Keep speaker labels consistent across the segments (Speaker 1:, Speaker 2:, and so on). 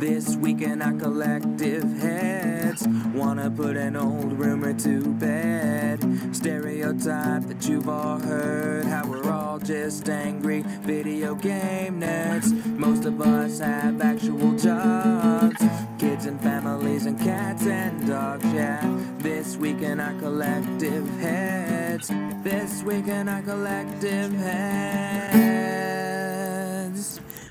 Speaker 1: This week in our collective heads, wanna put an old rumor to bed. Stereotype that you've all heard, how we're all just angry video game nerds. Most of us have actual jobs, kids and families and cats and dogs, yeah. This week in our collective heads, this week in our collective heads.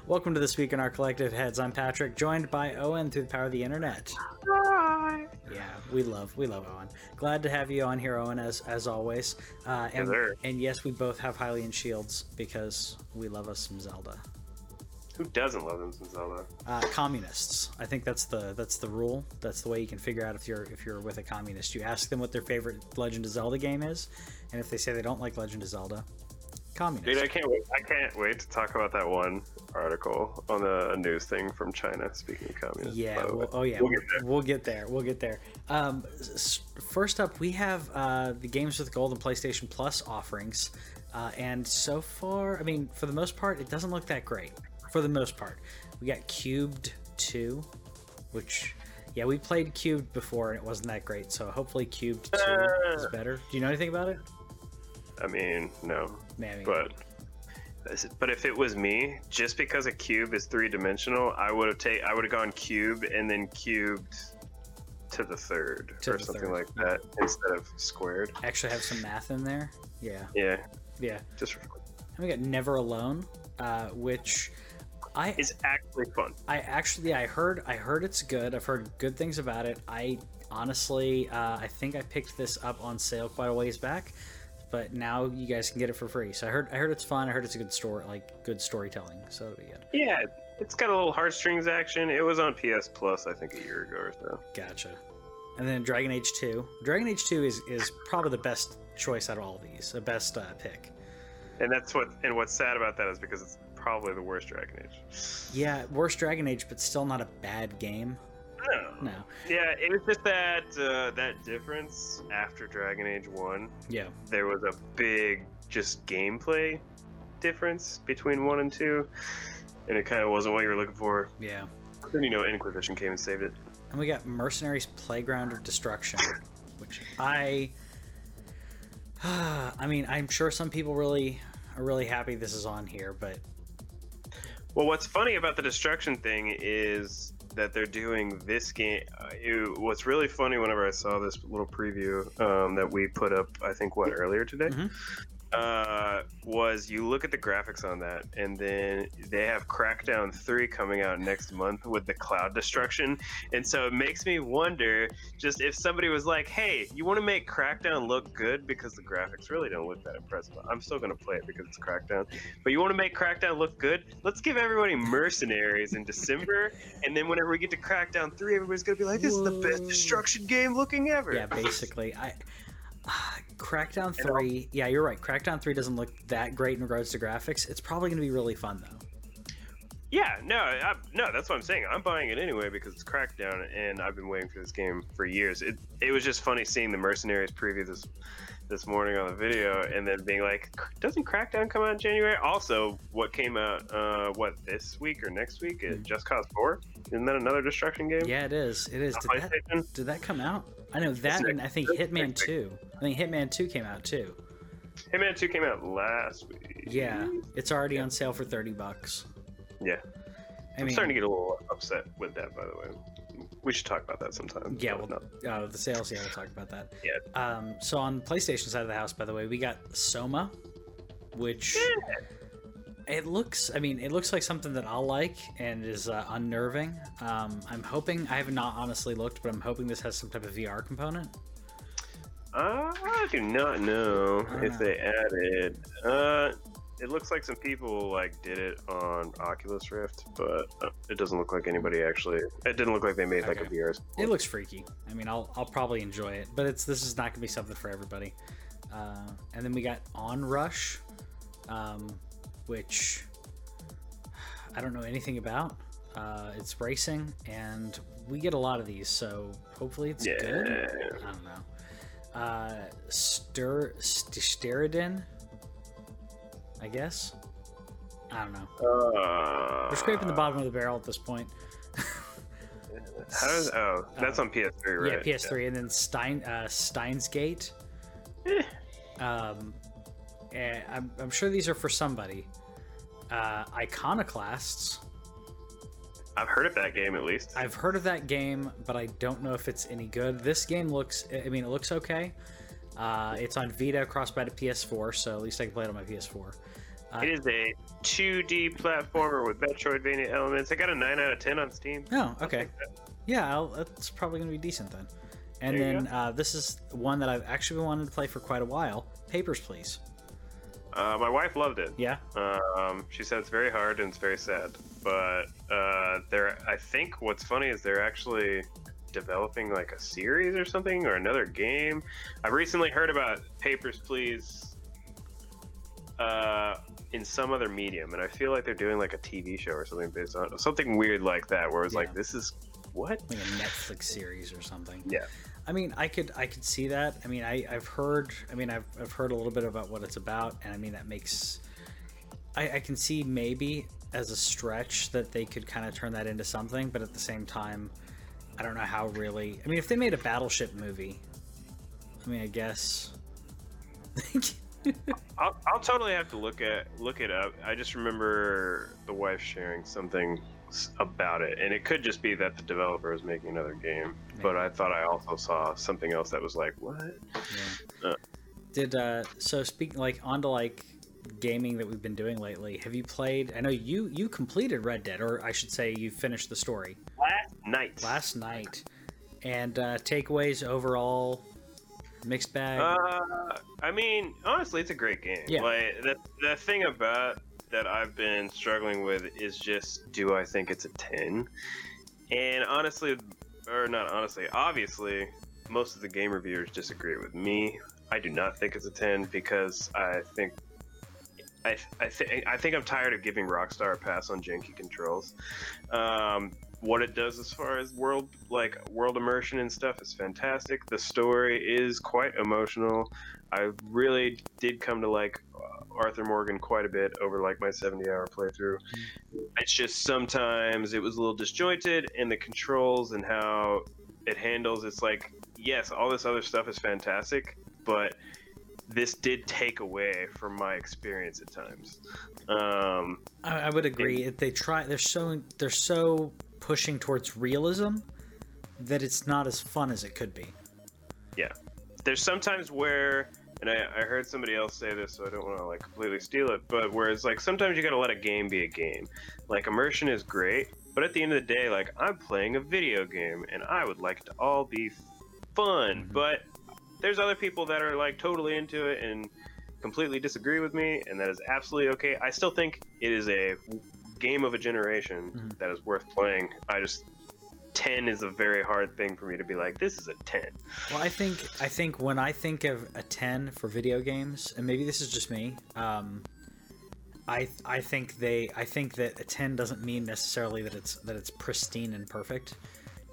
Speaker 2: Welcome to this week in our collective heads. I'm Patrick, joined by Owen through the power of the internet. Hi. Yeah, we love we love Owen. Glad to have you on here, Owen, as as always. Uh, and,
Speaker 3: sir.
Speaker 2: and yes, we both have Hylian shields because we love us some Zelda.
Speaker 3: Who doesn't love them since Zelda?
Speaker 2: Uh, communists. I think that's the that's the rule. That's the way you can figure out if you're if you're with a communist. You ask them what their favorite Legend of Zelda game is, and if they say they don't like Legend of Zelda, communist.
Speaker 3: Dude, I can't wait. I can't wait to talk about that one article on a news thing from China. Speaking of communists,
Speaker 2: Yeah.
Speaker 3: the.
Speaker 2: Well, oh, yeah.
Speaker 3: We'll
Speaker 2: We'll,
Speaker 3: get there.
Speaker 2: we'll get there. We'll get there. Um, first up, we have uh, the games with gold and PlayStation Plus offerings, uh, and so far, I mean, for the most part, it doesn't look that great. For the most part, we got Cubed Two, which. Yeah, we played Cubed before and it wasn't that great, so hopefully Cubed 2 is
Speaker 3: Uh.
Speaker 2: better. Do you know anything about it?
Speaker 3: I mean, no, but but if it was me, just because a cube is three dimensional, I would have take I would have gone cube and then cubed to the third
Speaker 2: To
Speaker 3: or
Speaker 2: the
Speaker 3: something
Speaker 2: third.
Speaker 3: like that instead of squared.
Speaker 2: Actually have some math in there. Yeah.
Speaker 3: Yeah,
Speaker 2: Yeah.
Speaker 3: just
Speaker 2: And we got Never Alone, uh, which I
Speaker 3: it's actually fun.
Speaker 2: I actually I heard I heard it's good. I've heard good things about it. I honestly uh, I think I picked this up on sale quite a ways back, but now you guys can get it for free. So I heard I heard it's fun. I heard it's a good story, like good storytelling. So it'll be good.
Speaker 3: Yeah, it's got a little heartstrings action. It was on PS Plus, I think, a year ago or so.
Speaker 2: Gotcha. And then Dragon Age Two. Dragon Age Two is is probably the best choice out of all of these. The best uh, pick.
Speaker 3: And that's what. And what's sad about that is because it's probably the worst Dragon Age.
Speaker 2: Yeah, worst Dragon Age, but still not a bad game.
Speaker 3: No.
Speaker 2: No.
Speaker 3: Yeah, it was just that uh, that difference after Dragon Age One.
Speaker 2: Yeah.
Speaker 3: There was a big just gameplay difference between one and two, and it kind of wasn't what you were looking for.
Speaker 2: Yeah.
Speaker 3: Then you know, Inquisition came and saved it.
Speaker 2: And we got Mercenaries Playground of Destruction, which I I mean, I'm sure some people really are really happy this is on here, but
Speaker 3: Well, what's funny about the destruction thing is that they're doing this game. Uh, it, what's really funny whenever I saw this little preview um, that we put up, I think what earlier today,
Speaker 2: Mhm.
Speaker 3: Uh, was you look at the graphics on that, and then they have Crackdown Three coming out next month with the cloud destruction, and so it makes me wonder just if somebody was like, "Hey, you want to make Crackdown look good because the graphics really don't look that impressive." I'm still gonna play it because it's Crackdown, but you want to make Crackdown look good? Let's give everybody mercenaries in December, and then whenever we get to Crackdown Three, everybody's gonna be like, "This is the best destruction game looking ever."
Speaker 2: yeah, basically, I Crackdown
Speaker 3: And
Speaker 2: 3, yeah, you're right. Crackdown 3 doesn't look that great in regards to graphics. It's probably going to be really fun though.
Speaker 3: Yeah, no, I, no, that's what I'm saying. I'm buying it anyway because it's Crackdown, and I've been waiting for this game for years. It it was just funny seeing the Mercenaries preview this this morning on the video, and then being like, "Doesn't Crackdown come out in January?" Also, what came out, uh, what this week or next week? Is Just Cause Four? Isn't that another destruction game?
Speaker 2: Yeah, it is. It is. Did that, did that come out? I know that, and I think Hitman 2. I think Hitman 2 came out too.
Speaker 3: Hitman Two came out last week.
Speaker 2: Yeah, it's already on sale for 30 bucks.
Speaker 3: Yeah.
Speaker 2: I
Speaker 3: I'm starting to get a little upset with that, by the way. We should talk about that sometime.
Speaker 2: Yeah, well,
Speaker 3: no.
Speaker 2: uh, the sales. Yeah, we'll talk about that.
Speaker 3: Yeah.
Speaker 2: Um, so on the PlayStation side of the house, by the way, we got Soma, which it looks. I mean, it looks like something that I'll like and is uh, unnerving. Um, I'm hoping. I have not honestly looked, but I'm hoping this has some type of VR component.
Speaker 3: Uh, I do not know if
Speaker 2: know.
Speaker 3: they added. Uh, it looks like some people like did it on Oculus Rift, but uh, it doesn't look like anybody actually. It didn't look like they made like a. VR.
Speaker 2: It looks freaky. I mean, I'll I'll probably enjoy it, but it's this is not gonna be something for everybody. Uh, and then we got Onrush, um, which I don't know anything about. Uh, it's racing, and we get a lot of these, so hopefully it's good. I don't know. Uh, Stir St- Steredenn, I guess. I don't know.
Speaker 3: Uh,
Speaker 2: We're scraping the bottom of the barrel at this point.
Speaker 3: How does? Oh, that's
Speaker 2: Uh,
Speaker 3: on PS3, right?
Speaker 2: Yeah, PS3, and then Stein uh, Steins Gate.
Speaker 3: Eh.
Speaker 2: Um, I'm, I'm sure these are for somebody. Uh, Iconoclasts.
Speaker 3: I've heard of that game at least.
Speaker 2: I've heard of that game, but I don't know if it's any good. This game looks, I mean, it looks okay. Uh, it's on Vita, crossed by the PS4, so at least I can play it on my PS4. Uh,
Speaker 3: It is a 2D platformer with Metroidvania elements. I got a 9 out of 10 on Steam.
Speaker 2: Oh, okay. Yeah, I'll, that's probably going to be decent then. And
Speaker 3: There
Speaker 2: then uh, this is one that I've actually been wanting to play for quite a while. Papers, Please.
Speaker 3: Uh, my wife loved it.
Speaker 2: Yeah.
Speaker 3: Um, she said it's very hard and it's very sad. But uh, they're, I think what's funny is they're actually developing like a series or something or another game. I've recently heard about Papers, Please uh, in some other medium, and I feel like they're doing like a TV show or something based on something weird like that, where it's
Speaker 2: Yeah.
Speaker 3: like, this is what?
Speaker 2: like a Netflix series or something.
Speaker 3: Yeah.
Speaker 2: I mean, I could I could see that. I mean, I I've heard. I mean, I've I've heard a little bit about what it's about, and I mean that makes. I, I can see maybe as a stretch that they could kind of turn that into something, but at the same time, I don't know how really. I mean, if they made a battleship movie, I mean, I guess.
Speaker 3: I'll, I'll totally have to look at look it up. I just remember the wife sharing something about it, and it could just be that the developer is making another game. But I thought I also saw something else that was like, what?
Speaker 2: Yeah.
Speaker 3: Uh.
Speaker 2: Did uh so speak like onto like gaming that we've been doing lately. Have you played? I know you you completed Red Dead, or I should say you finished the story
Speaker 3: night.
Speaker 2: last night. And uh, takeaways overall, mixed bag.
Speaker 3: Uh, I mean, honestly, it's a great game.
Speaker 2: Yeah.
Speaker 3: Like the the thing about that I've been struggling with is just, do I think it's a ten? And honestly, or not honestly, obviously, most of the game reviewers disagree with me. I do not think it's a ten because I think. I, I, th- I think I'm tired of giving Rockstar a pass on janky controls. Um, what it does as far as world like world immersion and stuff is fantastic. The story is quite emotional. I really did come to like uh, Arthur Morgan quite a bit over like my 70 hour playthrough. It's just sometimes it was a little disjointed and the controls and how it handles it's like yes, all this other stuff is fantastic, but this did take away from my experience at times. Um,
Speaker 2: I, I would agree. If they try, they're so they're so pushing towards realism that it's not as fun as it could be. Yeah.
Speaker 3: There's sometimes where and I, I heard somebody else say this so i don't want to like completely steal it but where it's like sometimes you gotta let a game be a game like immersion is great but at the end of the day like i'm playing a video game and i would like it to all be fun
Speaker 2: Mhm.
Speaker 3: but there's other people that are like totally into it and completely disagree with me and that is absolutely okay i still think it is a game of a generation
Speaker 2: Mhm.
Speaker 3: that is worth playing i just 10 is a very hard thing for me to be like this is a 10
Speaker 2: Well, I think I think when I think of a ten for video games, and maybe this is just me, um, I I think they I think that a ten doesn't mean necessarily that it's that it's pristine and perfect.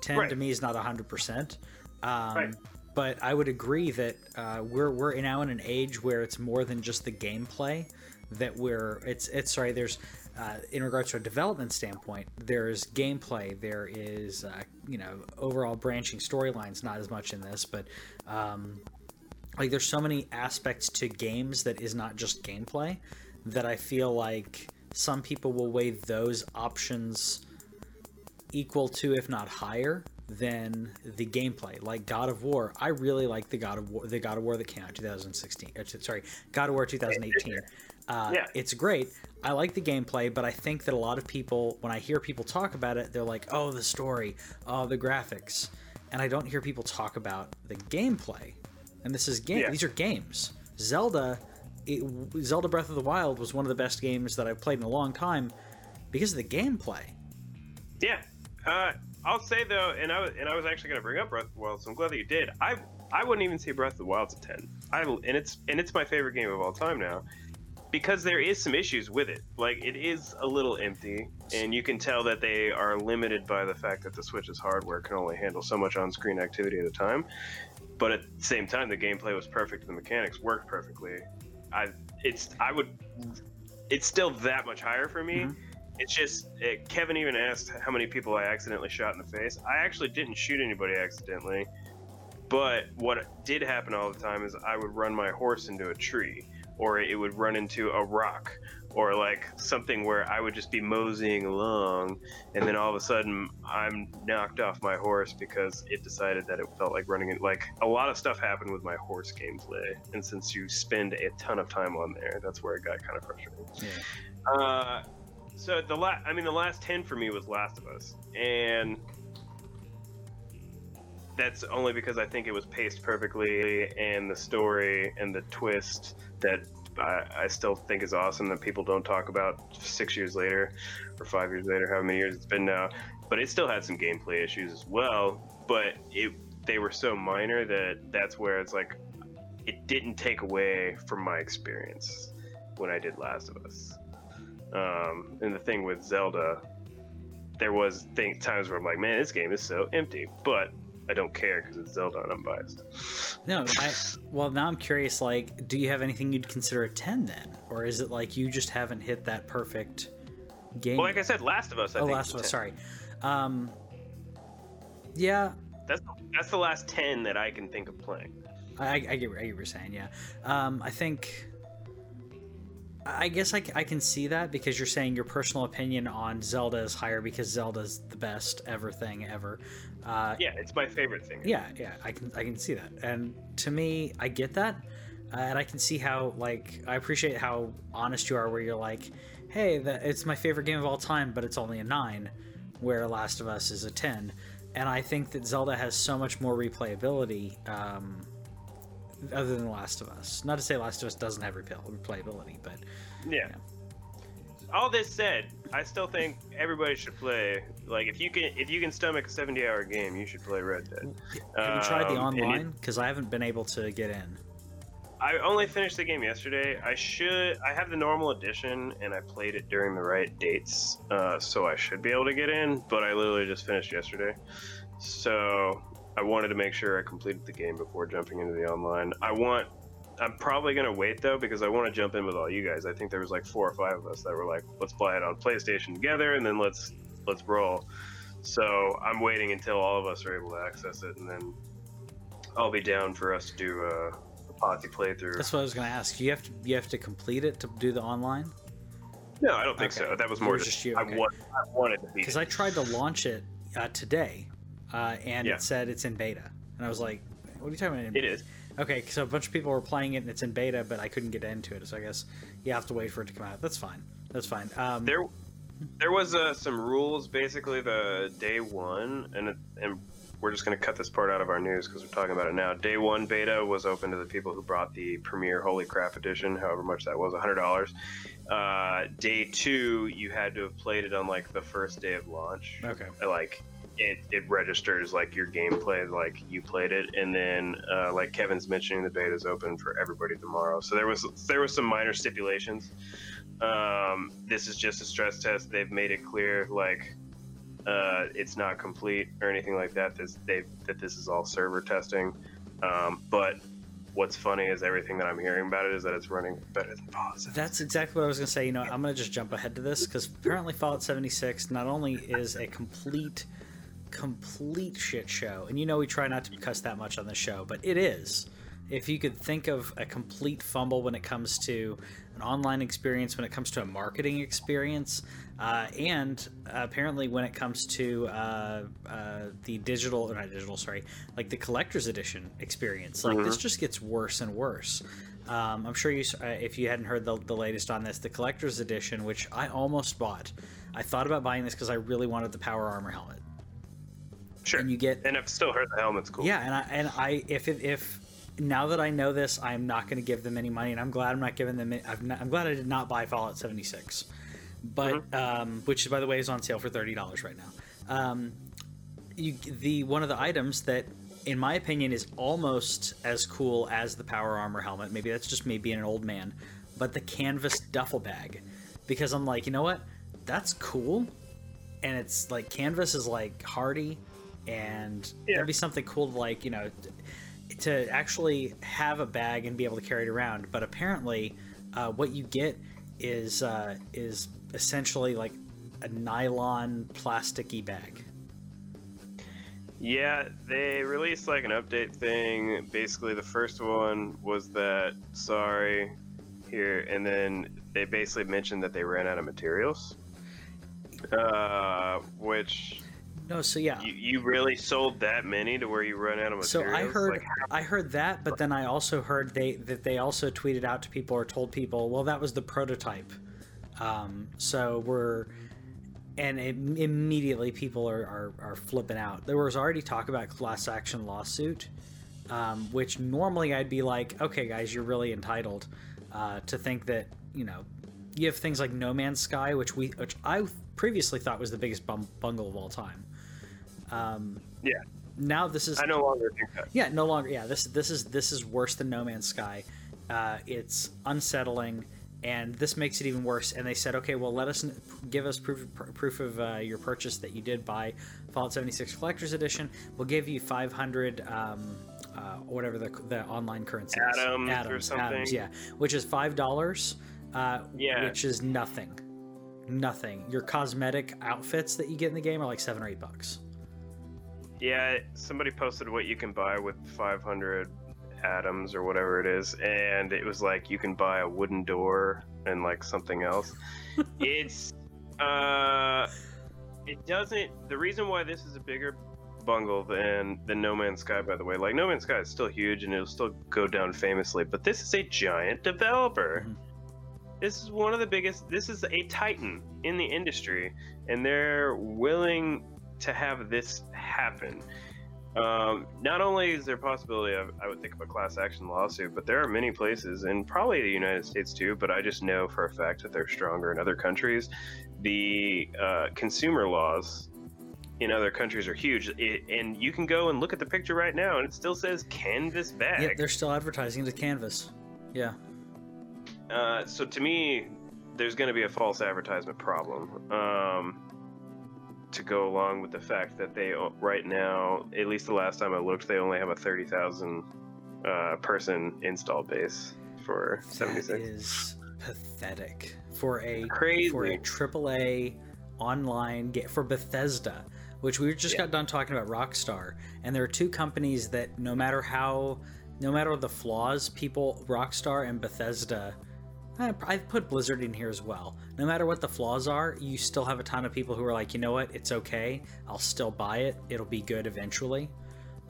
Speaker 2: Ten
Speaker 3: Right.
Speaker 2: to me is not hundred percent. Um,
Speaker 3: Right.
Speaker 2: But I would agree that uh, we're we're now in an age where it's more than just the gameplay. That we're it's it's sorry. There's uh, in regards to a development standpoint, there's gameplay. There is uh, you know overall branching storylines. Not as much in this, but um, like there's so many aspects to games that is not just gameplay that I feel like some people will weigh those options equal to, if not higher, than the gameplay. Like God of War, I really like the God of War, the God of War that came out 2016. or Sorry, God of War 2018. Uh,
Speaker 3: Yeah.
Speaker 2: It's great. I like the gameplay, but I think that a lot of people, when I hear people talk about it, they're like, "Oh, the story, oh, the graphics," and I don't hear people talk about the gameplay. And this is game.
Speaker 3: Yeah.
Speaker 2: These are games. Zelda, it, Zelda Breath of the Wild was one of the best games that I've played in a long time because of the gameplay.
Speaker 3: Yeah, uh, I'll say though, and I was, and I was actually going to bring up Breath of the Wild, so I'm glad that you did. I I wouldn't even say Breath of the Wild's a ten. I and it's and it's my favorite game of all time now, because there is some issues with it. Like it is a little empty, and you can tell that they are limited by the fact that the Switch's hardware can only handle so much on-screen activity at a time. But at the same time, the gameplay was perfect, the mechanics worked perfectly. I it's I would it's still that much higher for me
Speaker 2: Mhm.
Speaker 3: it's just it, Kevin even asked how many people I accidentally shot in the face. I actually didn't shoot anybody accidentally, but what did happen all the time is I would run my horse into a tree, or it would run into a rock, or like something where I would just be moseying along, and then all of a sudden I'm knocked off my horse because it decided that it felt like running it. Like a lot of stuff happened with my horse gameplay, and since you spend a ton of time on there, that's where it got kind of frustrating.
Speaker 2: Yeah.
Speaker 3: Uh, so the last, I mean, the last ten for me was Last of Us, and that's only because I think it was paced perfectly, and the story and the twist that I, I still think is awesome that people don't talk about six years later or five years later, however many years it's been now. But it still had some gameplay issues as well, but it they were so minor that that's where it's like it didn't take away from my experience when I did Last of Us. Um, and the thing with Zelda, there was think, times where I'm like, man, this game is so empty, but I don't care because it's Zelda and I'm biased.
Speaker 2: No, I well now I'm curious. Like, do you have anything you'd consider a ten then, or is it like you just haven't hit that perfect game?
Speaker 3: Well, like I said, Last of Us. I
Speaker 2: oh, Last of Us.
Speaker 3: 10.
Speaker 2: Sorry. Um, yeah,
Speaker 3: That's that's the last ten that I can think of playing.
Speaker 2: I, I, get, I get what you're saying. Yeah. Um, I think. I guess I, I can see that because you're saying your personal opinion on Zelda is higher because Zelda's the best ever thing ever. Uh,
Speaker 3: Yeah, it's my favorite thing.
Speaker 2: yeah yeah i can i can see that and to me i get that uh, and i can see how like i appreciate how honest you are where you're like hey that it's my favorite game of all time but it's only a 9 where last of us is a 10 and i think that zelda has so much more replayability um, other than last of us not to say last of us doesn't have replay- replayability but
Speaker 3: Yeah. All this said, I still think everybody should play. Like, if you can, if you can stomach a seventy-hour game, you should play Red Dead.
Speaker 2: have you tried the
Speaker 3: Um,
Speaker 2: online because i haven't been able to get in
Speaker 3: I only finished the game yesterday. I should. I have the normal edition, and I played it during the right dates, uh, so I should be able to get in. But I literally just finished yesterday, so I wanted to make sure I completed the game before jumping into the online. I want. I'm probably gonna wait though because I want to jump in with all you guys. I think there was like four or five of us that were like, "Let's play it on PlayStation together, and then let's let's roll." So I'm waiting until all of us are able to access it, and then I'll be down for us to do a, a posse playthrough.
Speaker 2: that's what i was going to ask you have to you have to complete it to do the online
Speaker 3: No, I don't think
Speaker 2: Okay.
Speaker 3: so. That was more
Speaker 2: was
Speaker 3: just,
Speaker 2: just you,
Speaker 3: I,
Speaker 2: okay.
Speaker 3: want, I wanted to be.
Speaker 2: because I tried to launch it uh, today, uh, and
Speaker 3: Yeah.
Speaker 2: it said it's in beta, and I was like, "What are you talking about?"
Speaker 3: It is.
Speaker 2: Okay, so a bunch of people were playing it, and it's in beta, but I couldn't get into it, so I guess you have to wait for it to come out. That's fine. That's fine. Um,
Speaker 3: There, there was uh, some rules basically the day one, and it, and we're just going to cut this part out of our news because we're talking about it now. Day one beta was open to the people who brought the Premier Holy Crap Edition, however much that was, hundred dollars. Uh, day two, you had to have played it on like the first day of launch.
Speaker 2: okay.
Speaker 3: like it, it registers like your gameplay like you played it and then uh, like kevin's mentioning the beta is open for everybody tomorrow so there was there was some minor stipulations um, this is just a stress test they've made it clear like uh, it's not complete or anything like that this they that this is all server testing um, but what's funny is everything that i'm hearing about it is that it's running better than Fallout 76.
Speaker 2: That's exactly what I was going to say. You know, I'm going to just jump ahead to this because apparently Fallout 76 not only is a complete, complete shit show, and you know we try not to cuss that much on the show, but it is. If you could think of a complete fumble when it comes to an online experience, when it comes to a marketing experience, uh, and apparently when it comes to uh, uh, the digital, or not digital, sorry, like the collector's edition experience, like this just gets worse and worse. Um, I'm sure you, uh, if you hadn't heard the, the latest on this, the collector's edition, which I almost bought. I thought about buying this because I really wanted the power armor helmet.
Speaker 3: Sure.
Speaker 2: And you get-
Speaker 3: and i've still heard the helmet's cool.
Speaker 2: Yeah, and I and I if it, if now that I know this, I'm not going to give them any money, and I'm glad I'm not giving them. I'm, not, I'm glad I did not buy Fallout 76, but um, which by the way is on sale for thirty dollars right now. Um, you the one of the items that in my opinion is almost as cool as the power armor helmet maybe that's just me being an old man but the canvas duffel bag. Because i'm like you know what? That's cool. And it's like canvas is like hardy and
Speaker 3: Yeah.
Speaker 2: that'd be something cool to like you know to actually have a bag and be able to carry it around but apparently uh, what you get is uh, is essentially like a nylon plasticky bag.
Speaker 3: Yeah, they released like an update thing. Basically, the first one was that sorry here, and then they basically mentioned that they ran out of materials. Uh, which
Speaker 2: No, so yeah.
Speaker 3: you, you really sold that many to where you run out of
Speaker 2: So? I heard
Speaker 3: Like,
Speaker 2: I heard that, but then I also heard they that they also tweeted out to people or told people, well, that was the prototype. Um, so we're and it, immediately people are, are, are flipping out. There was already talk about class action lawsuit, um, which normally I'd be like, okay, guys, you're really entitled uh, to think that you know you have things like No Man's Sky, which we which I previously thought was the biggest bum- bungle of all time. Um,
Speaker 3: yeah,
Speaker 2: now this is
Speaker 3: I no longer think that.
Speaker 2: yeah, no longer. Yeah, this this is this is worse than No Man's Sky. Uh, it's unsettling, and this makes it even worse. And they said, okay, well, let us give us proof pr- proof of uh, your purchase that you did buy Fallout 76 Collector's Edition. We'll give you 500. Um, uh, whatever the, the online currency is.
Speaker 3: Atoms or something.
Speaker 2: Atoms, yeah, which is five dollars. Uh,
Speaker 3: Yeah.
Speaker 2: which is nothing, nothing. Your cosmetic outfits that you get in the game are like seven or eight bucks.
Speaker 3: Yeah, somebody posted what you can buy with 500 atoms or whatever it is, and it was like you can buy a wooden door and like something else. it's uh, it doesn't. The reason why this is a bigger bungle than than No Man's Sky, by the way, like No Man's Sky is still huge and it'll still go down famously, but this is a giant developer.
Speaker 2: Mhm.
Speaker 3: This is one of the biggest. This is a titan in the industry, and they're willing to have this happen. Um, not only is there a possibility of, I would think of a class action lawsuit, but there are many places, and probably the United States too, but I just know for a fact that they're stronger in other countries. The uh, consumer laws in other countries are huge, it, and you can go and look at the picture right now, and it still says canvas bag.
Speaker 2: Yeah, they're still advertising the canvas. Yeah.
Speaker 3: Uh, so to me, there's going to be a false advertisement problem. Um, to go along with the fact that they right now, at least the last time I looked, they only have a thirty thousand uh, person install base for seventy
Speaker 2: is pathetic for a
Speaker 3: Crazy.
Speaker 2: for a AAA online game for Bethesda, which we just
Speaker 3: Yeah.
Speaker 2: got done talking about Rockstar, and there are two companies that no matter how, no matter the flaws, people Rockstar and Bethesda. I- I've put Blizzard in here as well. No matter what the flaws are, you still have a ton of people who are like, you know what, it's okay. I'll still buy it. It'll be good eventually.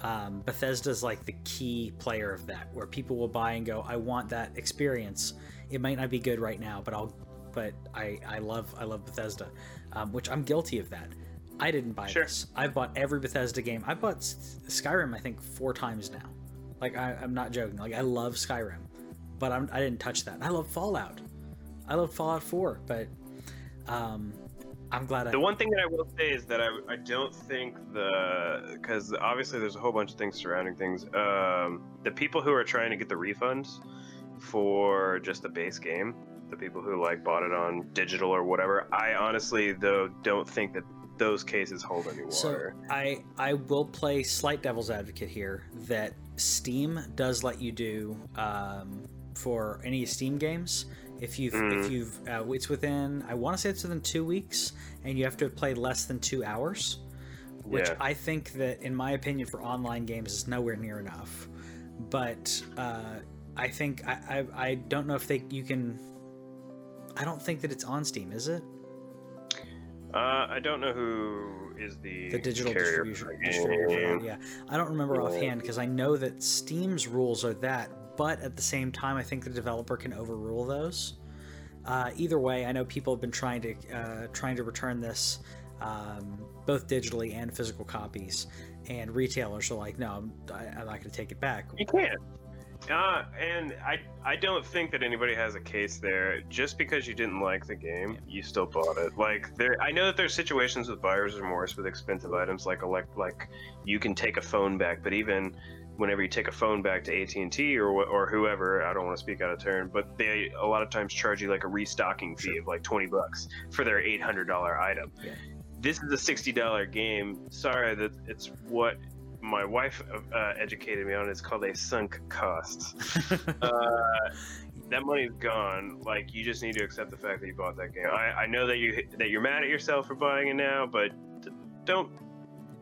Speaker 2: Um, Bethesda's like the key player of that, where people will buy and go, "I want that experience." It might not be good right now, but I'll, but I, I love, I love Bethesda, um, which I'm guilty of that. I didn't buy
Speaker 3: Sure.
Speaker 2: this. I've bought every Bethesda game. I bought S- Skyrim, I think, four times now. Like I, I'm not joking. Like I love Skyrim, but I'm, I didn't touch that. I love Fallout. I love Fallout 4, but um, I'm glad I.
Speaker 3: The one thing that I will say is that I, I don't think the because obviously there's a whole bunch of things surrounding things. Um, the people who are trying to get the refunds for just the base game, the people who like bought it on digital or whatever, I honestly though don't think that those cases hold any water. So.
Speaker 2: I I will play slight devil's advocate here that Steam does let you do um, for any Steam games if you've if
Speaker 3: Mhm.
Speaker 2: you've uh, it's within I want to say it's within two weeks and you have to play less than two hours, which
Speaker 3: Yeah.
Speaker 2: I think that in my opinion for online games is nowhere near enough. But uh, I think I, I I don't know if they you can. I don't think that it's on Steam, is it?
Speaker 3: Uh, I don't know who is the
Speaker 2: the digital distribution.
Speaker 3: for the
Speaker 2: distribution
Speaker 3: game.
Speaker 2: yeah, I don't remember offhand because I know that Steam's rules are that, but at the same time, I think the developer can overrule those. Uh, either way, I know people have been trying to uh, trying to return this um, both digitally and physical copies, and retailers are like, no, I'm, I, I'm not going to take it back.
Speaker 3: You can't. Uh, and I I don't think that anybody has a case there. Just because you didn't like the game, you still bought it. Like there, I know that there's situations with buyer's remorse with expensive items, like elect, like you can take a phone back. But even whenever you take a phone back to AT and T or or whoever, I don't want to speak out of turn, but they a lot of times charge you like a restocking fee of like twenty bucks for their eight hundred dollar item.
Speaker 2: Yeah.
Speaker 3: This is a sixty dollar game. Sorry that it's what my wife uh, educated me on. It's called a sunk cost. uh, that money's gone. Like you just need to accept the fact that you bought that game. I, I know that you that you're mad at yourself for buying it now, but don't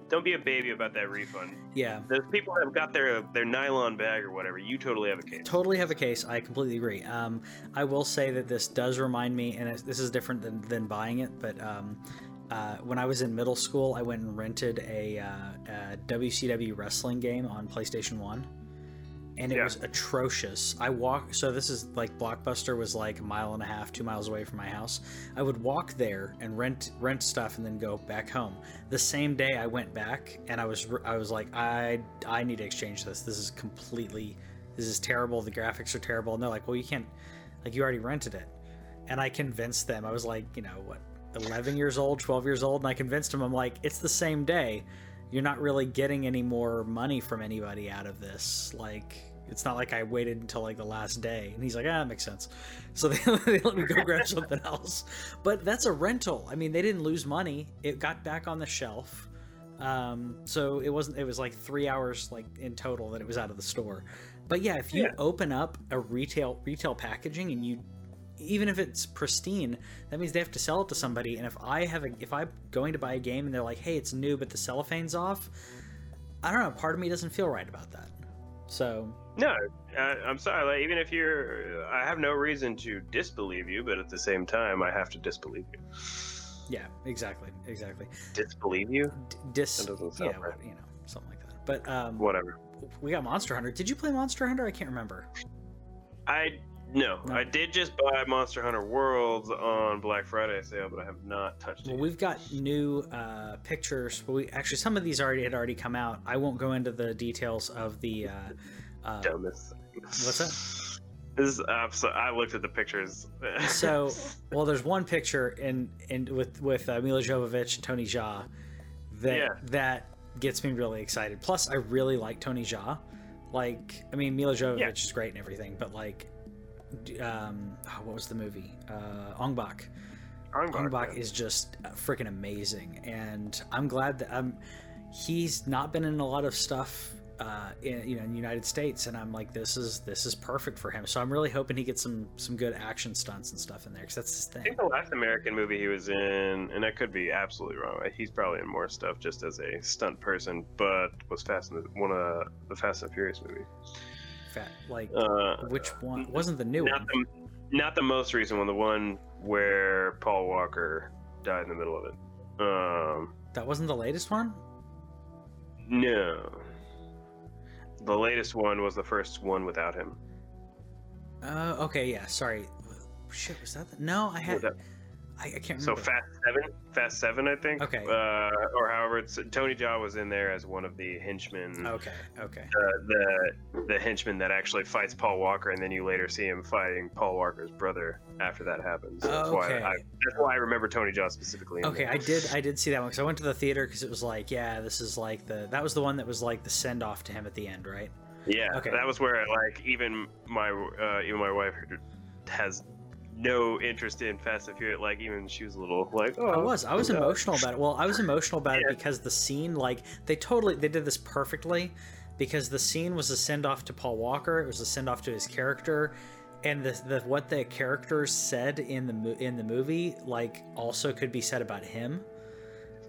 Speaker 3: don't be a baby about that refund.
Speaker 2: Yeah,
Speaker 3: Those people have got their their nylon bag or whatever, you totally have a case.
Speaker 2: totally have a case. I completely agree. Um, I will say that this does remind me, and it's, this is different than, than buying it, but um, uh, when I was in middle school, I went and rented a, uh, a WCW wrestling game on PlayStation One, and it
Speaker 3: Yeah.
Speaker 2: was atrocious. I walk, so this is like Blockbuster was like a mile and a half, two miles away from my house. I would walk there and rent rent stuff, and then go back home. The same day I went back, and I was I was like, I I need to exchange this. This is completely this is terrible. The graphics are terrible. And they're like, well, you can't, like, you already rented it. And I convinced them. I was like, you know, what, 11 years old, 12 years old. And I convinced them, I'm like, it's the same day. You're not really getting any more money from anybody out of this. Like, it's not like I waited until like the last day. And he's like, ah, that makes sense. So they, they let me go grab something else. But that's a rental. I mean, they didn't lose money. It got back on the shelf. Um, so it wasn't, it was like three hours like in total that it was out of the store. But yeah, if you
Speaker 3: Yeah.
Speaker 2: open up a retail retail packaging and you even if it's pristine, that means they have to sell it to somebody. And if I have a, if I'm going to buy a game and they're like, "Hey, it's new, but the cellophane's off," I don't know. Part of me doesn't feel right about that. So
Speaker 3: No, uh, I'm sorry. Like, even if you're, I have no reason to disbelieve you, but at the same time, I have to disbelieve you.
Speaker 2: yeah, exactly, exactly.
Speaker 3: Disbelieve you?
Speaker 2: D- dis,
Speaker 3: That doesn't sound
Speaker 2: yeah,
Speaker 3: right.
Speaker 2: you know, something like that. But um,
Speaker 3: Whatever.
Speaker 2: we got Monster Hunter. Did you play Monster Hunter? I can't remember.
Speaker 3: I no,
Speaker 2: No.
Speaker 3: I did just buy Monster Hunter Worlds on Black Friday sale, but I have not touched it.
Speaker 2: Well, we've got new uh, pictures. We actually some of these already had already come out. I won't go into the details of the. Uh, uh,
Speaker 3: Dumbest.
Speaker 2: What's that?
Speaker 3: This is absolutely. I looked at the pictures.
Speaker 2: so, well, there's one picture in in with with uh, Milla Jovovich and Tony Jaa that
Speaker 3: Yeah.
Speaker 2: that gets me really excited. Plus, I really like Tony Jaa. Like, I mean, Milla Jovovich
Speaker 3: Yeah.
Speaker 2: is great and everything, but like, um, oh, what was the movie? Uh, Ong Bak.
Speaker 3: Ong Bak,
Speaker 2: Ong Bak
Speaker 3: yeah.
Speaker 2: is just freaking amazing, and I'm glad that I'm. He's not been in a lot of stuff, uh, in you know, in the United States, and I'm like, this is this is perfect for him. So I'm really hoping he gets some some good action stunts and stuff in there, because that's his thing.
Speaker 3: I think the last American movie he was in, and I could be absolutely wrong. He's probably in more stuff just as a stunt person, but was Fast and the, one of the Fast and Furious movies.
Speaker 2: Fat, like
Speaker 3: Uh,
Speaker 2: which one wasn't the new
Speaker 3: not
Speaker 2: one?
Speaker 3: the not the most recent one, the one where Paul Walker died in the middle of it. Um,
Speaker 2: That wasn't the latest one.
Speaker 3: no, the latest one was the first one without him.
Speaker 2: Uh, okay, yeah. Sorry. Shit, was that? The... No, I had. I, I can't
Speaker 3: So. Fast Seven, Fast Seven, I think.
Speaker 2: Okay.
Speaker 3: Uh, or however, it's Tony Jaa was in there as one of the henchmen.
Speaker 2: okay, okay.
Speaker 3: uh, the the henchman that actually fights Paul Walker, and then you later see him fighting Paul Walker's brother after that happens. So that's
Speaker 2: Okay.
Speaker 3: why I, that's why I remember Tony Jaa specifically.
Speaker 2: Okay,
Speaker 3: there.
Speaker 2: I did. I did see that one because I went to the theater because it was like, yeah, this is like the. That was the one that was like the send off to him at the end, right?
Speaker 3: yeah,
Speaker 2: okay.
Speaker 3: that was where like even my uh, even my wife has no interest in Fast and Furious. Like even she was a little like, oh,
Speaker 2: I was. I was emotional about it. Well, I was emotional about
Speaker 3: Yeah.
Speaker 2: it because the scene, like, they totally they did this perfectly, because the scene was a send off to Paul Walker. It was a send off to his character, and the, the what the characters said in the mo- in the movie, like, also could be said about him.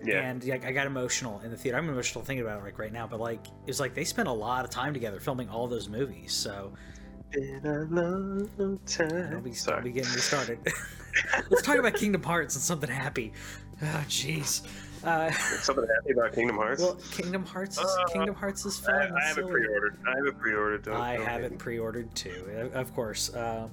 Speaker 3: Yeah,
Speaker 2: And like, I got emotional in the theater. I'm emotional thinking about it like right now. But like, it's like they spent a lot of time together filming all those movies. So
Speaker 3: Been a long
Speaker 2: don't
Speaker 3: time.
Speaker 2: be,
Speaker 3: Sorry.
Speaker 2: be getting me started. Let's talk about Kingdom Hearts and something happy. Oh, jeez. Uh,
Speaker 3: Something happy about Kingdom Hearts.
Speaker 2: Well, Kingdom Hearts. Is,
Speaker 3: Uh,
Speaker 2: Kingdom Hearts is fun.
Speaker 3: I, I have it pre-ordered. I have it pre-ordered. Don't,
Speaker 2: I
Speaker 3: don't
Speaker 2: have
Speaker 3: hate
Speaker 2: it pre-ordered too, of course. Um,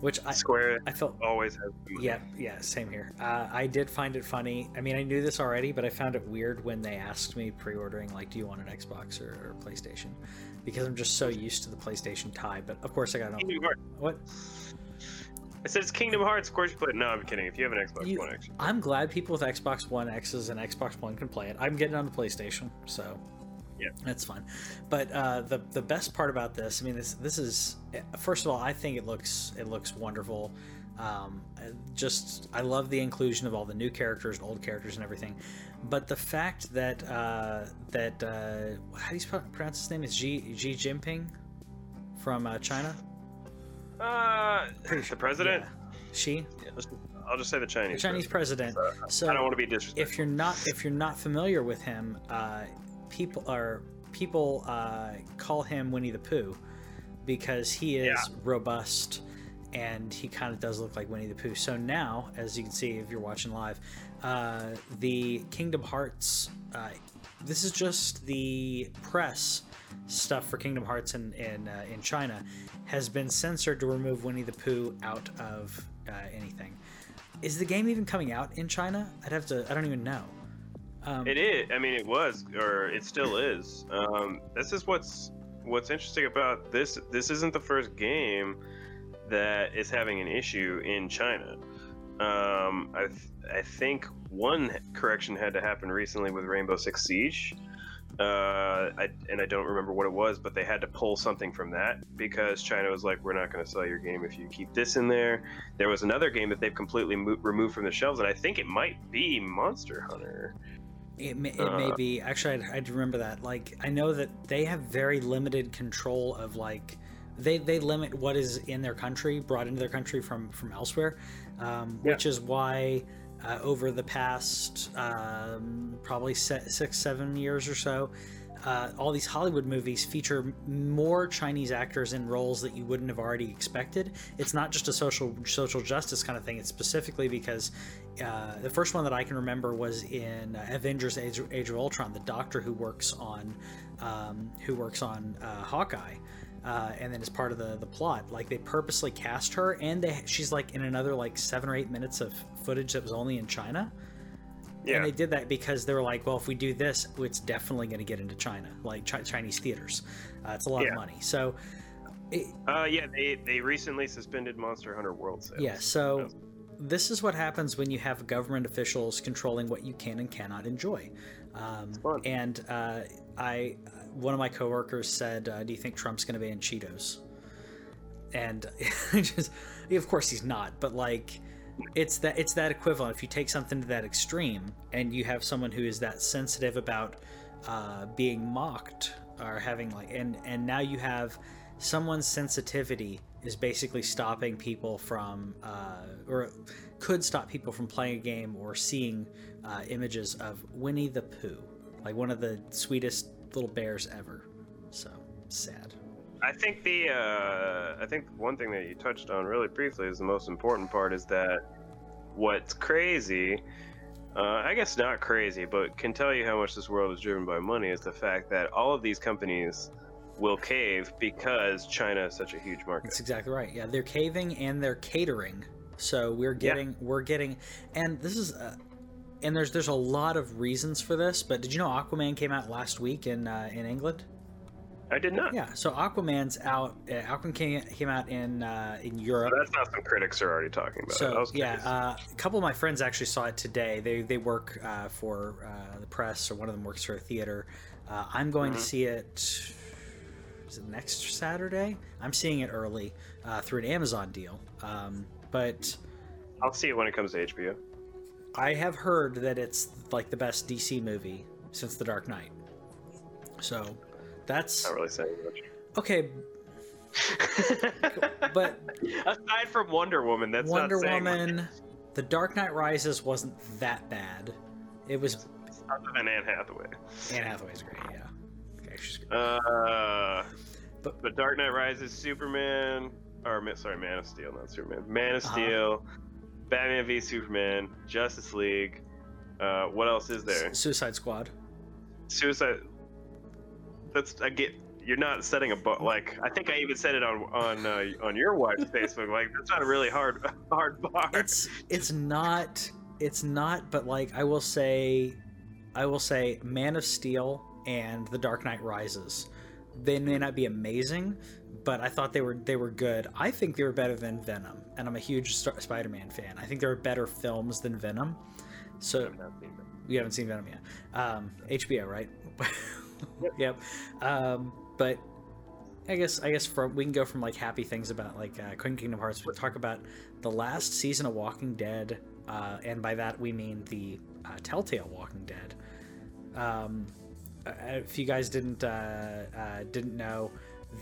Speaker 2: which I,
Speaker 3: me. Square
Speaker 2: I felt.
Speaker 3: always has.
Speaker 2: Yeah, yeah, same here. Uh, I did find it funny. I mean, I knew this already, but I found it weird when they asked me pre-ordering, like, "Do you want an Xbox or, or PlayStation?" Because I'm just so used to the PlayStation tie. But of course, I got no.
Speaker 3: Kingdom Hearts.
Speaker 2: What?
Speaker 3: It says Kingdom Hearts. Of course you play it. No, I'm kidding. If you have an Xbox
Speaker 2: You-
Speaker 3: One X,
Speaker 2: I'm glad people with Xbox One X's and Xbox One can play it. I'm getting on the PlayStation, so
Speaker 3: Yeah.
Speaker 2: that's fun. But uh, the the best part about this, I mean, this this is first of all, I think it looks it looks wonderful. Um, just I love the inclusion of all the new characters, old characters, and everything. But the fact that uh, that uh, how do you pronounce his name is Xi Xi Jinping from uh, China.
Speaker 3: Uh,
Speaker 2: Pretty
Speaker 3: the
Speaker 2: sure-
Speaker 3: president.
Speaker 2: yeah. She,
Speaker 3: I'll just say the Chinese.
Speaker 2: the Chinese president. So
Speaker 3: I don't want to be disrespectful.
Speaker 2: if you're not if you're not familiar with him, uh, people are people uh, call him Winnie the Pooh because he is
Speaker 3: Yeah.
Speaker 2: robust and he kind of does look like Winnie the Pooh. So now, as you can see if you're watching live, uh, the Kingdom Hearts. Uh, this is just the press stuff for Kingdom Hearts in in, uh, in China has been censored to remove Winnie the Pooh out of uh, anything. Is the game even coming out in China? I'd have to. I don't even know. Um,
Speaker 3: It is. I mean, it was, or it still is. Um, this is what's what's interesting about this. This isn't the first game that is having an issue in China. Um, I th- I think one correction had to happen recently with Rainbow Six Siege. Uh, I, and I don't remember what it was, but they had to pull something from that because China was like, "We're not going to sell your game if you keep this in there." There was another game that they've completely mo- removed from the shelves, and I think it might be Monster Hunter.
Speaker 2: It may, it may
Speaker 3: Uh,
Speaker 2: be. Actually, I'd, I'd remember that. Like, I know that they have very limited control of like, they they limit what is in their country, brought into their country from from elsewhere, um,
Speaker 3: Yeah.
Speaker 2: which is why. Uh, over the past um, probably six, seven years or so, uh, all these Hollywood movies feature more Chinese actors in roles that you wouldn't have already expected. It's not just a social social justice kind of thing. It's specifically because uh, the first one that I can remember was in uh, Avengers: Age, Age of Ultron. The Doctor who works on um, who works on uh, Hawkeye. Uh, and then as part of the the plot, like they purposely cast her, and they she's like in another like seven or eight minutes of footage that was only in China.
Speaker 3: Yeah.
Speaker 2: And they did that because they were like, well, if we do this, it's definitely going to get into China, like chi- Chinese theaters. Uh, it's a lot
Speaker 3: Yeah.
Speaker 2: of money. So, it,
Speaker 3: Uh, yeah, they they recently suspended Monster Hunter World sales.
Speaker 2: yeah. So, this is what happens when you have government officials controlling what you can and cannot enjoy. Um,
Speaker 3: fun.
Speaker 2: and uh, I, one of my coworkers said, uh, "Do you think Trump's going to ban Cheetos?" And just, of course, he's not. But like, it's that it's that equivalent. If you take something to that extreme, and you have someone who is that sensitive about uh, being mocked or having like, and and now you have someone's sensitivity is basically stopping people from, uh, or could stop people from playing a game or seeing uh, images of Winnie the Pooh, like one of the sweetest little bears ever. So sad.
Speaker 3: I think the uh, I think one thing that you touched on really briefly is the most important part is that what's crazy. Uh, I guess not crazy, but can tell you how much this world is driven by money is the fact that all of these companies will cave because China is such a huge market.
Speaker 2: That's exactly right. Yeah, they're caving and they're catering. So we're getting we're getting and this is uh, and there's there's a lot of reasons for this, but did you know Aquaman came out last week in uh, in England?
Speaker 3: I did not.
Speaker 2: Yeah, so Aquaman's out. Uh, Aquaman came, came out in uh, in Europe.
Speaker 3: That's not some critics are already talking about.
Speaker 2: So yeah, uh, a couple of my friends actually saw it today. They they work uh, for uh, the press, or one of them works for a theater. Uh, I'm going
Speaker 3: Mm-hmm.
Speaker 2: to see it. Is it next Saturday? I'm seeing it early uh, through an Amazon deal. Um, but
Speaker 3: I'll see it when it comes to HBO.
Speaker 2: I have heard that it's like the best DC movie since The Dark Knight. So that's
Speaker 3: Not really saying much. okay.
Speaker 2: But
Speaker 3: aside from Wonder Woman, that's
Speaker 2: Wonder
Speaker 3: not saying much.
Speaker 2: Woman, The Dark Knight Rises wasn't that bad. It was
Speaker 3: other than Anne Hathaway.
Speaker 2: Anne Hathaway's great, yeah. Okay, she's great.
Speaker 3: Uh,
Speaker 2: But-
Speaker 3: but Dark Knight Rises, Superman, or sorry, Man of Steel, not Superman. Man of
Speaker 2: Uh-huh.
Speaker 3: Batman v Superman, Justice League. Uh, what else is there?
Speaker 2: Suicide Squad.
Speaker 3: Suicide. That's I get. You're not setting a bar. Like I think I even said it on on uh, on your wife's Facebook. Like that's not a really hard hard bar.
Speaker 2: It's it's not it's not, but like I will say, I will say, Man of Steel and The Dark Knight Rises. They may not be amazing, but I thought they were they were good. I think they were better than Venom, and I'm a huge Star- Spider-Man fan. I think there are better films than Venom. So
Speaker 3: I've not seen
Speaker 2: you haven't seen Venom yet. Um, HBO, right? yep. Um, but I guess I guess from we can go from like happy things about like uh, Queen Kingdom Hearts. We'll talk about the last season of Walking Dead, uh, and by that we mean the uh, Telltale Walking Dead. Um, uh, if you guys didn't uh, uh, didn't know,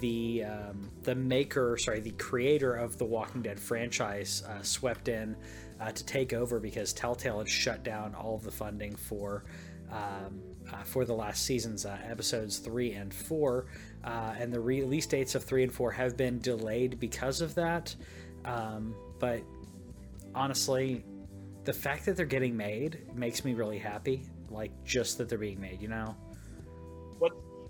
Speaker 2: the um, the maker, sorry, the creator of the Walking Dead franchise uh, swept in uh, to take over because Telltale had shut down all of the funding for um, uh, for the last season's uh, episodes three and four, uh, and the release dates of three and four have been delayed because of that. Um, but honestly, the fact that they're getting made makes me really happy. Like just that they're being made, you know.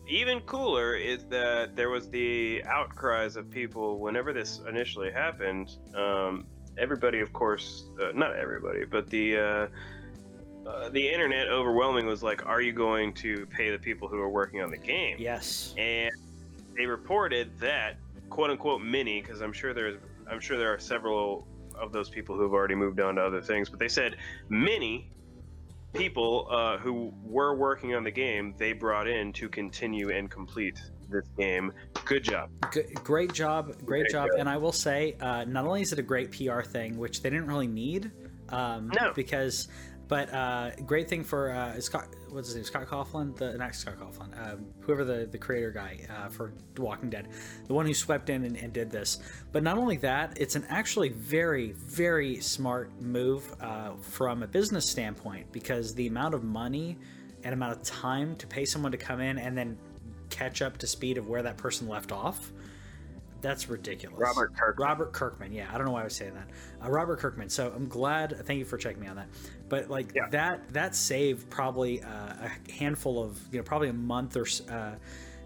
Speaker 3: Even cooler is that there was the outcries of people whenever this initially happened. Um, everybody, of course, uh, not everybody, but the uh, uh, the internet overwhelming was like, "Are you going to pay the people who are working on the game?"
Speaker 2: Yes.
Speaker 3: And they reported that quote unquote many, because I'm sure there's, I'm sure there are several of those people who have already moved on to other things, but they said many people uh, who were working on the game they brought in to continue and complete this game. Good job.
Speaker 2: G- great job, great,
Speaker 3: Great
Speaker 2: job.
Speaker 3: job.
Speaker 2: And I will say, uh, not only is it a great PR thing, which they didn't really need, um,
Speaker 3: No.
Speaker 2: because, but uh, great thing for uh, Scott. What's his name? Scott Coughlin, the not Scott Coughlin, um, whoever the the creator guy uh, for The Walking Dead, the one who swept in and, and did this. But not only that, it's an actually very very smart move uh, from a business standpoint because the amount of money and amount of time to pay someone to come in and then catch up to speed of where that person left off that's ridiculous.
Speaker 3: Robert Kirkman.
Speaker 2: robert kirkman yeah. I don't know why i was saying that. Uh, robert kirkman. So i'm glad thank you for checking me on that. But like
Speaker 3: Yeah.
Speaker 2: that that saved probably uh, a handful of you know probably a month or uh,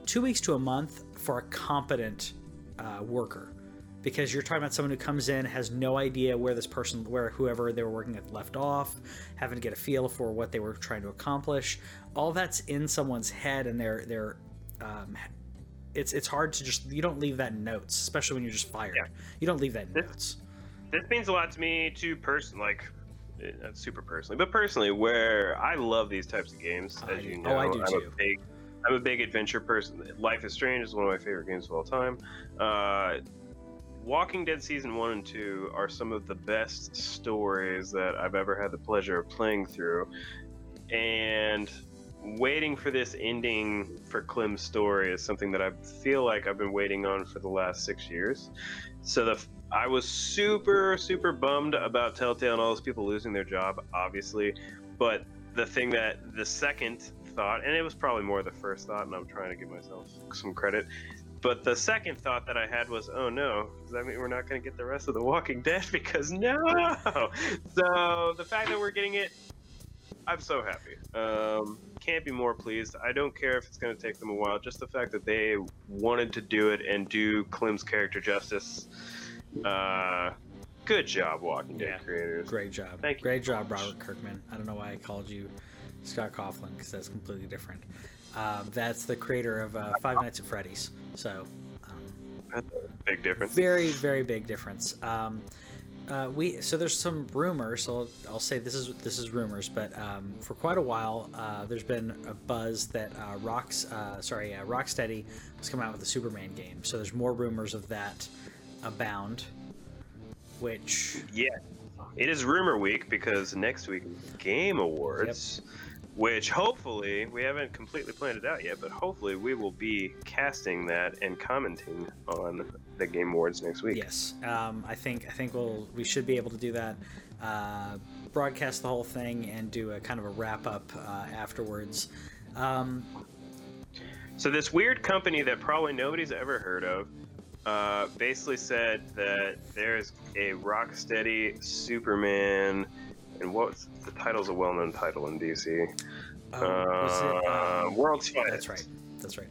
Speaker 2: two weeks to a month for a competent uh, worker. Because you're talking about someone who comes in has no idea where this person where whoever they were working with left off having to get a feel for what they were trying to accomplish. All that's in someone's head and they're they're um, it's it's hard to just you don't leave that in notes especially when you're just fired
Speaker 3: Yeah.
Speaker 2: you don't leave that in
Speaker 3: This-
Speaker 2: notes
Speaker 3: This means a lot to me, too, person like. eh, Not super personally, but personally, where I love these types of games, as
Speaker 2: do-
Speaker 3: you
Speaker 2: oh,
Speaker 3: know.
Speaker 2: I do
Speaker 3: am
Speaker 2: too.
Speaker 3: A big, I'm a big adventure person. Life is Strange is one of my favorite games of all time. Uh, Walking Dead season one and two are some of the best stories that I've ever had the pleasure of playing through, and waiting for this ending for Clem's story is something that I feel like I've been waiting on for the last six years. So the I was super super bummed about Telltale and all those people losing their job, obviously, but the thing that the second thought, and it was probably more the first thought, and I'm trying to give myself some credit. But the second thought that I had was, oh no, does that mean we're not going to get the rest of The Walking Dead? Because no! So the fact that we're getting it, I'm so happy. Um, can't be more pleased. I don't care if it's going to take them a while. Just the fact that they wanted to do it and do Clem's character justice. Uh, good job, Walking Dead
Speaker 2: Yeah.
Speaker 3: creators.
Speaker 2: great job
Speaker 3: Thank you
Speaker 2: great job robert kirkman i don't know why i called you scott coughlin because that's completely different um, that's the creator of uh, five nights at freddy's so um,
Speaker 3: That's a big difference.
Speaker 2: very very big difference um, uh, we so there's some rumors so I'll, I'll say this is this is rumors but um, for quite a while uh, there's been a buzz that uh, rocks uh, sorry uh, rocksteady was coming out with a superman game so there's more rumors of that abound which
Speaker 3: Yeah. It is rumor week because next week is Game Awards, which hopefully we haven't completely planned it out yet, but hopefully we will be casting that and commenting on the Game Awards next week.
Speaker 2: Yes, um, I think I think we'll we should be able to do that. Uh, broadcast the whole thing and do a kind of a wrap up uh, afterwards. Um,
Speaker 3: So this weird company that probably nobody's ever heard of uh, basically said that there's a Rocksteady Superman, and what's the title's a well-known title in DC.
Speaker 2: oh, was it,
Speaker 3: Uh,
Speaker 2: um,
Speaker 3: World's Finest.
Speaker 2: that's right. That's right.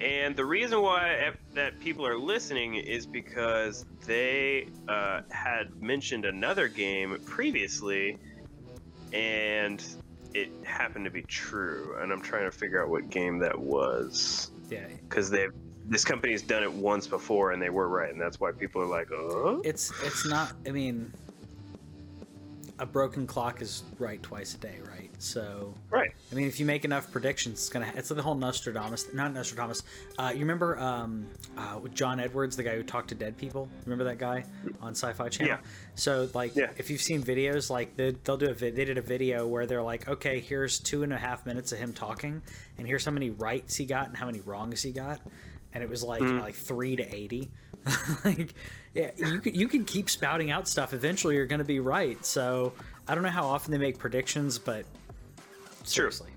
Speaker 3: And the reason why that people are listening is because they uh, had mentioned another game previously, and it happened to be true. And I'm trying to figure out what game that was
Speaker 2: Yeah,
Speaker 3: because they this company's done it once before and they were right, and that's why people are like, "Oh,
Speaker 2: it's it's not. I mean, a broken clock is right twice a day, right? So
Speaker 3: right."
Speaker 2: I mean, if you make enough predictions, it's gonna. It's the whole Nostradamus. Not Nostradamus. Uh, you remember um, uh, with John Edwards, the guy who talked to dead people? Remember that guy on Sci-Fi Channel?
Speaker 3: Yeah.
Speaker 2: So like,
Speaker 3: Yeah.
Speaker 2: if you've seen videos, like they, they'll do a vid- they did a video where they're like, okay, here's two and a half minutes of him talking, and here's how many rights he got and how many wrongs he got. and it was like
Speaker 3: Mm.
Speaker 2: like three to eighty. like, yeah, you can, you can keep spouting out stuff. Eventually, you're going to be right. So I don't know how often they make predictions, but seriously,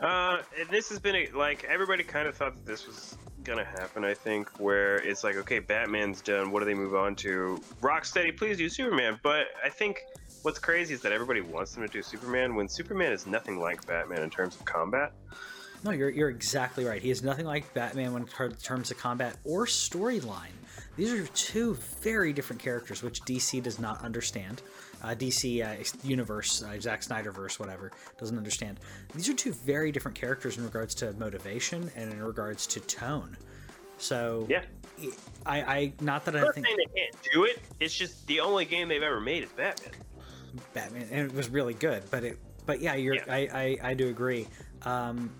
Speaker 3: Uh, and this has been a, like everybody kind of thought that this was gonna happen. I think where it's like, okay, Batman's done. What do they move on to? Rocksteady, please do Superman. But I think what's crazy is that everybody wants them to do Superman when Superman is nothing like Batman in terms of combat.
Speaker 2: No, you're you're exactly right. He is nothing like Batman when in terms of combat or storyline. These are two very different characters, which DC does not understand. Uh, DC uh, universe, uh, Zack Snyder verse, whatever, doesn't understand. These are two very different characters in regards to motivation and in regards to tone. So
Speaker 3: Yeah.
Speaker 2: I, I not that
Speaker 3: I'm
Speaker 2: I think
Speaker 3: they can't do it. It's just the only game they've ever made is Batman.
Speaker 2: Batman, and it was really good. But it, but yeah, you're,
Speaker 3: Yeah.
Speaker 2: I, I, I do agree. Um,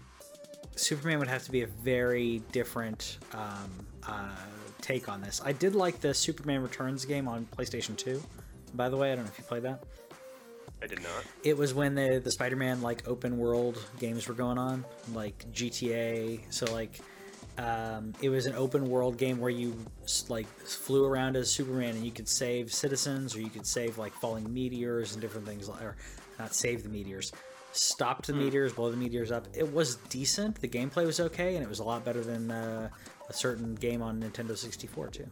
Speaker 2: Superman would have to be a very different um, uh, take on this. I did like the Superman Returns game on PlayStation Two. By the way, I don't know if you played that.
Speaker 3: I did not.
Speaker 2: It was when the the Spider-Man like open world games were going on, like GTA. So like, um, it was an open world game where you like flew around as Superman and you could save citizens, or you could save like falling meteors and different things, like- or not save the meteors, stop the meteors, blow the meteors up. It was decent. The gameplay was okay, and it was a lot better than uh, a certain game on Nintendo 64 too.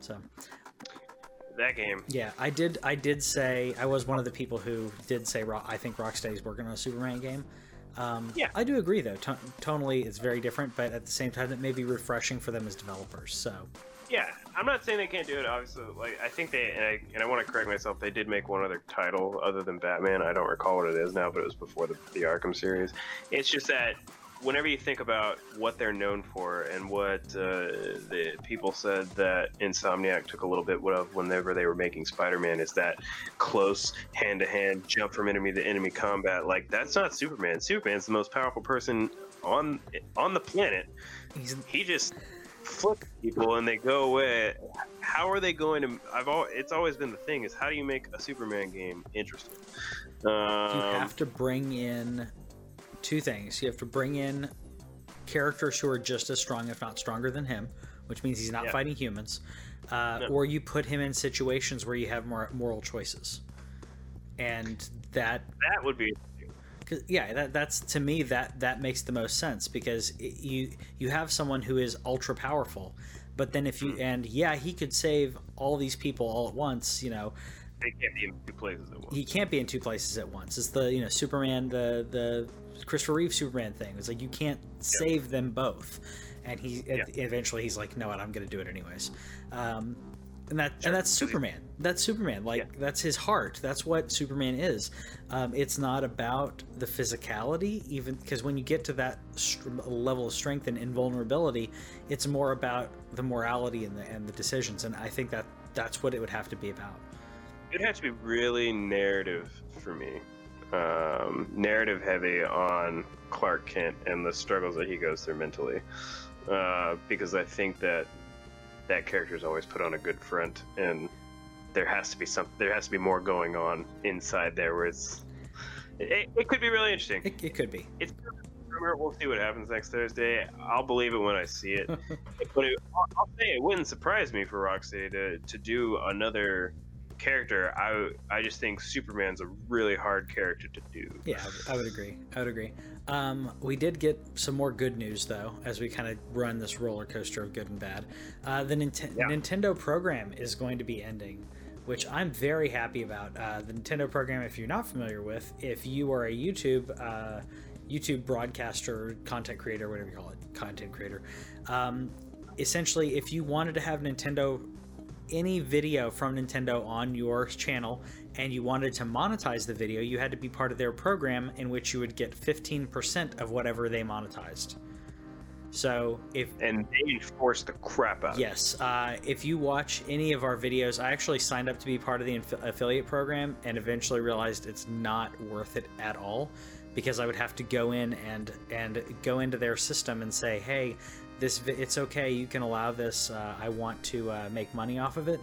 Speaker 2: So
Speaker 3: That game.
Speaker 2: yeah, I did. I did say I was one of the people who did say Ro- I think Rocksteady's working on a Superman game. Um,
Speaker 3: Yeah.
Speaker 2: I do agree though. Ton tonally, it's very different, but at the same time, it may be refreshing for them as developers. So
Speaker 3: Yeah, I'm not saying they can't do it. Obviously, like I think they and I, and I want to correct myself. They did make one other title other than Batman. I don't recall what it is now, but it was before the, the Arkham series. It's just that whenever you think about what they're known for and what uh, the people said that Insomniac took a little bit of whenever they were making Spider-Man is that close hand-to-hand jump from enemy to enemy combat. Like that's not Superman. Superman's the most powerful person on on the planet
Speaker 2: he's
Speaker 3: he just flips people and they go away. How are they going to? I've all. It's always been the thing is how do you make a Superman game interesting? Um,
Speaker 2: you have to bring in two things. You have to bring in characters who are just as strong, if not stronger than him, which means he's not
Speaker 3: Yeah.
Speaker 2: fighting humans. Uh,
Speaker 3: No.
Speaker 2: Or you put him in situations where you have more moral choices, and that
Speaker 3: that would be.
Speaker 2: 'Cause- yeah that, that's to me that that makes the most sense because it, you you have someone who is ultra powerful but then if you and yeah he could save all these people all at once you know.
Speaker 3: They can't be in two places at once.
Speaker 2: he can't be in two places at once. It's the you know superman the the christopher reeve superman thing. It's like you can't save them both. And he
Speaker 3: Yeah.
Speaker 2: eventually he's like no what i'm gonna do it anyways. Um and that
Speaker 3: Sure,
Speaker 2: and that's Superman. That's Superman. Like
Speaker 3: Yeah.
Speaker 2: that's his heart. That's what Superman is. Um, it's not about the physicality, even because when you get to that str- level of strength and invulnerability, it's more about the morality and the and the decisions. And I think that that's what it would have to be about.
Speaker 3: It'd have to be really narrative for me. Um, narrative heavy on Clark Kent and the struggles that he goes through mentally, uh, because I think that that character is always put on a good front, and there has to be some, there has to be more going on inside there. Where it's, it, it could be really interesting.
Speaker 2: It, it could be.
Speaker 3: It's rumor. We'll see what happens next Thursday. I'll believe it when I see it. but it, I'll, I'll say it wouldn't surprise me for Rocksteady to, to do another character. I I just think Superman's a really hard character to do.
Speaker 2: Yeah, I would- agree. I would agree. Um, we did get some more good news though, as we kind of run this roller coaster of good and bad. Uh, the
Speaker 3: Yeah.
Speaker 2: Nintendo program is going to be ending, which I'm very happy about. Uh, the Nintendo program, if you're not familiar with, if you are a YouTube uh, YouTube broadcaster, content creator, whatever you call it, content creator, um, essentially, if you wanted to have Nintendo any video from Nintendo on your channel and you wanted to monetize the video, you had to be part of their program in which you would get 15% of whatever they monetized. So if
Speaker 3: And they enforce the crap out.
Speaker 2: Yes. Uh, if you watch any of our videos, I actually signed up to be part of the inf- affiliate program and eventually realized it's not worth it at all because I would have to go in and and go into their system and say, hey, this it's okay. You can allow this. Uh, I want to uh, make money off of it.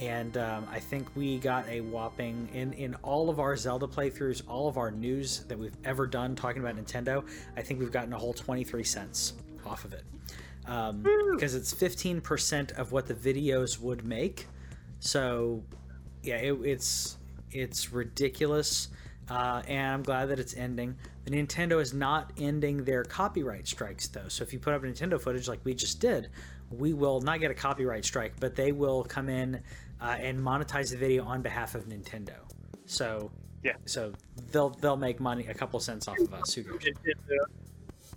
Speaker 2: And um, I think we got a whopping in in all of our Zelda playthroughs, all of our news that we've ever done talking about Nintendo. I think we've gotten a whole 23 cents off of it because it's 15% of what the videos would make. So, yeah, it, it's it's ridiculous, uh, and I'm glad that it's ending. The Nintendo is not ending their copyright strikes though. So if you put up Nintendo footage like we just did, we will not get a copyright strike, but they will come in uh, and monetize the video on behalf of Nintendo. So
Speaker 3: Yeah.
Speaker 2: so they'll they'll make money a couple cents off of us. Who cares?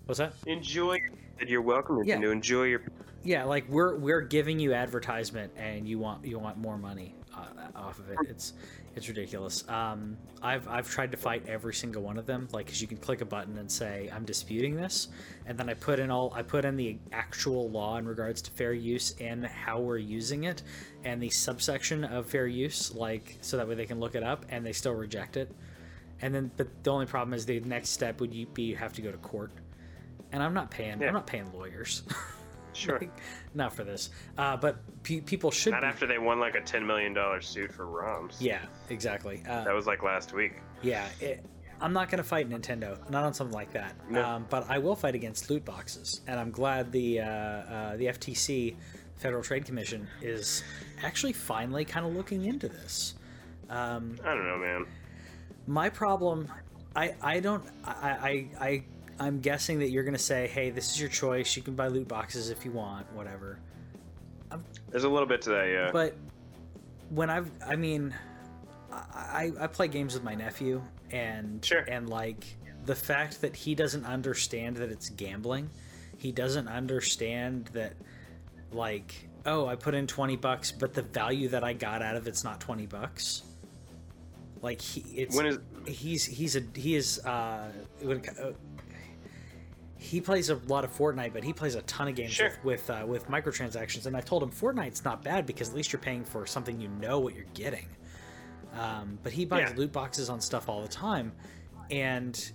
Speaker 2: What's that?
Speaker 3: Enjoy. And You're welcome
Speaker 2: Yeah.
Speaker 3: to enjoy your.
Speaker 2: Yeah, like we're we're giving you advertisement, and you want you want more money uh, off of it. It's it's ridiculous. Um, I've I've tried to fight every single one of them, like because you can click a button and say I'm disputing this, and then I put in all I put in the actual law in regards to fair use and how we're using it, and the subsection of fair use, like so that way they can look it up, and they still reject it. And then, but the only problem is the next step would be you have to go to court, and I'm not paying
Speaker 3: Yeah.
Speaker 2: I'm not paying lawyers.
Speaker 3: Sure.
Speaker 2: Like, not for this. Uh, but pe- people should.
Speaker 3: Not
Speaker 2: be-
Speaker 3: after they won like a ten million dollar suit for ROMs.
Speaker 2: Yeah, exactly. Uh,
Speaker 3: That was like last week.
Speaker 2: yeah, it, I'm not going to fight Nintendo, not on something like that.
Speaker 3: No.
Speaker 2: Um, but I will fight against loot boxes, and I'm glad the uh, uh, the FTC, Federal Trade Commission, is actually finally kind of looking into this. Um,
Speaker 3: I don't know, man.
Speaker 2: my problem, I I don't I I. I I'm guessing that you're going to say, "Hey, this is your choice. You can buy loot boxes if you want, whatever."
Speaker 3: There's a little bit to that, yeah.
Speaker 2: but when I've, I mean, I, I play games with my nephew, and
Speaker 3: Sure.
Speaker 2: and like the fact that he doesn't understand that it's gambling, he doesn't understand that, like, oh, I put in twenty bucks, but the value that I got out of it's not twenty bucks. Like he, it's
Speaker 3: when is
Speaker 2: he's he's a he is uh, uh, he plays a lot of Fortnite, but he plays a ton of games
Speaker 3: Sure.
Speaker 2: with with, uh, with microtransactions. And I told him Fortnite's not bad because at least you're paying for something you know what you're getting. Um, but he buys
Speaker 3: Yeah.
Speaker 2: loot boxes on stuff all the time, and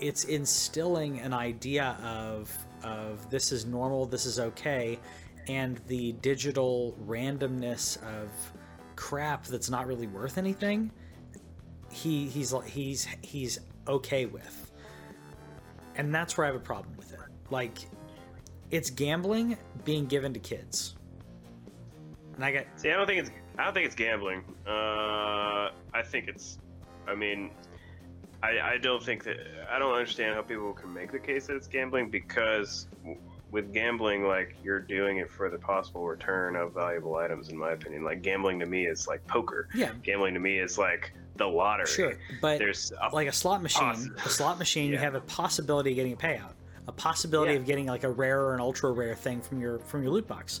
Speaker 2: it's instilling an idea of of this is normal, this is okay, and the digital randomness of crap that's not really worth anything. He he's he's he's okay with, and that's where I have a problem with it. Like, it's gambling being given to kids, and I get
Speaker 3: See, I don't think it's. I don't think it's gambling. Uh, I think it's. I mean, I, I don't think that. I don't understand how people can make the case that it's gambling because with gambling, like you're doing it for the possible return of valuable items. In my opinion, like gambling to me is like poker.
Speaker 2: yeah,
Speaker 3: Gambling to me is like the lottery.
Speaker 2: sure, but
Speaker 3: There's a,
Speaker 2: like a slot machine,
Speaker 3: Poss-
Speaker 2: a slot machine, you have a possibility of getting a payout, a possibility
Speaker 3: Yeah.
Speaker 2: of getting like a rare or an ultra rare thing from your from your loot box.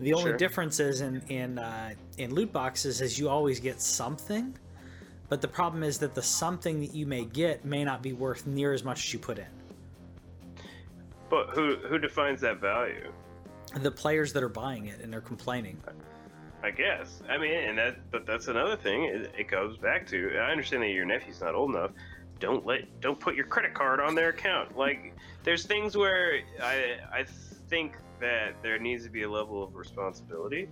Speaker 2: The only
Speaker 3: Sure.
Speaker 2: difference is in in uh, in loot boxes is you always get something, but the problem is that the something that you may get may not be worth near as much as you put in.
Speaker 3: but who who defines that value?
Speaker 2: The players that are buying it and they're complaining.
Speaker 3: I guess. I mean, and that, but that's another thing. It, it goes back to. I understand that your nephew's not old enough. Don't let, don't put your credit card on their account. Like, there's things where I, I think that there needs to be a level of responsibility.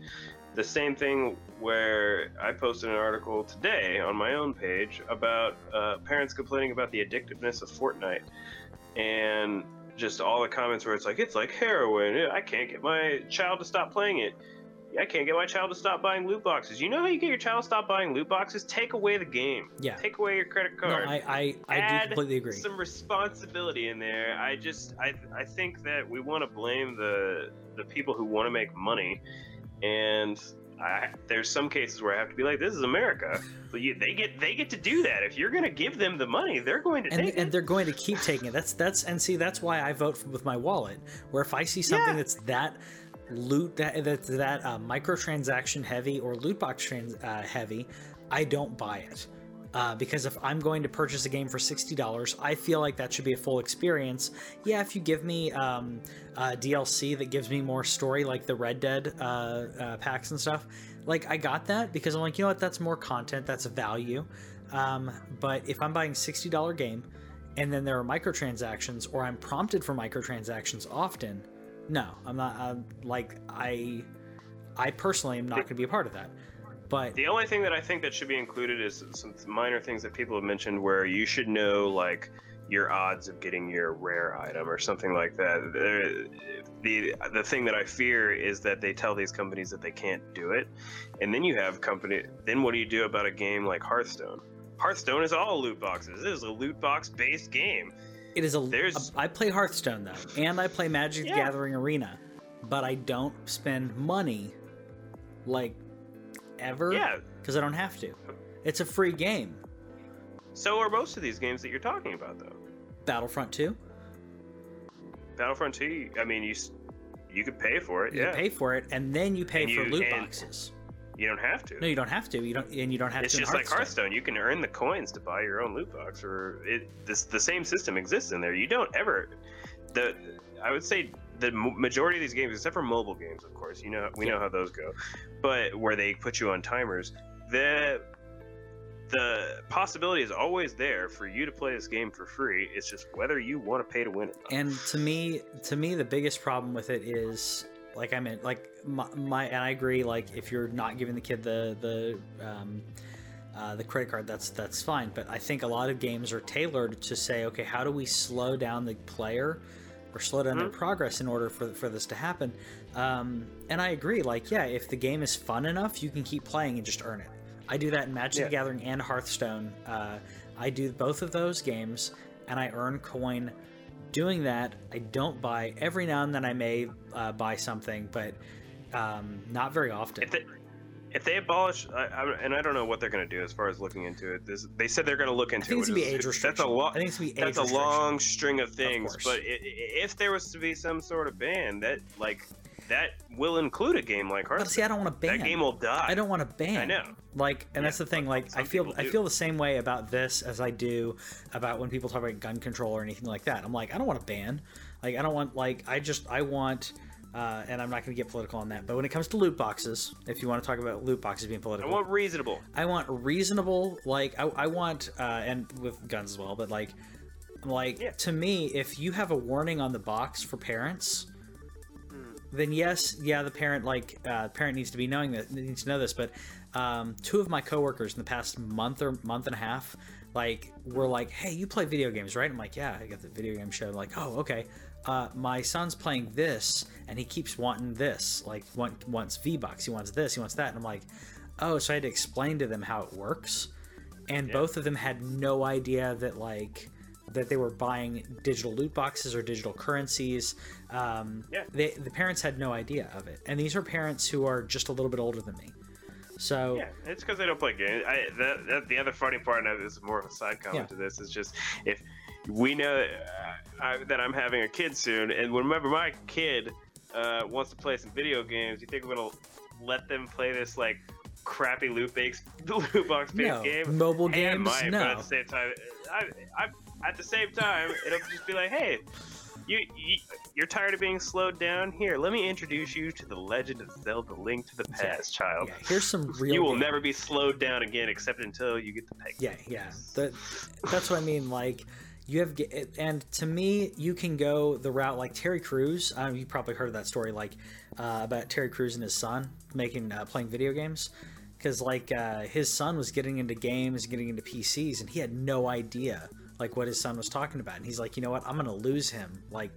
Speaker 3: The same thing where I posted an article today on my own page about uh, parents complaining about the addictiveness of Fortnite, and just all the comments where it's like it's like heroin. I can't get my child to stop playing it. I can't get my child to stop buying loot boxes. You know how you get your child to stop buying loot boxes? Take away the game.
Speaker 2: Yeah.
Speaker 3: Take away your credit
Speaker 2: No,
Speaker 3: card.
Speaker 2: I I, I do completely agree.
Speaker 3: Some responsibility in there. I just I I think that we want to blame the the people who want to make money, and I, there's some cases where I have to be like, this is America, but you, they get they get to do that. If you're gonna give them the money, they're going to
Speaker 2: and,
Speaker 3: take
Speaker 2: and
Speaker 3: it.
Speaker 2: they're going to keep taking it. That's that's and see that's why I vote with my wallet. Where if I see something
Speaker 3: Yeah.
Speaker 2: that's that loot that that's that uh, microtransaction heavy or loot box trans, uh, heavy, I don't buy it. Uh, because if I'm going to purchase a game for sixty dollars, I feel like that should be a full experience. Yeah, if you give me um, uh, DLC that gives me more story, like the Red Dead uh, uh, packs and stuff, like I got that because I'm like, you know what, that's more content, that's a value. Um, but if I'm buying sixty dollar game, and then there are microtransactions, or I'm prompted for microtransactions often, no, I'm not. I'm, like I, I personally am not going to be a part of that. But
Speaker 3: The only thing that I think that should be included is some minor things that people have mentioned where you should know like your odds of getting your rare item or something like that. The the thing that I fear is that they tell these companies that they can't do it, and then you have company. Then what do you do about a game like Hearthstone? Hearthstone is all loot boxes. It is a loot box based game.
Speaker 2: It is a.
Speaker 3: There's-
Speaker 2: I play Hearthstone though, and I play Magic the Gathering Arena, but I don't spend money like ever.
Speaker 3: Yeah.
Speaker 2: because I don't have to. It's a free game.
Speaker 3: So are most of these games that you're talking about, though.
Speaker 2: Battlefront 2,
Speaker 3: Battlefront 2, I mean, you you could pay for it.
Speaker 2: you
Speaker 3: yeah,
Speaker 2: pay for it, and then you pay
Speaker 3: And
Speaker 2: for
Speaker 3: you-
Speaker 2: loot boxes.
Speaker 3: You don't have to.
Speaker 2: No, you don't have to. You don't, and you don't have
Speaker 3: it's
Speaker 2: to. It's
Speaker 3: just like
Speaker 2: Hearthstone.
Speaker 3: Hearthstone. You can earn the coins to buy your own loot box, or it. This the same system exists in there. You don't ever. The I would say the majority of these games, except for mobile games, of course, you know we know how those go, but where they put you on timers, the the possibility is always there for you to play this game for free. It's just whether you want to pay to win it.
Speaker 2: And to me, to me, the biggest problem with it is like I mean, like my, my and I agree. Like if you're not giving the kid the the um, uh, the credit card, that's that's fine. But I think a lot of games are tailored to say, okay, how do we slow down the player or slow down their progress in order for for this to happen? Um, and I agree. Like, yeah, if the game is fun enough, you can keep playing and just earn it. I do that in Magic
Speaker 3: Yeah.
Speaker 2: the Gathering and Hearthstone. Uh, I do both of those games, and I earn coin doing that. I don't buy every now and then. I may uh, buy something, but um, not very often.
Speaker 3: If they, if they abolish, I, I, and I don't know what they're going to do as far as looking into it. This, they said they're going to look
Speaker 2: I
Speaker 3: into
Speaker 2: think it's
Speaker 3: it.
Speaker 2: be age restriction.
Speaker 3: That's a lot.
Speaker 2: I think it's be age
Speaker 3: That's a long string of things.
Speaker 2: course.
Speaker 3: but i- i- if there was to be some sort of ban, that like that will include a game like
Speaker 2: But
Speaker 3: Hearthstone.
Speaker 2: see, I don't want to ban.
Speaker 3: that game will die.
Speaker 2: I don't want to ban.
Speaker 3: I know.
Speaker 2: Like, and
Speaker 3: Yeah,
Speaker 2: that's the thing. Like, I feel I feel the same way about this as I do about when people talk about gun control or anything like that. I'm like, I don't want to ban. Like, I don't want like I just I want. Uh, and I'm not going to get political on that. But when it comes to loot boxes, if you want to talk about loot boxes being political, I
Speaker 3: want reasonable.
Speaker 2: I want reasonable, like I, I want, uh, and with guns as well. But like, like
Speaker 3: Yeah.
Speaker 2: to me, if you have a warning on the box for parents,
Speaker 3: Hmm.
Speaker 2: then yes, yeah, the parent like uh, parent needs to be knowing that needs to know this. But um, two of my coworkers in the past month or month and a half, like were like, "Hey, you play video games, right?" I'm like, "Yeah, I got the video game show." like, "Oh, okay." Uh, my son's playing this, and he keeps wanting this. Like, want, wants V Bucks. He wants this. He wants that. And I'm like, "Oh," so I had to explain to them how it works, and both of them had no idea that like that they were buying digital loot boxes or digital currencies. Um,
Speaker 3: Yeah.
Speaker 2: they, the parents had no idea of it, and these are parents who are just a little bit older than me. So
Speaker 3: Yeah, it's because they don't play games. I, that, that, the other funny part, and this is more of a side comment
Speaker 2: Yeah.
Speaker 3: to this, is just if we know uh, I, that I'm having a kid soon, and whenever my kid uh, wants to play some video games, you think I'm gonna let them play this like crappy loot based loot box based
Speaker 2: No.
Speaker 3: game?
Speaker 2: Mobile games,
Speaker 3: might,
Speaker 2: no.
Speaker 3: But at the same time, I, I, at the same time, it'll just be like, hey. You, you, you're tired of being slowed down? Here, let me introduce you to the Legend of Zelda: Link to the Past, child.
Speaker 2: yeah, here's some real.
Speaker 3: You will
Speaker 2: game-
Speaker 3: never be slowed down again, except until you get the peg.
Speaker 2: Yeah, yeah. That, that's what I mean. Like, you have, and to me, you can go the route like Terry Crews. Um, you probably heard of that story, like uh, about Terry Crews and his son making uh, playing video games, because like uh, his son was getting into games, getting into PCs, and he had no idea like what his son was talking about. And he's like, you know what, I'm gonna lose him. Like.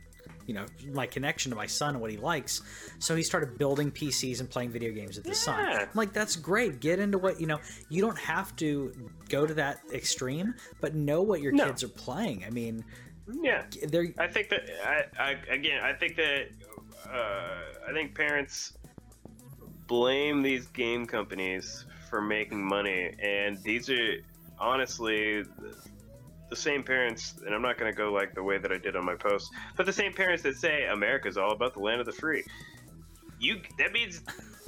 Speaker 2: You know my connection to my son and what he likes, so he started building PCs and playing video games with his son. I'm like, that's great. Get into what you know. You don't have to go to that extreme, but know what your
Speaker 3: No.
Speaker 2: kids are playing. I mean,
Speaker 3: Yeah,
Speaker 2: they're
Speaker 3: I think that I, I again, I think that uh, I think parents blame these game companies for making money, and these are honestly the, same parents. And I'm not going to go like the way that I did on my post, but the same parents that say America's all about the land of the free. You that means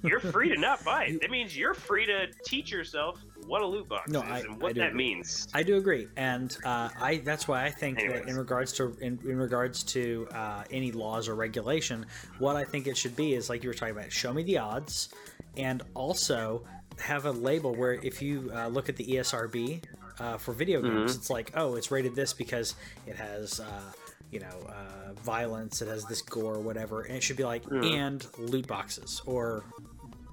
Speaker 3: you're free to not buy it. That means you're free to teach yourself what a loot box
Speaker 2: No,
Speaker 3: is
Speaker 2: I-
Speaker 3: and what that
Speaker 2: agree.
Speaker 3: means.
Speaker 2: I do agree, and uh, I that's why I think that in regards to in, in regards to uh, any laws or regulation, what I think it should be is like you were talking about. Show me the odds, and also have a label where if you uh, look at the ESRB uh, for video games, it's like oh, it's rated this because it has. Uh, you know, uh, violence. It has this gore, whatever, and it should be like and loot boxes or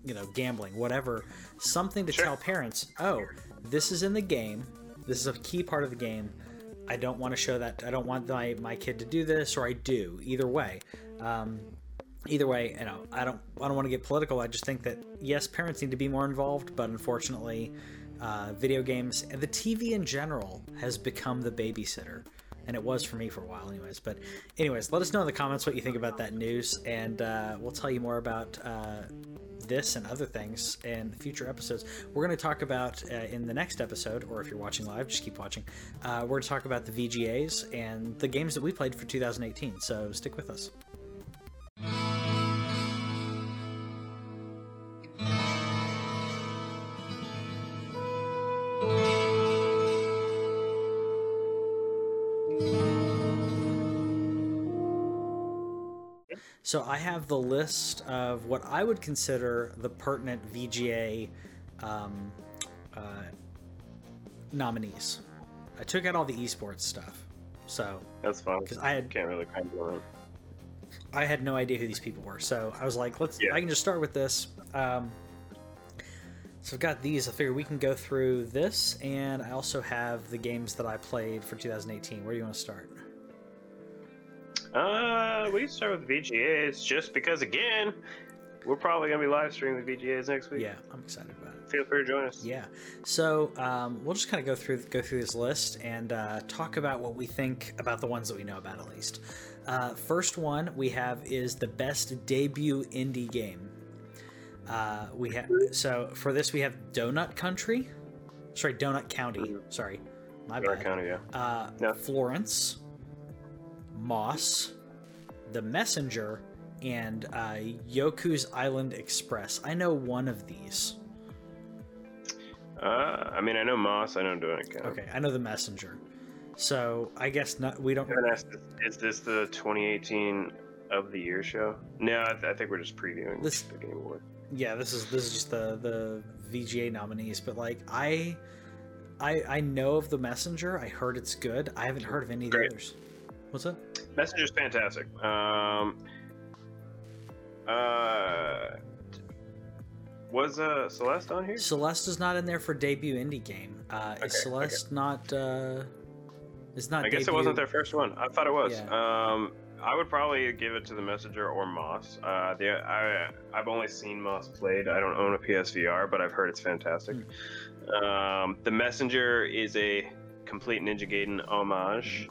Speaker 2: you know, gambling, whatever, something to
Speaker 3: Sure.
Speaker 2: tell parents, oh, this is in the game. This is a key part of the game. I don't want to show that. I don't want my my kid to do this, or I do. Either way, um, either way, you know, I don't I don't want to get political. I just think that yes, parents need to be more involved, but unfortunately, uh, video games and the TV in general has become the babysitter. And it was for me for a while, anyways. But, anyways, let us know in the comments what you think about that news, and uh, we'll tell you more about uh, this and other things in future episodes. We're going to talk about uh, in the next episode, or if you're watching live, just keep watching. Uh, we're going to talk about the VGAs and the games that we played for 2018. So stick with us. So I have the list of what I would consider the pertinent VGA um, uh, nominees. I took out all the esports stuff, so
Speaker 3: That's fun.
Speaker 2: because I had
Speaker 3: Can't really kind of.
Speaker 2: I had no idea who these people were. So I was like, let's.
Speaker 3: Yeah.
Speaker 2: I can just start with this. Um, so I've got these. I figure we can go through this, and I also have the games that I played for 2018. Where do you want to start?
Speaker 3: Uh, we start with VGAs just because, again, we're probably gonna be live streaming the VGAs next week.
Speaker 2: Yeah, I'm excited about it.
Speaker 3: Feel free to join us.
Speaker 2: Yeah. So um, we'll just kind of go through go through this list and uh, talk about what we think about the ones that we know about at least. Uh, first one we have is the best debut indie game. Uh, we have so for this we have Donut Country, sorry Donut County. Sorry, my
Speaker 3: North
Speaker 2: bad.
Speaker 3: County, yeah.
Speaker 2: Uh,
Speaker 3: No.
Speaker 2: Florence, Moss, The Messenger, and uh, Yoku's Island Express. I know one of these.
Speaker 3: Uh, I mean, I know Moss. I know County.
Speaker 2: Okay, I know the messenger. So I guess not. We don't.
Speaker 3: Can I ask, Is this the 2018 of the year show? No, I, th- I think we're just previewing
Speaker 2: This-
Speaker 3: the Game Award.
Speaker 2: Yeah, this is this is just the the VGA nominees. But like I, I I know of the messenger. I heard it's good. I haven't heard of any of the
Speaker 3: Great.
Speaker 2: others. What's that?
Speaker 3: Messenger's fantastic. Um, uh, was uh Celeste on here?
Speaker 2: Celeste is not in there for debut indie game. Uh,
Speaker 3: Okay,
Speaker 2: is Celeste not? Uh, is not.
Speaker 3: I guess it wasn't their first one. I thought it was.
Speaker 2: Yeah.
Speaker 3: Um, I would probably give it to the Messenger or Moss. Uh, the, I I've only seen Moss played. I don't own a PSVR, but I've heard it's fantastic.
Speaker 2: Hmm.
Speaker 3: Um, the Messenger is a complete Ninja Gaiden homage,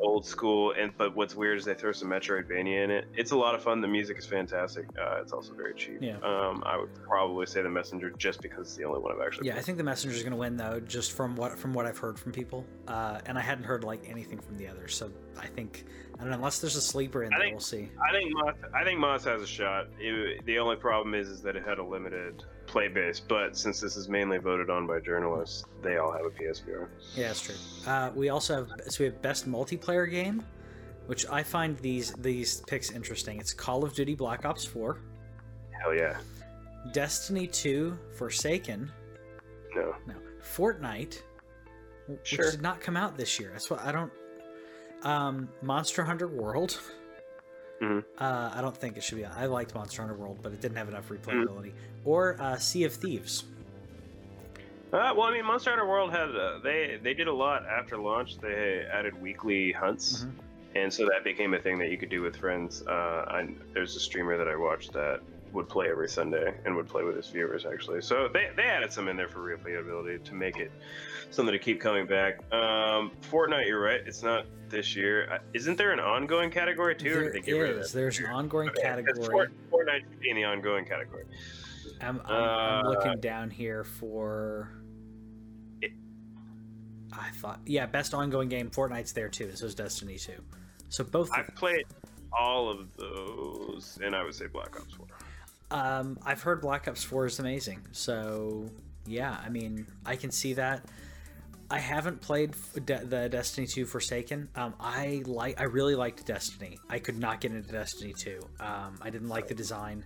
Speaker 3: old school. And but what's weird is they throw some Metroidvania in it. It's a lot of fun. The music is fantastic. Uh, it's also very cheap.
Speaker 2: Yeah.
Speaker 3: Um, I would probably say the Messenger just because it's the only one I've actually.
Speaker 2: Yeah, I think the messenger is going to win though, just from what from what I've heard from people. Uh, and I hadn't heard like anything from the others, so I think I don't know unless there's a sleeper in there,
Speaker 3: think-
Speaker 2: we'll see.
Speaker 3: I think Moss. I think Moss has a shot. It- the only problem is, is that it had a limited play base. But since this is mainly voted on by journalists, they all have a PSVR.
Speaker 2: Yeah, that's true. Uh, we also have so we have best multiplayer game, which I find these these picks interesting. It's Call of Duty Black Ops 4,
Speaker 3: Hell yeah.
Speaker 2: Destiny 2, Forsaken,
Speaker 3: No.
Speaker 2: no, Fortnite, which
Speaker 3: Sure.
Speaker 2: did not come out this year. That's what I don't. Um, Monster Hunter World.
Speaker 3: Mhm.
Speaker 2: Uh, I don't think it should be. on. I liked Monster Hunter World, but it didn't have enough
Speaker 3: Mm-hmm.
Speaker 2: replayability. Or uh, Sea of Thieves.
Speaker 3: Uh, well, I mean, Monster Hunter World had uh, they they did a lot after launch. They added weekly hunts,
Speaker 2: Mhm.
Speaker 3: and so that became a thing that you could do with friends. Uh, I, there's a streamer that I watched that would play every Sunday and would play with his viewers actually. So they, they added some in there for replayability to make it something to keep coming back. Um, Fortnite, you're right. It's not this year. Uh, Isn't there an ongoing category too? or did they get rid of that?
Speaker 2: There's an ongoing
Speaker 3: Okay,
Speaker 2: category.
Speaker 3: Fort- Fortnite should be in the ongoing category.
Speaker 2: I'm, I'm, I'm
Speaker 3: Uh,
Speaker 2: looking down here for. I thought, yeah, best ongoing game. Fortnite's there too. So is Destiny 2. So both.
Speaker 3: I've played all of those, and I would say Black Ops 4.
Speaker 2: Um, I've heard Black Ops 4 is amazing. So yeah, I mean, I can see that. I haven't played De- the Destiny 2 Forsaken. Um, I like, I really liked Destiny. I could not get into Destiny 2. Um, I didn't like the design.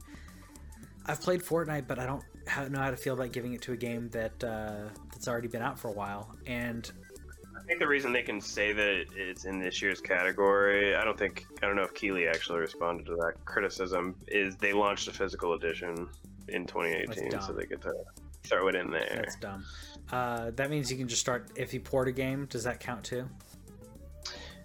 Speaker 2: I've played Fortnite, but I don't know how to feel about giving it to a game that uh, that's already been out for a while. And
Speaker 3: I think the reason they can say that it's in this year's category, I don't think, I don't know if Keighley actually responded to that criticism, is they launched a physical edition in 2018, so they get to throw it in there.
Speaker 2: that's dumb. Uh, that means you can just start if you port a game. Does that count too?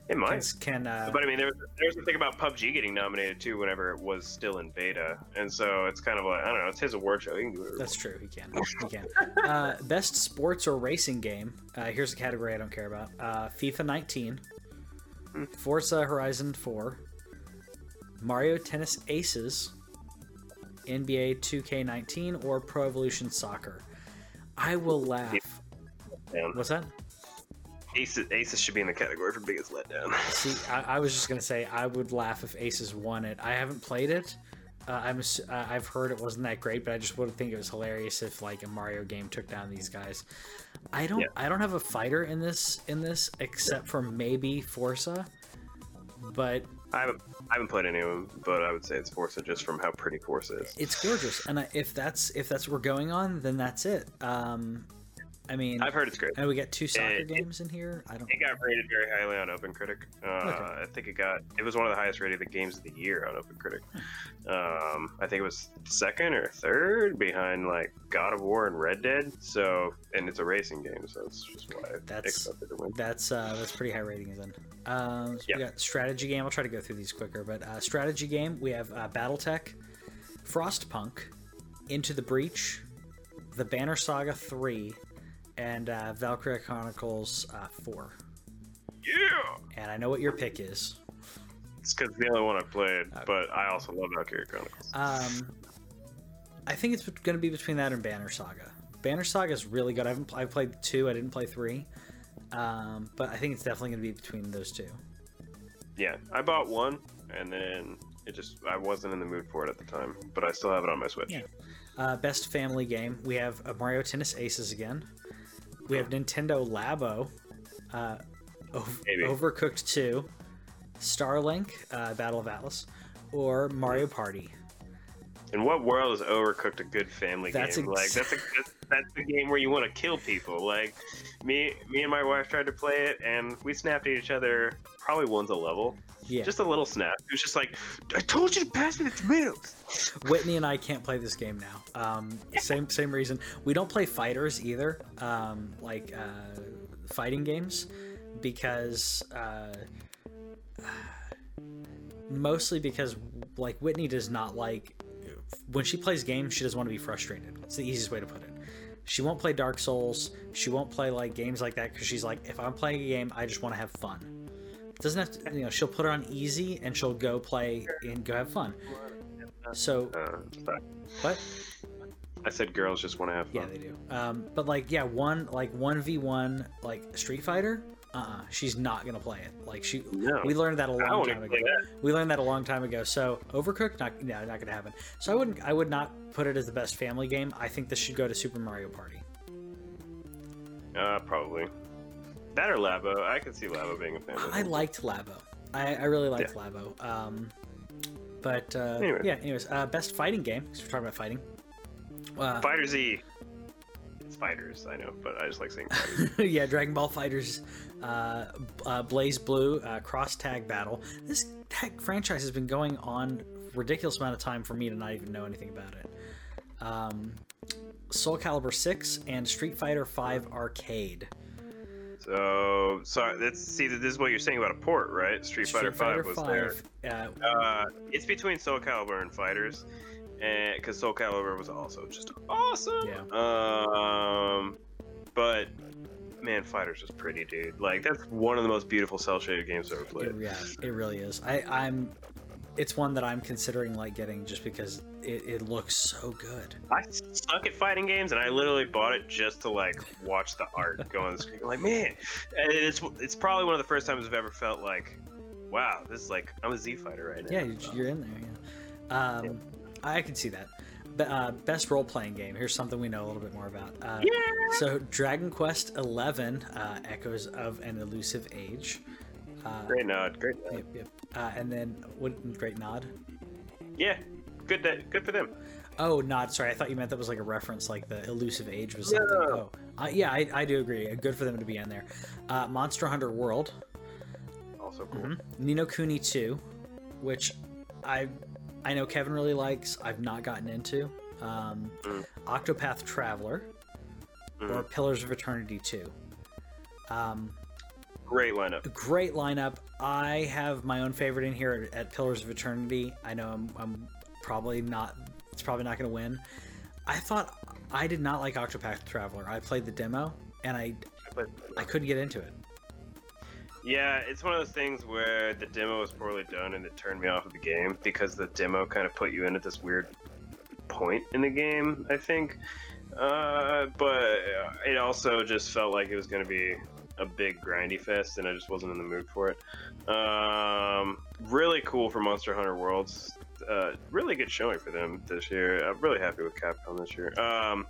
Speaker 3: It might.
Speaker 2: Can, uh,
Speaker 3: But I mean, there was, there the thing about PUBG getting nominated too whenever it was still in beta, and so it's kind of like I don't know. It's his award show. He can do whatever.
Speaker 2: That's true. He can. He can. Uh, best sports or racing game. Uh, here's a category I don't care about. Uh, FIFA 19, Forza Horizon 4, Mario Tennis Aces, NBA 2K19, or Pro Evolution Soccer. I will laugh. What's that?
Speaker 3: Aces, Aces should be in the category for biggest letdown.
Speaker 2: See, I, I was just gonna say I would laugh if Aces won it. I haven't played it. Uh, I'm uh, I've heard it wasn't that great, but I just would think it was hilarious if like a Mario game took down these guys. I don't
Speaker 3: Yeah.
Speaker 2: I don't have a fighter in this in this except for maybe Forza, but
Speaker 3: I haven't I haven't played any of them, but I would say it's Forza just from how pretty Forza is.
Speaker 2: it's gorgeous. And I, if that's if that's what we're going on, then that's it. Um, I mean,
Speaker 3: I've heard it's great.
Speaker 2: and we got two soccer
Speaker 3: it-
Speaker 2: games in here. I don't.
Speaker 3: It got rated very highly on OpenCritic. Uh, I think it got it was one of the highest rated games of the year on OpenCritic. Um, I think it was second or third behind like God of War and Red Dead. So and it's a racing game, so it's just why I
Speaker 2: That's-
Speaker 3: expected to win.
Speaker 2: That's uh, that's pretty high rating then. Um, so we got strategy game. I'll try to go through these quicker, but uh, strategy game. We have uh, BattleTech, Frostpunk, Into the Breach, the Banner Saga three, and uh, Valkyria Chronicles uh, four.
Speaker 3: Yeah,
Speaker 2: And I know what your pick is.
Speaker 3: it's because the only one I played, but I also love Valkyria Chronicles.
Speaker 2: Um, I think it's going to be between that and Banner Saga. Banner Saga is really good. I haven't I played two. I didn't play three, um, but I think it's definitely going to be between those two.
Speaker 3: yeah, I bought one, and then it just I wasn't in the mood for it at the time, but I still have it on my Switch.
Speaker 2: Yeah. Uh, best family game. We have Mario Tennis Aces again. We have Nintendo Labo, uh, Ov-. Overcooked 2, Starlink, uh, Battle of Atlas, or Mario Party.
Speaker 3: In what world is Overcooked a good family
Speaker 2: That's
Speaker 3: game?
Speaker 2: ex-
Speaker 3: like that's a that's, that's the game where you want to kill people. Like me me and my wife tried to play it and we snapped at each other probably once a level.
Speaker 2: Yeah.
Speaker 3: Just a little snap. It was just like, I told you to pass me the tomatoes.
Speaker 2: Whitney and I can't play this game now. Um, same same reason. We don't play fighters either, um, like uh, fighting games, because uh, mostly because like Whitney does not like when she plays games. She doesn't want to be frustrated. It's the easiest way to put it. She won't play Dark Souls. She won't play like games like that because she's like, if I'm playing a game, I just want to have fun. Doesn't have to, you know. She'll put it on easy and she'll go play and go have fun. So
Speaker 3: Uh,
Speaker 2: what?
Speaker 3: I said girls just want to have fun.
Speaker 2: Yeah, they do. Um, but like, yeah, one like one v one like Street Fighter. Uh, uh she's not gonna play it. Like she,
Speaker 3: No.
Speaker 2: we learned that a long time ago. We learned that a long time ago. So Overcooked, not no, not gonna happen. So I wouldn't, I would not put it as the best family game. I think this should go to Super Mario Party.
Speaker 3: Uh, probably. That or Labo. I could see Labo being a fan.
Speaker 2: I liked Labo. I, I really liked Labo. Um, but uh,
Speaker 3: Anyway.
Speaker 2: yeah, anyways, uh, best fighting game. 'cause we're talking about fighting. Uh,
Speaker 3: FighterZ. It's fighters, I know, but I just like saying fighters.
Speaker 2: yeah, Dragon Ball Fighters, uh, uh, BlazBlue, uh, Cross Tag Battle. This tag franchise has been going on ridiculous amount of time for me to not even know anything about it. Um, Soul Calibur 6 and Street Fighter 5 Arcade.
Speaker 3: So, sorry. Let's see. This is what you're saying about a port, right? Street, Fighter Five was there.
Speaker 2: uh,
Speaker 3: Uh, it's between Soul Calibur and Fighters, and because Soul Calibur was also just awesome.
Speaker 2: Yeah.
Speaker 3: Um, but man, Fighters was pretty, dude. Like that's one of the most beautiful cell shaded games I've ever played.
Speaker 2: it, yeah, it really is. I, I'm. It's one that I'm considering like getting just because it, it looks so good.
Speaker 3: I suck at fighting games, and I literally bought it just to like watch the art go on the screen. Like, man, and it's it's probably one of the first times I've ever felt like, wow, this is like I'm a Z fighter right now.
Speaker 2: Yeah, you're- you're in there. Yeah. Um, I can see that. Uh, best role playing game. Here's something we know a little bit more about. Uh, So, Dragon Quest XI, uh, Echoes of an Elusive Age. Uh,
Speaker 3: Great nod, great nod.
Speaker 2: Yep, yep. Uh, and then, what? Great nod.
Speaker 3: Yeah, good, that, good for them.
Speaker 2: Oh, not Sorry, I thought you meant that was like a reference, like the Elusive Age was something.
Speaker 3: No.
Speaker 2: Oh, uh, yeah, I, I do agree. Good for them to be in there. Uh, Monster Hunter World,
Speaker 3: Also cool.
Speaker 2: Mm-hmm. Ni no Kuni 2, which I I know Kevin really likes. I've not gotten into. Um,
Speaker 3: Mm.
Speaker 2: Octopath Traveler or Pillars of Eternity 2. Um,
Speaker 3: Great lineup.
Speaker 2: Great lineup. I have my own favorite in here at, at Pillars of Eternity. I know I'm, I'm probably not. It's probably not going to win. I thought I did not like Octopath Traveler. I played the demo and I I couldn't get into it.
Speaker 3: Yeah, it's one of those things where the demo was poorly done and it turned me off of the game because the demo kind of put you in at this weird point in the game, I think. Uh, but it also just felt like it was going to be a big grindy fest and I just wasn't in the mood for it. Um, really cool for Monster Hunter Worlds. Uh, really good showing for them this year. I'm really happy with Capcom this year. Um,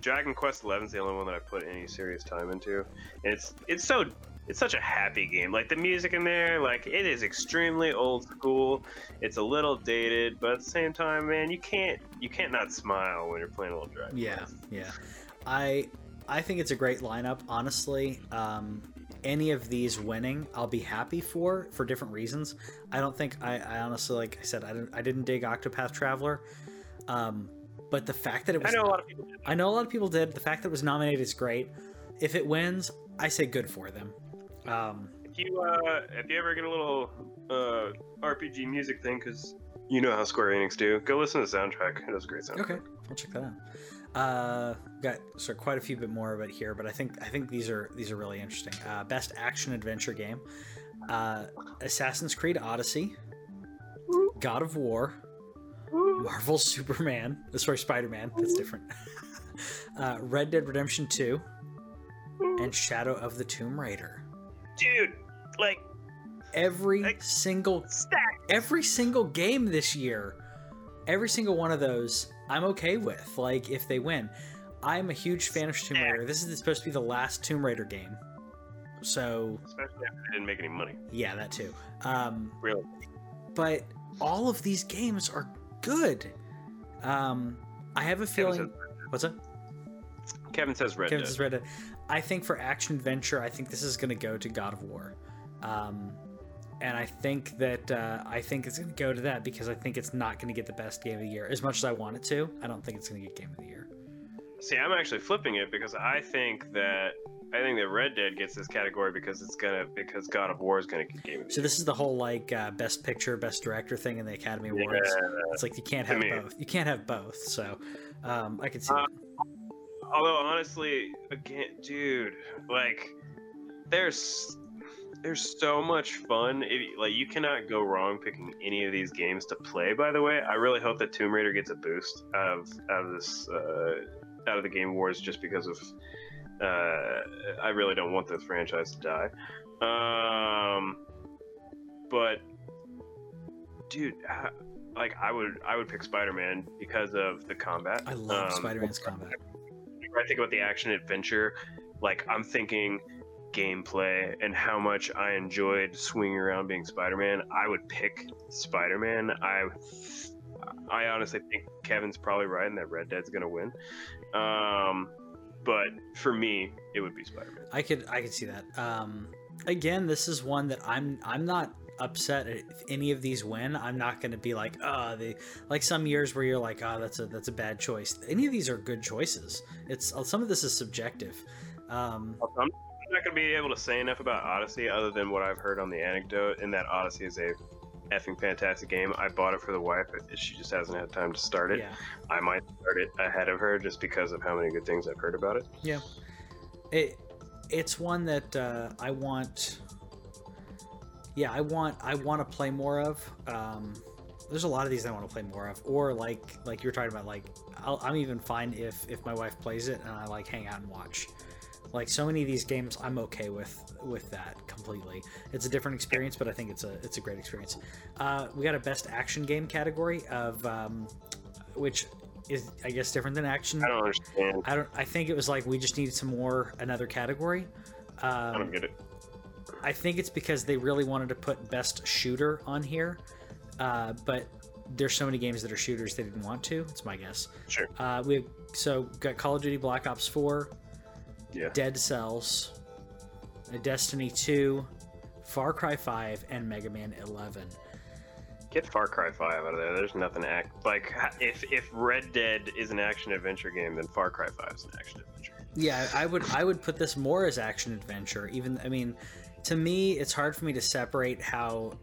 Speaker 3: Dragon Quest XI is the only one that I put any serious time into, and it's it's so it's such a happy game. Like the music in there, like it is extremely old school. It's a little dated, but at the same time, man, you can't you can't not smile when you're playing a little Dragon.
Speaker 2: Yeah,
Speaker 3: Quest.
Speaker 2: yeah. I I think it's a great lineup. Honestly, um, any of these winning, I'll be happy for for different reasons. I don't think I, I honestly, like I said, I didn't I didn't dig Octopath Traveler. Um, but the fact that it was I
Speaker 3: know a lot of people. Did.
Speaker 2: I know a lot of people did. The fact that it was nominated is great. If it wins, I say good for them. Um,
Speaker 3: If you uh, if you ever get a little uh, RPG music thing, because you know how Square Enix do, go listen to the soundtrack. It has a great soundtrack.
Speaker 2: okay, I'll check that out. Uh, got so quite a few bit more of it here, but I think I think these are these are really interesting. Uh, best action adventure game: uh, Assassin's Creed Odyssey, God of War, Marvel Superman. uh, Sorry, Spider Man. That's different. uh, Red Dead Redemption Two, and Shadow of the Tomb Raider.
Speaker 3: Dude, like
Speaker 2: Every
Speaker 3: Like-
Speaker 2: single
Speaker 3: stack.
Speaker 2: every single game this year, every single one of those, I'm okay with. Like if they win, I'm a huge fan of Tomb Raider. This is supposed to be the last Tomb Raider game, so
Speaker 3: Especially after they didn't make any money.
Speaker 2: yeah, that too. Um,
Speaker 3: Really.
Speaker 2: but all of these games are good. Um, I have a
Speaker 3: Kevin
Speaker 2: feeling. What's up?
Speaker 3: Kevin says Red
Speaker 2: Kevin
Speaker 3: Dead.
Speaker 2: says Red Dead. I think for action adventure, I think this is going to go to God of War, um, and I think that uh, I think it's going to go to that because I think it's not going to get the best game of the year as much as I want it to. I don't think it's going to get game of the year.
Speaker 3: See, I'm actually flipping it because I think that I think that Red Dead gets this category because it's gonna because God of War is gonna get game of the year.
Speaker 2: So this is the whole like uh, best picture, best director thing in the Academy Awards.
Speaker 3: Yeah.
Speaker 2: It's like you can't have
Speaker 3: me.
Speaker 2: both. You can't have both. So um, I can see.
Speaker 3: Uh,
Speaker 2: that.
Speaker 3: Although honestly, again, dude, like there's there's so much fun. Like you cannot go wrong picking any of these games to play. By the way, I really hope that Tomb Raider gets a boost out of out of this uh, out of the Game Awards just because of. Uh, I really don't want this franchise to die. Um, but dude, ha- like I would I would pick Spider Man because of the combat.
Speaker 2: I love
Speaker 3: Um,
Speaker 2: Spider-Man's combat.
Speaker 3: I think about the action adventure, like I'm thinking gameplay and how much I enjoyed swinging around being Spider-Man. I would pick Spider-Man. I I honestly think Kevin's probably right and that Red Dead's gonna win. Um, but for me, it would be Spider-Man.
Speaker 2: I could I could see that. Um, again, this is one that I'm I'm not upset if any of these win. I'm not going to be like, oh, they like some years where you're like, oh, that's a that's a bad choice. Any of these are good choices. It's some of this is subjective. Um,
Speaker 3: I'm not gonna be able to say enough about Odyssey other than what I've heard on the anecdote, and that Odyssey is a effing fantastic game. I bought it for the wife. She just hasn't had time to start it.
Speaker 2: yeah,
Speaker 3: I might start it ahead of her just because of how many good things I've heard about it.
Speaker 2: yeah. It it's one that uh, I want. Yeah, I want I want to play more of. Um, there's a lot of these I want to play more of, or like like you're talking about. Like I'll, I'm even fine if if my wife plays it and I like hang out and watch. Like so many of these games, I'm okay with with that completely. It's a different experience, but I think it's a it's a great experience. Uh, we got a best action game category of um, which is I guess different than action.
Speaker 3: I don't understand.
Speaker 2: I don't. I think it was like we just needed some more another category.
Speaker 3: I
Speaker 2: Um,
Speaker 3: don't get it.
Speaker 2: I think it's because they really wanted to put best shooter on here, uh, but there's so many games that are shooters they didn't want to. It's my guess.
Speaker 3: Sure.
Speaker 2: Uh, we so got Call of Duty Black Ops 4,
Speaker 3: Yeah.
Speaker 2: Dead Cells, Destiny 2, Far Cry 5, and Mega Man 11.
Speaker 3: Get Far Cry 5 out of there. There's nothing act like. If if Red Dead is an action adventure game, then Far Cry 5 is an action adventure.
Speaker 2: Yeah, I would I would put this more as action adventure. Even I mean, to me, it's hard for me to separate how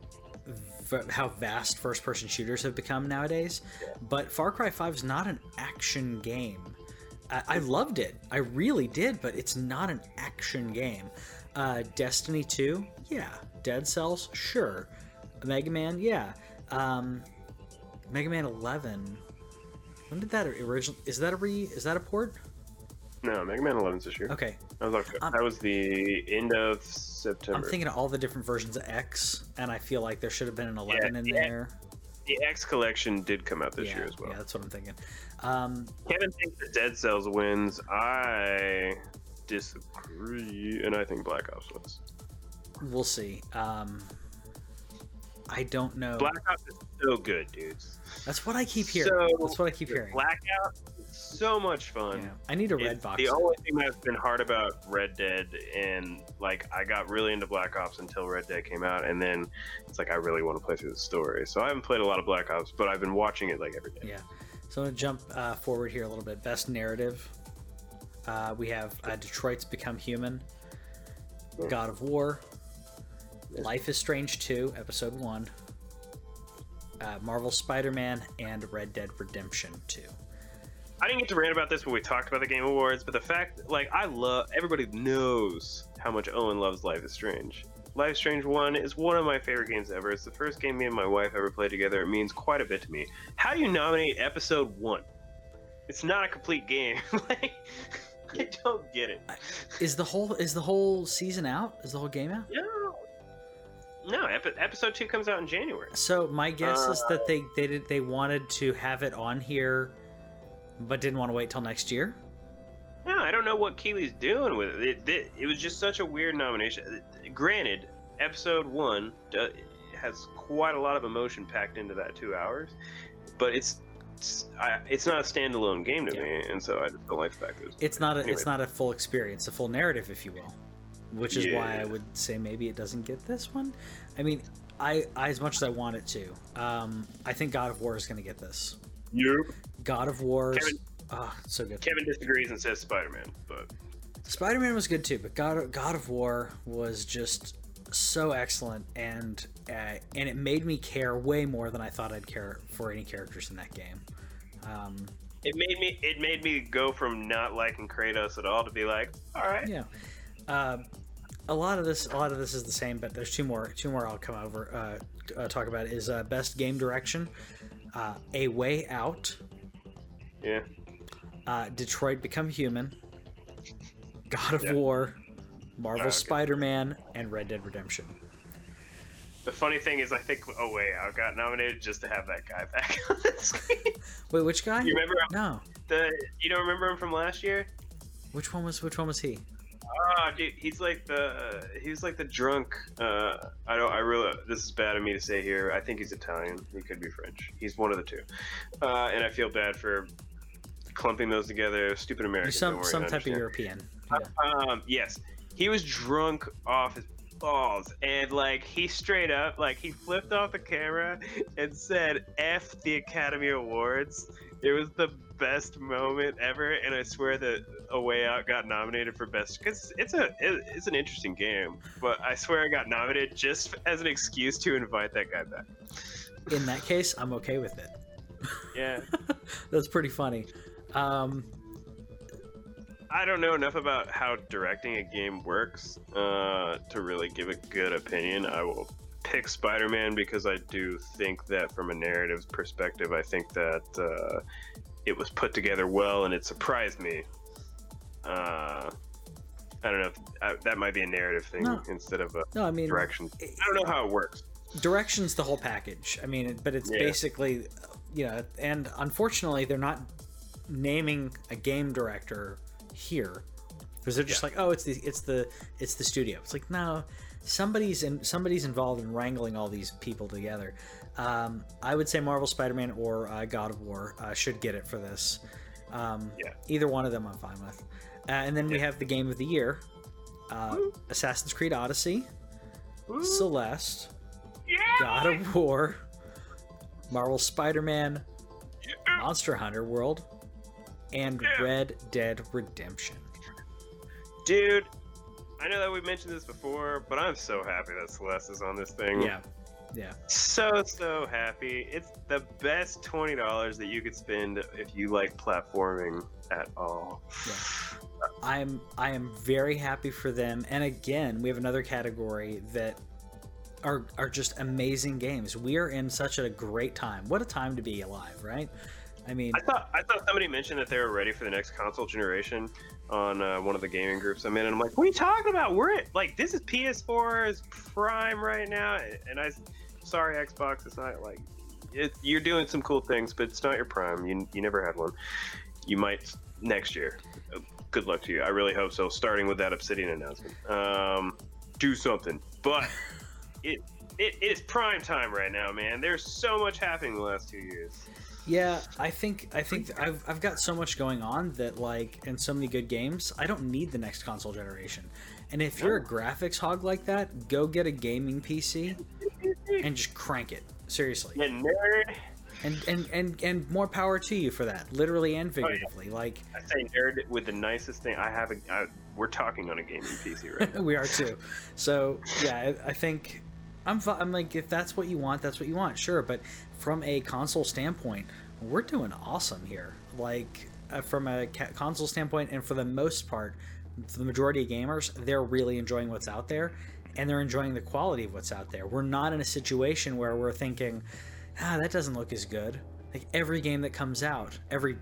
Speaker 2: how vast first-person shooters have become nowadays. But Far Cry 5 is not an action game. I, I loved it, I really did, but it's not an action game. Uh, Destiny 2, yeah. Dead Cells, sure. Mega Man, yeah. Um, Mega Man 11. When did that original? Is that a re? Is that a port?
Speaker 3: No, Mega Man 11's this year.
Speaker 2: Okay,
Speaker 3: That was, like,
Speaker 2: Um,
Speaker 3: that was the end of September.
Speaker 2: I'm thinking of all the different versions of X, and I feel like there should have been an 11 in
Speaker 3: yeah.
Speaker 2: there.
Speaker 3: The X collection did come out this
Speaker 2: yeah,
Speaker 3: year as well.
Speaker 2: yeah, that's what I'm thinking. Um,
Speaker 3: Kevin thinks that Dead Cells wins. I disagree, and I think Black Ops wins.
Speaker 2: we'll see. Um, I don't know.
Speaker 3: Black Ops is so good, dudes.
Speaker 2: That's what I keep hearing.
Speaker 3: So
Speaker 2: that's what I keep hearing.
Speaker 3: Blackout so much fun.
Speaker 2: Yeah. I need a red
Speaker 3: It's
Speaker 2: box.
Speaker 3: The only thing that's been hard about Red Dead, and like I got really into Black Ops until Red Dead came out, and then it's like I really want to play through the story. So I haven't played a lot of Black Ops, but I've been watching it like every day.
Speaker 2: Yeah. So I'm gonna jump uh, forward here a little bit. Best narrative. Uh, we have uh, Detroit's Become Human,
Speaker 3: Yeah.
Speaker 2: God of War, Life is Strange 2, Episode 1, uh, Marvel Spider Man, and Red Dead Redemption 2.
Speaker 3: I didn't get to rant about this when we talked about the Game Awards, but the fact, like, I love. Everybody knows how much Owen loves Life is Strange. Life is Strange 1 is one of my favorite games ever. It's the first game me and my wife ever played together. It means quite a bit to me. How do you nominate Episode 1? It's not a complete game. like, I don't get it.
Speaker 2: Is the whole is the whole season out? Is the whole game out?
Speaker 3: No. No, epi- episode 2 comes out in January.
Speaker 2: So my guess is that they uh. they did they wanted to have it on here, but didn't want to wait till next year.
Speaker 3: No, I don't know what Keighley's doing with it. It, it, it was just such a weird nomination. Granted, episode one do, has quite a lot of emotion packed into that two hours, but it's it's, I, it's not a standalone game to me, and so I just don't like the fact that it's,
Speaker 2: It's not a
Speaker 3: Anyway.
Speaker 2: it's not a full experience, a full narrative, if you will. Which is why I would say maybe it doesn't get this one. I mean, I, I as much as I want it to, um, I think God of War is going to get this.
Speaker 3: Nope.
Speaker 2: God of War,
Speaker 3: Kevin-
Speaker 2: ah, so good.
Speaker 3: Kevin disagrees and says Spider-Man, but
Speaker 2: Spider Man was good too, but God of, God of War was just so excellent, and uh, and it made me care way more than I thought I'd care for any characters in that game. Um,
Speaker 3: it made me it made me go from not liking Kratos at all to be like, all right,
Speaker 2: Yeah. Uh, a lot of this, a lot of this is the same, but there's two more. Two more I'll come over uh, uh, talk about is uh, best game direction, uh, A Way Out,
Speaker 3: yeah.
Speaker 2: uh, Detroit Become Human, God of
Speaker 3: Yeah.
Speaker 2: War, Marvel
Speaker 3: Okay.
Speaker 2: Spider-Man, and Red Dead Redemption.
Speaker 3: The funny thing is, I think Oh Way Out got nominated just to have that guy back on the screen.
Speaker 2: Wait, which guy?
Speaker 3: You remember
Speaker 2: No.
Speaker 3: the? You don't remember him from last year?
Speaker 2: Which one was? Which one was he?
Speaker 3: Oh, dude, he's like the he was like the drunk. Uh, I don't. I really. This is bad of me to say here. I think he's Italian. He could be French. He's one of the two. Uh, and I feel bad for clumping those together. Stupid Americans.
Speaker 2: Some
Speaker 3: worry,
Speaker 2: some type of. European. Yeah.
Speaker 3: Um, yes, he was drunk off his balls, and like he straight up, like he flipped off the camera and said "F the Academy Awards." It was the best moment ever, and I swear that A Way Out got nominated for best because it's a it, it's an interesting game. But I swear I got nominated just as an excuse to invite that guy back.
Speaker 2: In that case, I'm okay with it.
Speaker 3: Yeah.
Speaker 2: That's pretty funny. Um,
Speaker 3: I don't know enough about how directing a game works uh, to really give a good opinion. I will pick Spider-Man because I do think that from a narrative perspective, I think that uh, it was put together well and it surprised me. Uh, I don't know. If, uh, that might be a narrative thing
Speaker 2: No.
Speaker 3: instead of a
Speaker 2: no, I mean
Speaker 3: direction. I don't know how it works.
Speaker 2: direction's the whole package. I mean, but it's
Speaker 3: Yeah.
Speaker 2: basically, you know, and unfortunately, they're not naming a game director here because they're just
Speaker 3: Yeah.
Speaker 2: like, oh, it's the it's the it's the studio. It's like no, somebody's in somebody's involved in wrangling all these people together. Um, I would say Marvel Spider-Man or uh, God of War uh, should get it for this. Um,
Speaker 3: Yeah.
Speaker 2: Either one of them, I'm fine with. Uh, and then we have the game of the year, uh, Assassin's Creed Odyssey, Celeste.
Speaker 3: Yeah.
Speaker 2: God of War, Marvel Spider-Man, Monster Hunter World, and
Speaker 3: Yeah.
Speaker 2: Red Dead Redemption.
Speaker 3: Dude, I know that we mentioned this before, but I'm so happy that Celeste is on this thing.
Speaker 2: Yeah, yeah.
Speaker 3: So so happy. It's the best twenty dollars that you could spend if you like platforming at all.
Speaker 2: I'm I am very happy for them. And again, we have another category that are are just amazing games. We are in such a great time. What a time to be alive, right? I mean,
Speaker 3: I thought I thought somebody mentioned that they were ready for the next console generation on uh, one of the gaming groups I'm in, and I'm like, "What are you talking about? We're at, like, this is PS4's prime right now." And I, sorry, Xbox, it's not like it, you're doing some cool things, but it's not your prime. You you never had one. You might next year. Good luck to you. I really hope so. Starting with that Obsidian announcement, um, do something. But it, it it is prime time right now, man. There's so much happening the last two years.
Speaker 2: Yeah, I think I think I've, I've got so much going on that like and so many good games. I don't need the next console generation. And if you're a graphics hog like that, go get a gaming PC and just crank it. Seriously.
Speaker 3: Yeah, nerd.
Speaker 2: And and and and more power to you for that, literally and
Speaker 3: Oh, yeah.
Speaker 2: figuratively. Like
Speaker 3: I say nerd with the nicest thing. I have a. I, we're talking on a gaming PC right now.
Speaker 2: we are too. So yeah, I, I think I'm I'm like if that's what you want, that's what you want, sure. But from a console standpoint, we're doing awesome here. Like uh, from a ca- console standpoint, and for the most part, for the majority of gamers, they're really enjoying what's out there, and they're enjoying the quality of what's out there. We're not in a situation where we're thinking, ah, that doesn't look as good. Like every game that comes out, every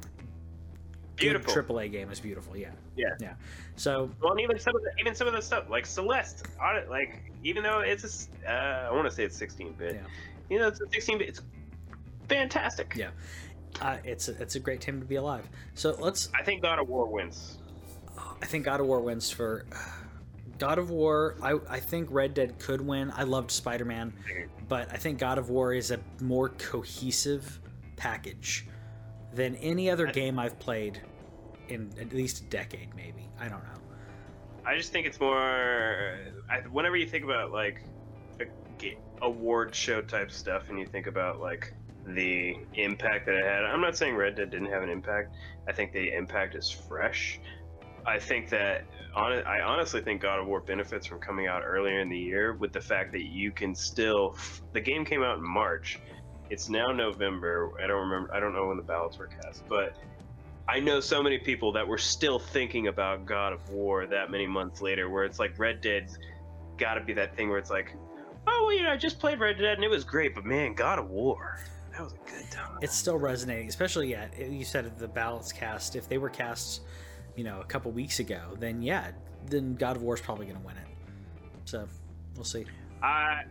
Speaker 3: Beautiful.
Speaker 2: AAA game is beautiful. Yeah,
Speaker 3: Yeah.
Speaker 2: yeah. So
Speaker 3: Well, and even some of the even some of the stuff like Celeste, like even though it's a, uh, I want to say it's 16 bit.
Speaker 2: Yeah.
Speaker 3: You know, it's a 16 bit. It's fantastic.
Speaker 2: Yeah. uh, it's a, it's a great time to be alive. So let's.
Speaker 3: I think God of War wins.
Speaker 2: I think God of War wins for God of War. I I think Red Dead could win. I loved Spider Man, but I think God of War is a more cohesive package than any other game I've played in at least a decade, maybe. I don't know.
Speaker 3: I just think it's more. I, whenever you think about like a, award show type stuff, and you think about like the impact that it had. I'm not saying Red Dead didn't have an impact. I think the impact is fresh. I think that on I honestly think God of War benefits from coming out earlier in the year with the fact that you can still. The game came out in March. It's now November. I don't remember. I don't know when the ballots were cast, but I know so many people that were still thinking about God of War that many months later, where it's like Red Dead's got to be that thing where it's like, oh, well, you know, I just played Red Dead and it was great, but man, God of War, that was a good time.
Speaker 2: It's still resonating, especially yeah. You said the ballots cast. If they were cast, you know, a couple weeks ago, then yeah, then God of War is probably going to win it. So we'll see.
Speaker 3: I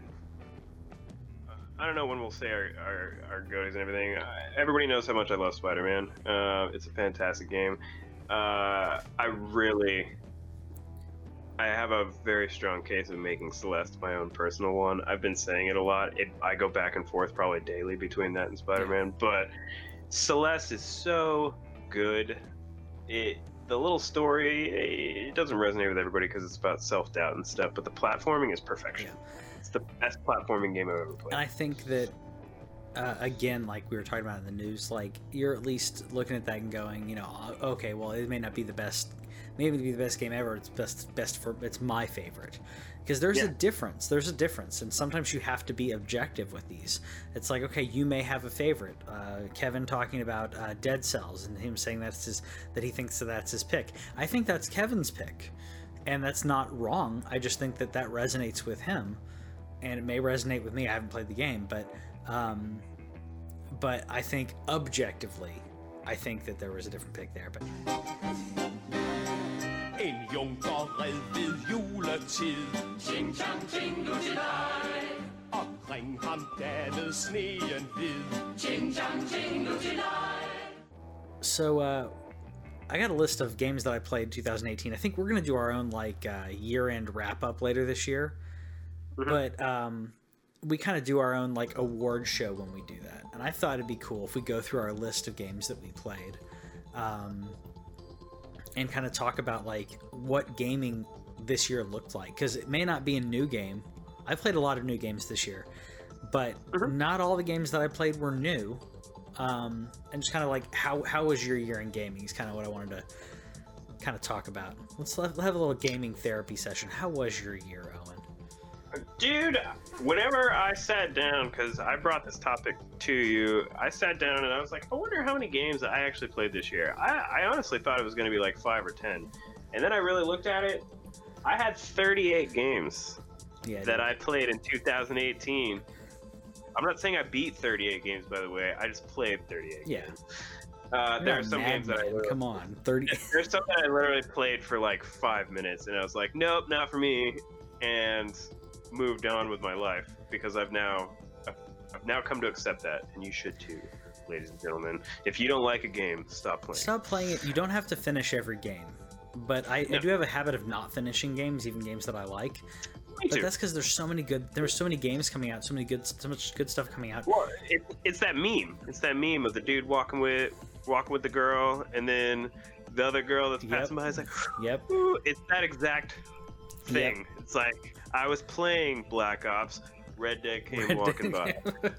Speaker 3: I don't know when we'll say our our, our and everything. Uh, everybody knows how much I love Spider Man. Uh, it's a fantastic game. Uh, I really. I have a very strong case of making Celeste my own personal one. I've been saying it a lot. It, I go back and forth probably daily between that and Spider Man, but Celeste is so good. It the little story it doesn't resonate with everybody because it's about self doubt and stuff, but the platforming is perfection. It's the best platforming game I've ever played.
Speaker 2: And I think that uh, again, like we were talking about in the news, like you're at least looking at that and going, you know, "Oh, okay, well, it may not be the best, maybe be the best game ever. It's best, best for, it's my favorite, because there's a difference. There's a difference, and sometimes you have to be objective with these. It's like, okay, you may have a favorite. Uh, Kevin talking about uh, Dead Cells and him saying that's his, that he thinks that that's his pick. I think that's Kevin's pick, and that's not wrong. I just think that that resonates with him and it may resonate with me. I haven't played the game, but um, but I think objectively, I think that there was a different pick there. But
Speaker 4: En junker red ved juletid
Speaker 5: Ching chang ching nu til dig
Speaker 4: Omkring ham dannede sneen hvid
Speaker 5: Ching chang ching nu til dig
Speaker 2: so uh, I got a list of games that I played in 2018. I think we're gonna do our own like uh, year-end wrap-up later this year, but um, we kind of do our own like award show when we do that. And I thought it'd be cool if we go through our list of games that we played. Um, and kind of talk about like what gaming this year looked like because it may not be a new game. I played a lot of new games this year, but not all the games that I played were new. Um, and just kind of like how how was your year in gaming is kind of what I wanted to kind of talk about. Let's have have a little gaming therapy session. How was your year?
Speaker 3: Dude, whenever I sat down, because I brought this topic to you, I sat down and I was like, I wonder how many games I actually played this year. I, I honestly thought it was going to be like five or ten. And then I really looked at it. I had 38 games
Speaker 2: Yeah.
Speaker 3: that I played in 2018. I'm not saying I beat 38 games, by the way. I just played 38
Speaker 2: Yeah.
Speaker 3: games. Uh, there are some games that I
Speaker 2: Come on, thirty.
Speaker 3: there's some that I literally played for like five minutes, and I was like, nope, not for me, and moved on with my life because I've now, I've now come to accept that, and you should too, ladies and gentlemen. If you don't like a game, stop playing.
Speaker 2: Stop playing it. You don't have to finish every game. But I, I do have a habit of not finishing games, even games that I like.
Speaker 3: Me
Speaker 2: But
Speaker 3: too.
Speaker 2: that's because there's so many good. There's so many games coming out, so many good, so much good stuff coming out.
Speaker 3: Well, it, it's that meme. It's that meme of the dude walking with walking with the girl, and then the other girl that's
Speaker 2: Yep.
Speaker 3: passing by is like,
Speaker 2: Yep.
Speaker 3: It's that exact thing. It's like I was playing Black Ops, Red Dead came
Speaker 2: Red
Speaker 3: walking
Speaker 2: Dead-
Speaker 3: by.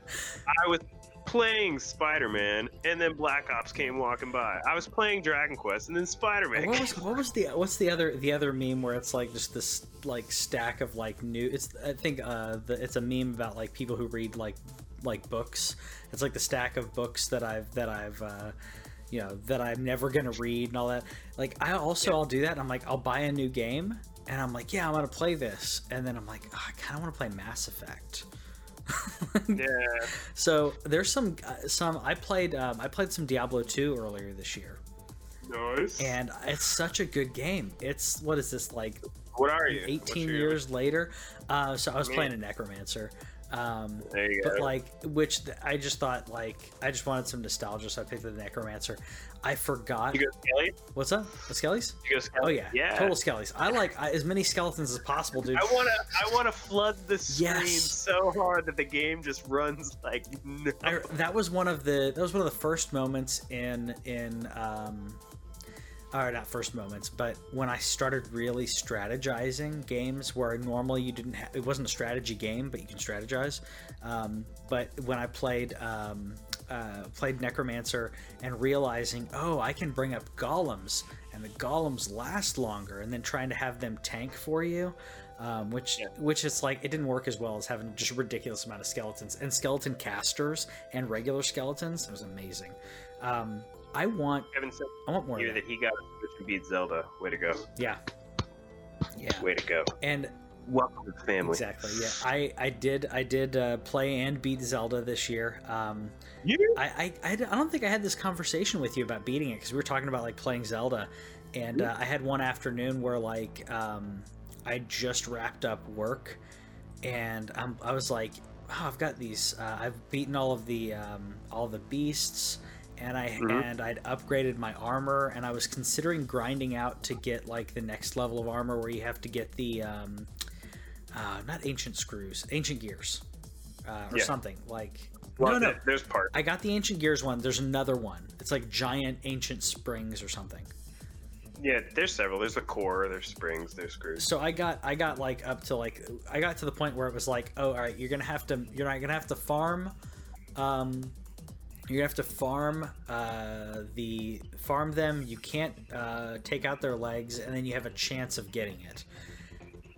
Speaker 3: I was playing Spider Man, and then Black Ops came walking by. I was playing Dragon Quest, and then Spider Man.
Speaker 2: what was what was the what's the other the other meme where it's like just this like stack of like new it's I think uh the, it's a meme about like people who read like like books it's like the stack of books that I've that I've uh you know that I'm never gonna read and all that like I also I'll do that I'm like I'll buy a new game and I'm like yeah I'm gonna play this and then I'm like oh, I kind of want to play Mass Effect
Speaker 3: yeah,
Speaker 2: so there's some uh, some I played um, I played some Diablo 2 earlier this year
Speaker 3: nice.
Speaker 2: and it's such a good game it's what is this like
Speaker 3: what are you?
Speaker 2: 18 years later. Uh, so I was
Speaker 3: Man.
Speaker 2: playing a necromancer. Um,
Speaker 3: There you
Speaker 2: but
Speaker 3: go.
Speaker 2: like, which th- I just thought like I just wanted some nostalgia, so I picked the necromancer. I forgot.
Speaker 3: You go Skelly?
Speaker 2: What's up? The skellies?
Speaker 3: You go Skelly?
Speaker 2: Oh yeah,
Speaker 3: yeah.
Speaker 2: total skellies. I like I, as many skeletons as possible, dude.
Speaker 3: I wanna, I wanna flood the screen
Speaker 2: Yes.
Speaker 3: so hard that the game just runs like no.
Speaker 2: I, that was one of the that was one of the first moments in in um or not first moments but when i started really strategizing games where normally you didn't have it wasn't a strategy game but you can strategize um, but when i played um, uh, played necromancer and realizing oh i can bring up golems and the golems last longer and then trying to have them tank for you um, which which is like it didn't work as well as having just a ridiculous amount of skeletons and skeleton casters and regular skeletons. It was amazing. Um, I want
Speaker 3: Kevin said
Speaker 2: I want more
Speaker 3: to you
Speaker 2: of
Speaker 3: that
Speaker 2: that.
Speaker 3: he got a Switch and beat Zelda. Way to go.
Speaker 2: Yeah, yeah,
Speaker 3: Way to go.
Speaker 2: and
Speaker 3: Welcome to the family.
Speaker 2: exactly. Yeah, I I did I did uh, play and beat Zelda this year. Um,
Speaker 3: You?
Speaker 2: I, I, I, I don't think I had this conversation with you about beating it because we were talking about like playing Zelda, and uh, I had one afternoon where like um, I just wrapped up work, and I'm, I was like, oh, I've got these. Uh, I've beaten all of the um, all the beasts, and I and I'd upgraded my armor, and I was considering grinding out to get like the next level of armor where you have to get the um, uh, not ancient screws, ancient gears, uh, or
Speaker 3: Yeah.
Speaker 2: something like.
Speaker 3: Well,
Speaker 2: no, no,
Speaker 3: There's parts.
Speaker 2: I got the ancient gears one. There's another one. It's like giant ancient springs or something.
Speaker 3: Yeah, there's several. There's a core. There's springs. There's screws.
Speaker 2: So I got I got like up to like I got to the point where it was like, oh, all right, you're gonna have to you're not gonna have to farm, um, you're gonna have to farm uh, the farm them. You can't uh, take out their legs, and then you have a chance of getting it.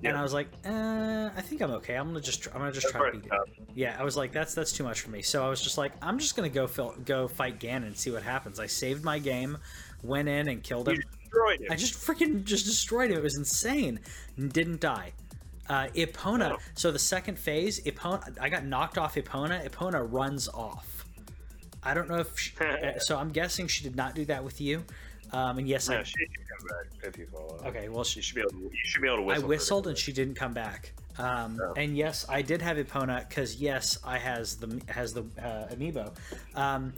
Speaker 2: And I was like, uh, I think I'm okay. I'm gonna just I'm gonna just
Speaker 3: That's
Speaker 2: try to beat it. Yeah, I was like, that's that's too much for me. So I was just like, I'm just gonna go fil- go fight Ganon and see what happens. I saved my game, went in and killed him.
Speaker 3: You destroyed it.
Speaker 2: I just freaking just destroyed him. It was insane. Didn't die. Uh, Epona.
Speaker 3: Oh.
Speaker 2: So the second phase, Epona. I got knocked off Epona. Epona runs off. I don't know if. She, uh, so I'm guessing she did not do that with you. Um, and yes,
Speaker 3: No,
Speaker 2: I.
Speaker 3: she should come back if you fall off.
Speaker 2: Okay, well, she,
Speaker 3: should be able. To, you should be able to
Speaker 2: I
Speaker 3: whistle. for
Speaker 2: whistled and she didn't come back. Um,
Speaker 3: Oh.
Speaker 2: And yes, I did have Epona because yes, I has the has the uh, amiibo. Um,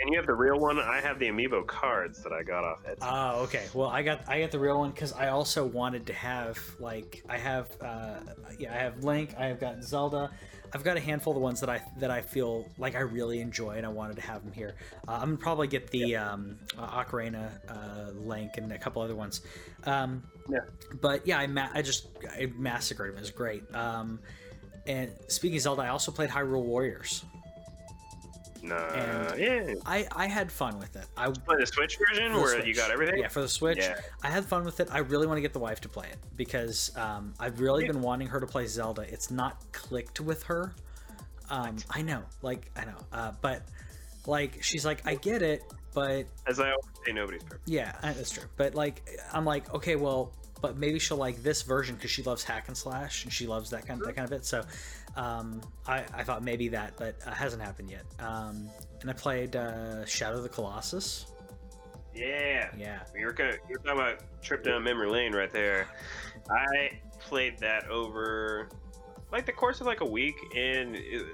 Speaker 3: And you have the real one. I have the amiibo cards that I got off Etsy.
Speaker 2: Oh, okay. Well, I got I got the real one because I also wanted to have like I have uh, yeah I have Link, I have got Zelda, I've got a handful of the ones that I that I feel like I really enjoy and I wanted to have them here. Uh, I'm gonna probably get the um, uh, Ocarina uh, Link and a couple other ones. Um,
Speaker 3: yeah.
Speaker 2: but yeah, I ma- I just I massacred him. It was great. Um, and speaking of Zelda, I also played Hyrule Warriors.
Speaker 3: Nah,
Speaker 2: And-
Speaker 3: yeah.
Speaker 2: I I had fun with it. I
Speaker 3: Play the Switch version
Speaker 2: the
Speaker 3: where you got everything.
Speaker 2: Yeah, for the Switch.
Speaker 3: Yeah.
Speaker 2: I had fun with it. I really want to get the wife to play it because um, I've really been wanting her to play Zelda. It's not clicked with her. Um, I know, like I know, uh, but like she's like, I get it, but
Speaker 3: As I always say, nobody's perfect.
Speaker 2: yeah, that's true. But like, I'm like, okay, well, but maybe she'll like this version because she loves hack and slash and she loves that kind of that kind of bit. So, um, I I thought maybe that, but uh, hasn't happened yet. Um, and I played uh, Shadow of the Colossus.
Speaker 3: Yeah.
Speaker 2: Yeah,
Speaker 3: You're, gonna, you were talking about trip down memory lane right there. I played that over like the course of like a week, and it,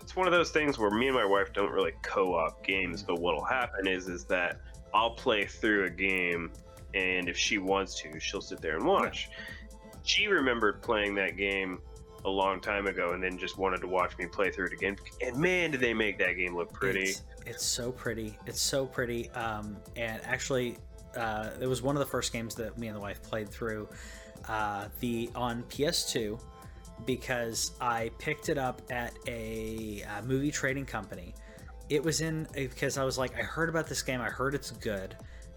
Speaker 3: it's one of those things where me and my wife don't really co-op games. But what'll happen is is that I'll play through a game, and if she wants to, she'll sit there and watch. She remembered playing that game a long time ago, and then just wanted to watch me play through it again. And man, did they make that game look pretty!
Speaker 2: It's, it's so pretty. It's so pretty. Um, and actually, uh, it was one of the first games that me and the wife played through uh, the on PS2 because I picked it up at a, uh movie trading company. It was in because I was like, I heard about this game. I heard it's good,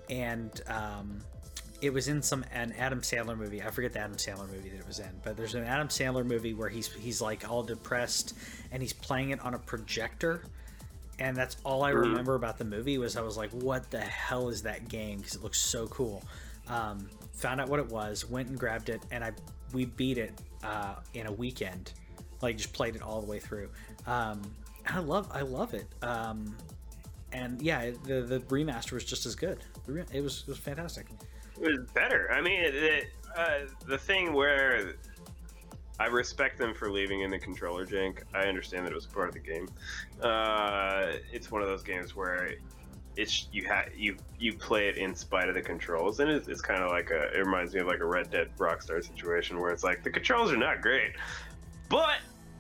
Speaker 2: and um, it was in some an Adam Sandler movie. I forget the Adam Sandler movie that it was in, but there's an Adam Sandler movie where he's he's like all depressed and he's playing it on a projector and that's all I remember about the movie was I was like, "What the hell is that game?" Because it looks so cool. Um, found out what it was, went and grabbed it, and I we beat it uh, in a weekend. Like just played it all the way through. Um, and I love I love it. Um, and yeah, the the remaster was just as good. It was it was fantastic.
Speaker 3: It was better. I mean, the, uh, the thing where I respect them for leaving in the controller jank. I understand that it was part of the game. Uh, it's one of those games where it's you ha- you you play it in spite of the controls, and it's, it's kind of like a. It reminds me of like a Red Dead Rockstar situation where it's like the controls are not great, but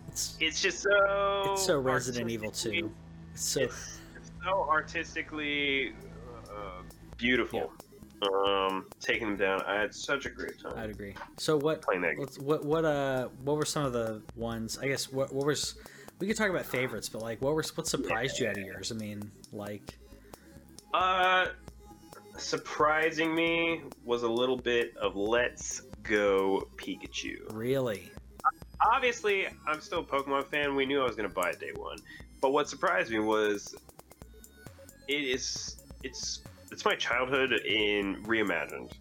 Speaker 2: It's
Speaker 3: it's just so.
Speaker 2: it's so Resident Evil
Speaker 3: artistically-
Speaker 2: 2. It's so
Speaker 3: It's so artistically uh, beautiful. Um, taking them down, I had such a great time
Speaker 2: I'd agree. So what
Speaker 3: playing that game.
Speaker 2: What what uh what were some of the ones? I guess what what was we could talk about favorites, but like what were what surprised you out of yours? I mean, like
Speaker 3: Uh, surprising me was a little bit of Let's Go Pikachu.
Speaker 2: really?
Speaker 3: Obviously, I'm still a Pokemon fan. We knew I was going to buy it day one, but what surprised me was it is it's it's my childhood in reimagined.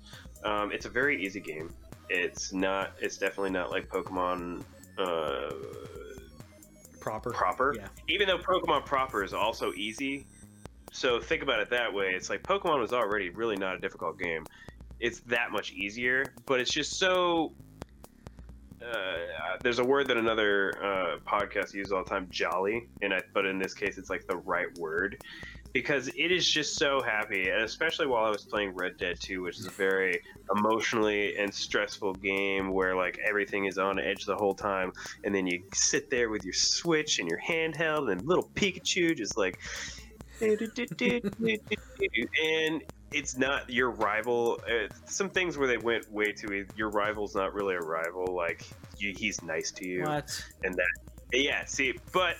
Speaker 3: Um, it's a very easy game. It's not. It's definitely not like Pokemon. Uh,
Speaker 2: Proper.
Speaker 3: proper.
Speaker 2: Yeah.
Speaker 3: Even though Pokemon proper is also easy. So think about it that way. It's like Pokemon was already really not a difficult game. It's that much easier, but it's just so. Uh, there's a word that another uh, podcast uses all the time, jolly, and I, but in this case, it's like the right word because it is just so happy, and especially while I was playing Red Dead 2, which is a very emotionally and stressful game where like everything is on edge the whole time, and then you sit there with your Switch and your handheld and little Pikachu just like. and it's not your rival. Uh, some things where they went way too. easy. Your rival's not really a rival. Like you, he's nice to you,
Speaker 2: What?
Speaker 3: and that. Yeah, see, but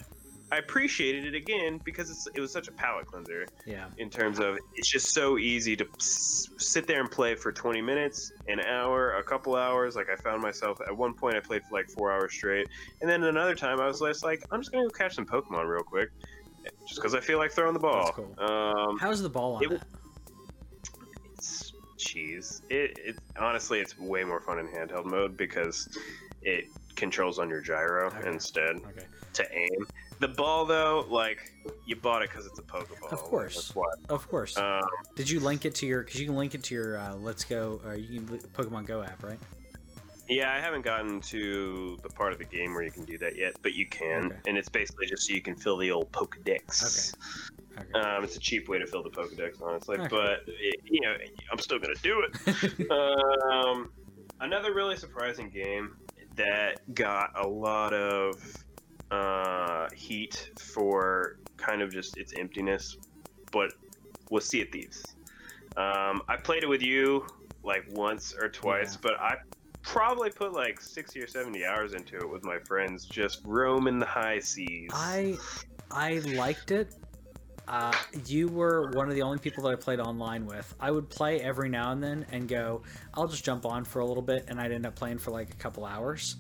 Speaker 3: I appreciated it again because it's, it was such a palate cleanser
Speaker 2: Yeah.
Speaker 3: in terms of it's just so easy to sit there and play for 20 minutes, an hour, a couple hours. Like I found myself at one point I played for like four hours straight, and then another time I was just like, I'm just gonna go catch some Pokemon real quick, just because I feel like throwing the ball.
Speaker 2: That's cool.
Speaker 3: Um,
Speaker 2: How's the ball on
Speaker 3: it-
Speaker 2: that?
Speaker 3: it's cheese. It, it honestly, it's way more fun in handheld mode because it controls on your gyro
Speaker 2: Okay.
Speaker 3: instead
Speaker 2: Okay.
Speaker 3: to aim. The ball though, like you bought it because it's a Pokeball.
Speaker 2: Of course. Of course.
Speaker 3: Um,
Speaker 2: Did you link it to your? Because you can link it to your uh, Let's Go or you can, Pokemon Go app, right?
Speaker 3: Yeah, I haven't gotten to the part of the game where you can do that yet, but you can,
Speaker 2: Okay.
Speaker 3: and it's basically just so you can fill the old Pokedex.
Speaker 2: Okay.
Speaker 3: Um, it's a cheap way to fill the Pokedex, honestly,
Speaker 2: Okay.
Speaker 3: but it, you know, I'm still gonna do it. um, another really surprising game that got a lot of uh, heat for kind of just its emptiness, but was Sea of Thieves. Um, I played it with you like once or twice,
Speaker 2: Yeah.
Speaker 3: but I probably put like 60 or 70 hours into it with my friends, just roaming the high seas.
Speaker 2: I I liked it. uh, you were one of the only people that I played online with. I would play every now and then and go, I'll just jump on for a little bit, and I'd end up playing for like a couple hours.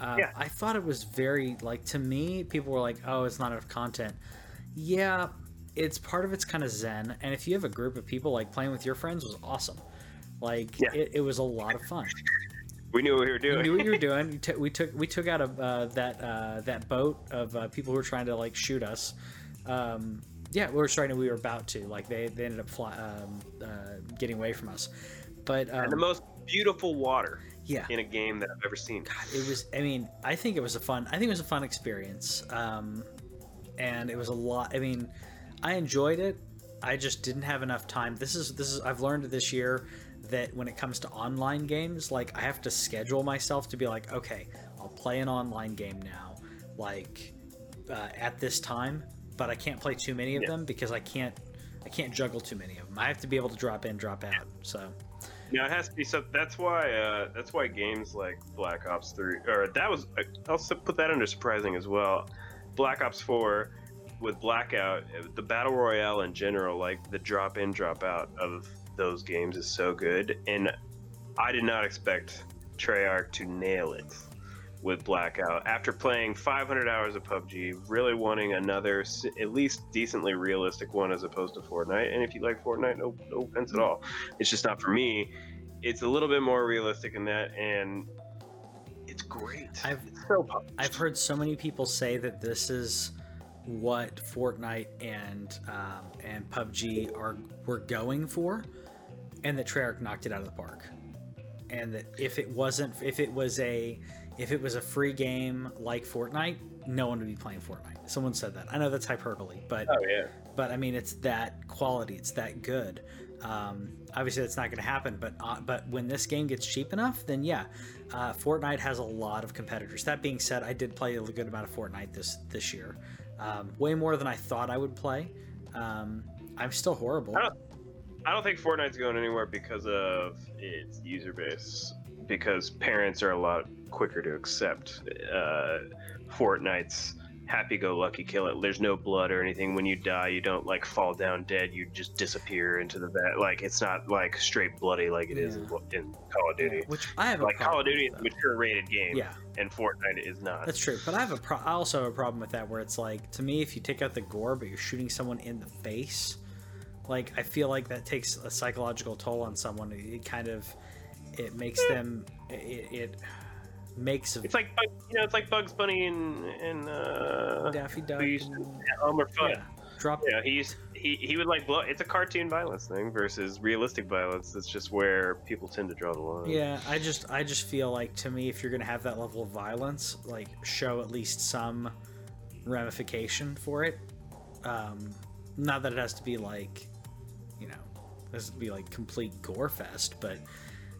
Speaker 2: Uh,
Speaker 3: Yeah.
Speaker 2: I thought it was very like to me. People were like, "Oh, it's not enough content." Yeah, it's part of it's kind of zen, and if you have a group of people, like playing with your friends was awesome. Like
Speaker 3: Yeah.
Speaker 2: it, it was a lot of fun.
Speaker 3: We knew what we were doing.
Speaker 2: We knew what you were doing. You took we took we took out a uh, that uh, that boat of uh, people who were trying to like shoot us. Um, yeah, we were trying to. We were about to. Like they, they ended up fly, um, uh, getting away from us. But um,
Speaker 3: and the most beautiful water
Speaker 2: yeah,
Speaker 3: in a game that I've ever seen.
Speaker 2: it was. I mean, I think it was a fun. I think it was a fun experience. Um, and it was a lot. I mean, I enjoyed it. I just didn't have enough time. This is this is. I've learned this year that when it comes to online games, like I have to schedule myself to be like, okay, I'll play an online game now, like uh, at this time. But I can't play too many of
Speaker 3: Yeah.
Speaker 2: them because I can't. I can't juggle too many of them. I have to be able to drop in, drop out. So
Speaker 3: No, it has to be so. That's why. Uh, that's why games like Black Ops Three, or that was. I'll put that under surprising as well. Black Ops Four, with Blackout, uh, the battle royale in general, like the drop in, drop out of those games is so good, and I did not expect Treyarch to nail it with Blackout after playing 500 hours of PUBG, really wanting another at least decently realistic one as opposed to Fortnite. And if you like Fortnite, no, no offense at all. It's just not for me. It's a little bit more realistic in that, and it's great.
Speaker 2: I've-
Speaker 3: it's so polished.
Speaker 2: I've heard so many people say that this is what Fortnite and um, and PUBG are were going for, and that Treyarch knocked it out of the park. And that if it wasn't, if it was a, if it was a free game like Fortnite, no one would be playing Fortnite. Someone said that. I know that's hyperbole, but
Speaker 3: Oh yeah.
Speaker 2: but I mean it's that quality, it's that good. Um, obviously, that's not going to happen, but uh, but when this game gets cheap enough, then yeah, uh, Fortnite has a lot of competitors. That being said, I did play a good amount of Fortnite this this year, um, way more than I thought I would play. Um, I'm still horrible.
Speaker 3: I don't, I don't think Fortnite's going anywhere because of its user base. Because parents are a lot quicker to accept uh, Fortnite's happy-go-lucky kill it. There's no blood or anything. When you die, you don't like fall down dead. You just disappear into the vat. Like it's not like straight bloody like it is in, in Call of Duty.
Speaker 2: Which I have a
Speaker 3: Like Call of Duty is a mature rated game,
Speaker 2: Yeah.
Speaker 3: and Fortnite is not.
Speaker 2: That's true, but I have a pro- I also have a problem with that where it's like to me if you take out the gore but you're shooting someone in the face, like I feel like that takes a psychological toll on someone. It, it kind of it makes them it, it makes
Speaker 3: It's like you know, it's like Bugs Bunny and and uh,
Speaker 2: Daffy Duck.
Speaker 3: used to-
Speaker 2: and-
Speaker 3: Elmer Fudd.
Speaker 2: yeah, drop
Speaker 3: Yeah, he's he, he would like blow. It's a cartoon violence thing versus realistic violence. That's just where people tend to draw the line.
Speaker 2: Yeah, I just I just feel like to me if you're gonna have that level of violence, like show at least some ramification for it. Um, not that it has to be like, you know, it has to be like complete gore fest, but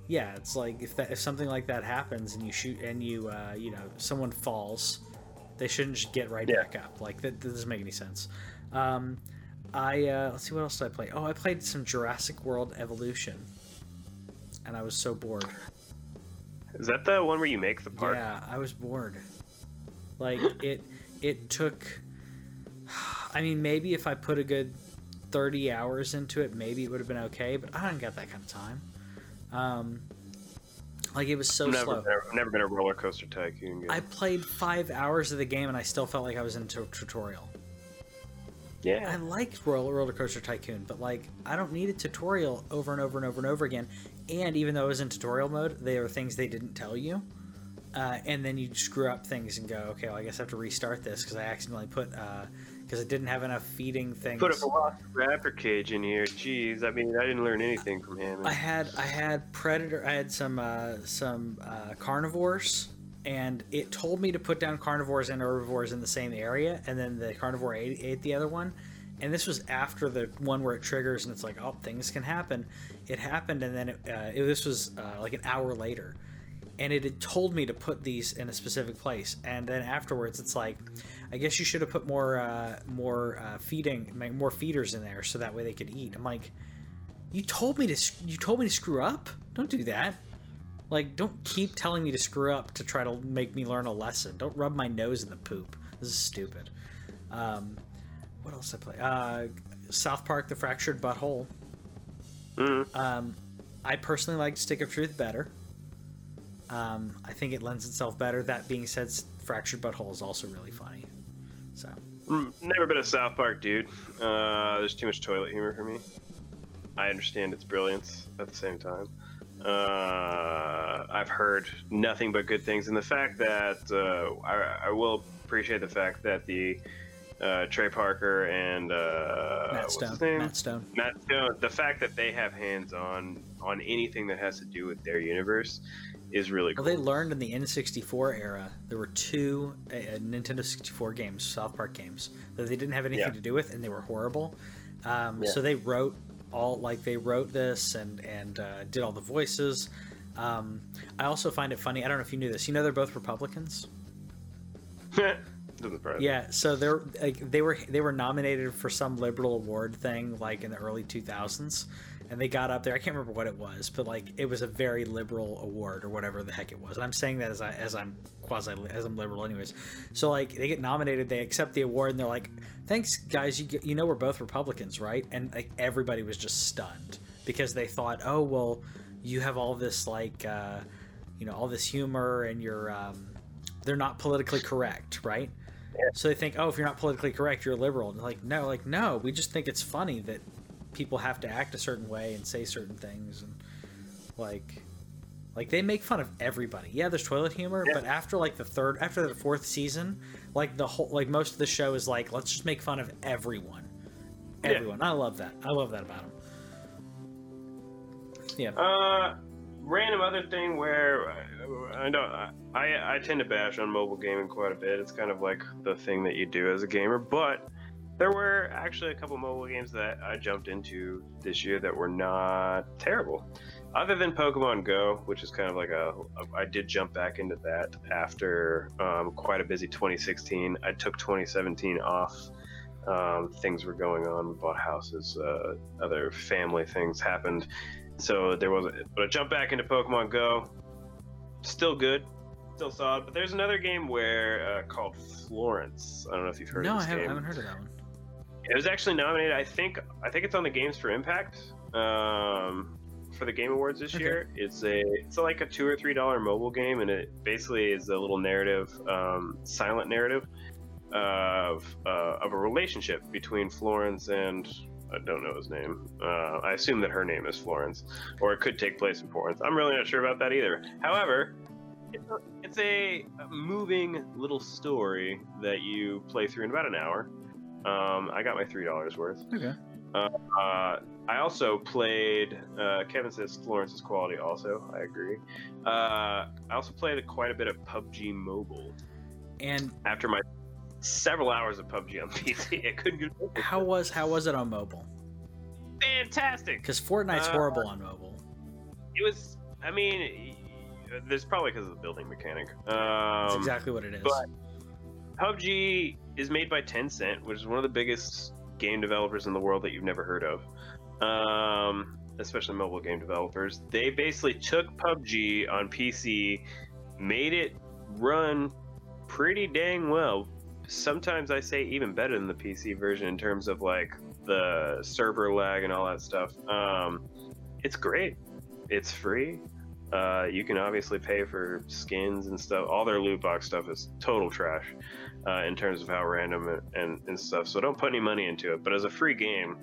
Speaker 2: yeah, it's like if that if something like that happens and you shoot and you uh, you know someone falls, they shouldn't just get right
Speaker 3: Yeah.
Speaker 2: back up. Like that, that doesn't make any sense. Um, I uh, let's see what else did I play. Oh, I played some Jurassic World Evolution, and I was so bored.
Speaker 3: Is that the one where you make the park?
Speaker 2: Yeah, I was bored. Like it it took I mean maybe if I put a good 30 hours into it maybe it would have been okay, but I don't got that kind of time. Um like it was so
Speaker 3: I've never,
Speaker 2: slow.
Speaker 3: been a, I've never been a roller coaster tycoon game.
Speaker 2: I played 5 hours of the game and I still felt like I was in a tutorial.
Speaker 3: Yeah.
Speaker 2: I liked Roller Roller Coaster Tycoon, but like I don't need a tutorial over and over and over and over again. And even though I was in tutorial mode, there are things they didn't tell you. Uh, and then you screw up things and go, okay, well, I guess I have to restart this because I accidentally put because it didn't have enough feeding things.
Speaker 3: put a Velociraptor cage in here. Jeez, I mean, I didn't learn anything from him.
Speaker 2: I had I had predator. I had some uh, some uh, carnivores, and it told me to put down carnivores and herbivores in the same area, and then the carnivore ate, ate the other one. And this was after the one where it triggers, and it's like, oh, things can happen. It happened, and then it, uh, it, this was uh, like an hour later, and it had told me to put these in a specific place. And then afterwards, it's like, I guess you should have put more uh, more uh, feeding, more feeders in there, so that way they could eat. I'm like, you told me to you told me to screw up don't do that like don't keep telling me to screw up to try to make me learn a lesson don't rub my nose in the poop this is stupid um, what else I play? Uh, South Park: The Fractured But Whole.
Speaker 3: Mhm.
Speaker 2: Um, I personally like Stick of Truth better. Um, I think it lends itself better. That being said, Fractured But Whole is also really funny. So
Speaker 3: Mm, Never been a South Park dude. Uh, there's too much toilet humor for me. I understand its brilliance at the same time. Uh, I've heard nothing but good things, and the fact that uh, I, I will appreciate the fact that the uh, Trey Parker and uh,
Speaker 2: Matt
Speaker 3: what's
Speaker 2: Stone. Matt Stone.
Speaker 3: Matt Stone. The fact that they have hands on on anything that has to do with their universe is really
Speaker 2: Well,
Speaker 3: cool.
Speaker 2: they learned in the N64 era there were two uh, Nintendo 64 games, South Park games, that they didn't have anything
Speaker 3: Yeah.
Speaker 2: to do with, and they were horrible. Um,
Speaker 3: Yeah.
Speaker 2: So they wrote all like they wrote this and and uh, did all the voices. Um, I also find it funny. I don't know if you knew this. You know they're both Republicans.
Speaker 3: Doesn't surprise me.
Speaker 2: Yeah, so they're like they were they were nominated for some liberal award thing like in the early 2000s, and they got up there. I can't remember what it was, but like it was a very liberal award or whatever the heck it was. And I'm saying that as I as I'm quasi as I'm liberal anyways. So like they get nominated, they accept the award, and they're like, "Thanks guys, you you know we're both Republicans, right?" And like everybody was just stunned because they thought, "Oh well, you have all this like uh, you know all this humor and you're." Um, they're not politically correct, right? So they think, oh, if you're not politically correct, you're a liberal. And like, no, like no, we just think it's funny that people have to act a certain way and say certain things, and like, like they make fun of everybody. Yeah, there's toilet humor, but after like the third, after the fourth season, like the whole, like most of the show is like, let's just make fun of everyone,
Speaker 3: Yeah.
Speaker 2: everyone. I love that. I love that about them. Yeah.
Speaker 3: Uh, random other thing where I, I don't I I tend to bash on mobile gaming quite a bit. It's kind of like the thing that you do as a gamer, but there were actually a couple mobile games that I jumped into this year that were not terrible. Other than Pokemon Go, which is kind of like a, I did jump back into that after um, quite a busy 2016. I took 2017 off. Um, things were going on, we bought houses, uh, other family things happened. So there was, but I jumped back into Pokemon Go. Still good, still solid. But there's another game where uh, called Florence. I don't know if you've heard
Speaker 2: no,
Speaker 3: of
Speaker 2: I
Speaker 3: this
Speaker 2: haven't, I haven't heard of that one.
Speaker 3: It was actually nominated. I think. I think it's on the Games for Impact um, for the Game Awards this
Speaker 2: Okay.
Speaker 3: year. It's a. It's like a two or three dollar mobile game, and it basically is a little narrative, um, silent narrative of uh, of a relationship between Florence and. I don't know his name. Uh, I assume that her name is Florence, or it could take place in Florence. I'm really not sure about that either. However, it's a, it's a moving little story that you play through in about an hour. Um, I got my three dollars worth.
Speaker 2: Okay.
Speaker 3: Uh, I also played. Uh, Kevin says Florence is quality. Also, I agree. Uh, I also played quite a bit of PUBG Mobile.
Speaker 2: And
Speaker 3: After my several hours of PUBG on PC, I couldn't get
Speaker 2: how was how was it on mobile?
Speaker 3: fantastic.
Speaker 2: Because Fortnite's
Speaker 3: Uh,
Speaker 2: horrible on mobile.
Speaker 3: It was. I mean, there's probably because of the building mechanic. Um,
Speaker 2: That's exactly what it is.
Speaker 3: but- PUBG is made by Tencent, which is one of the biggest game developers in the world that you've never heard of, um, especially mobile game developers. They basically took PUBG on PC, made it run pretty dang well. Sometimes I say even better than the PC version in terms of like the server lag and all that stuff. Um, it's great. It's free. Uh, you can obviously pay for skins and stuff. All their loot box stuff is total trash uh, in terms of how random and, and, and stuff. So don't put any money into it. But as a free game,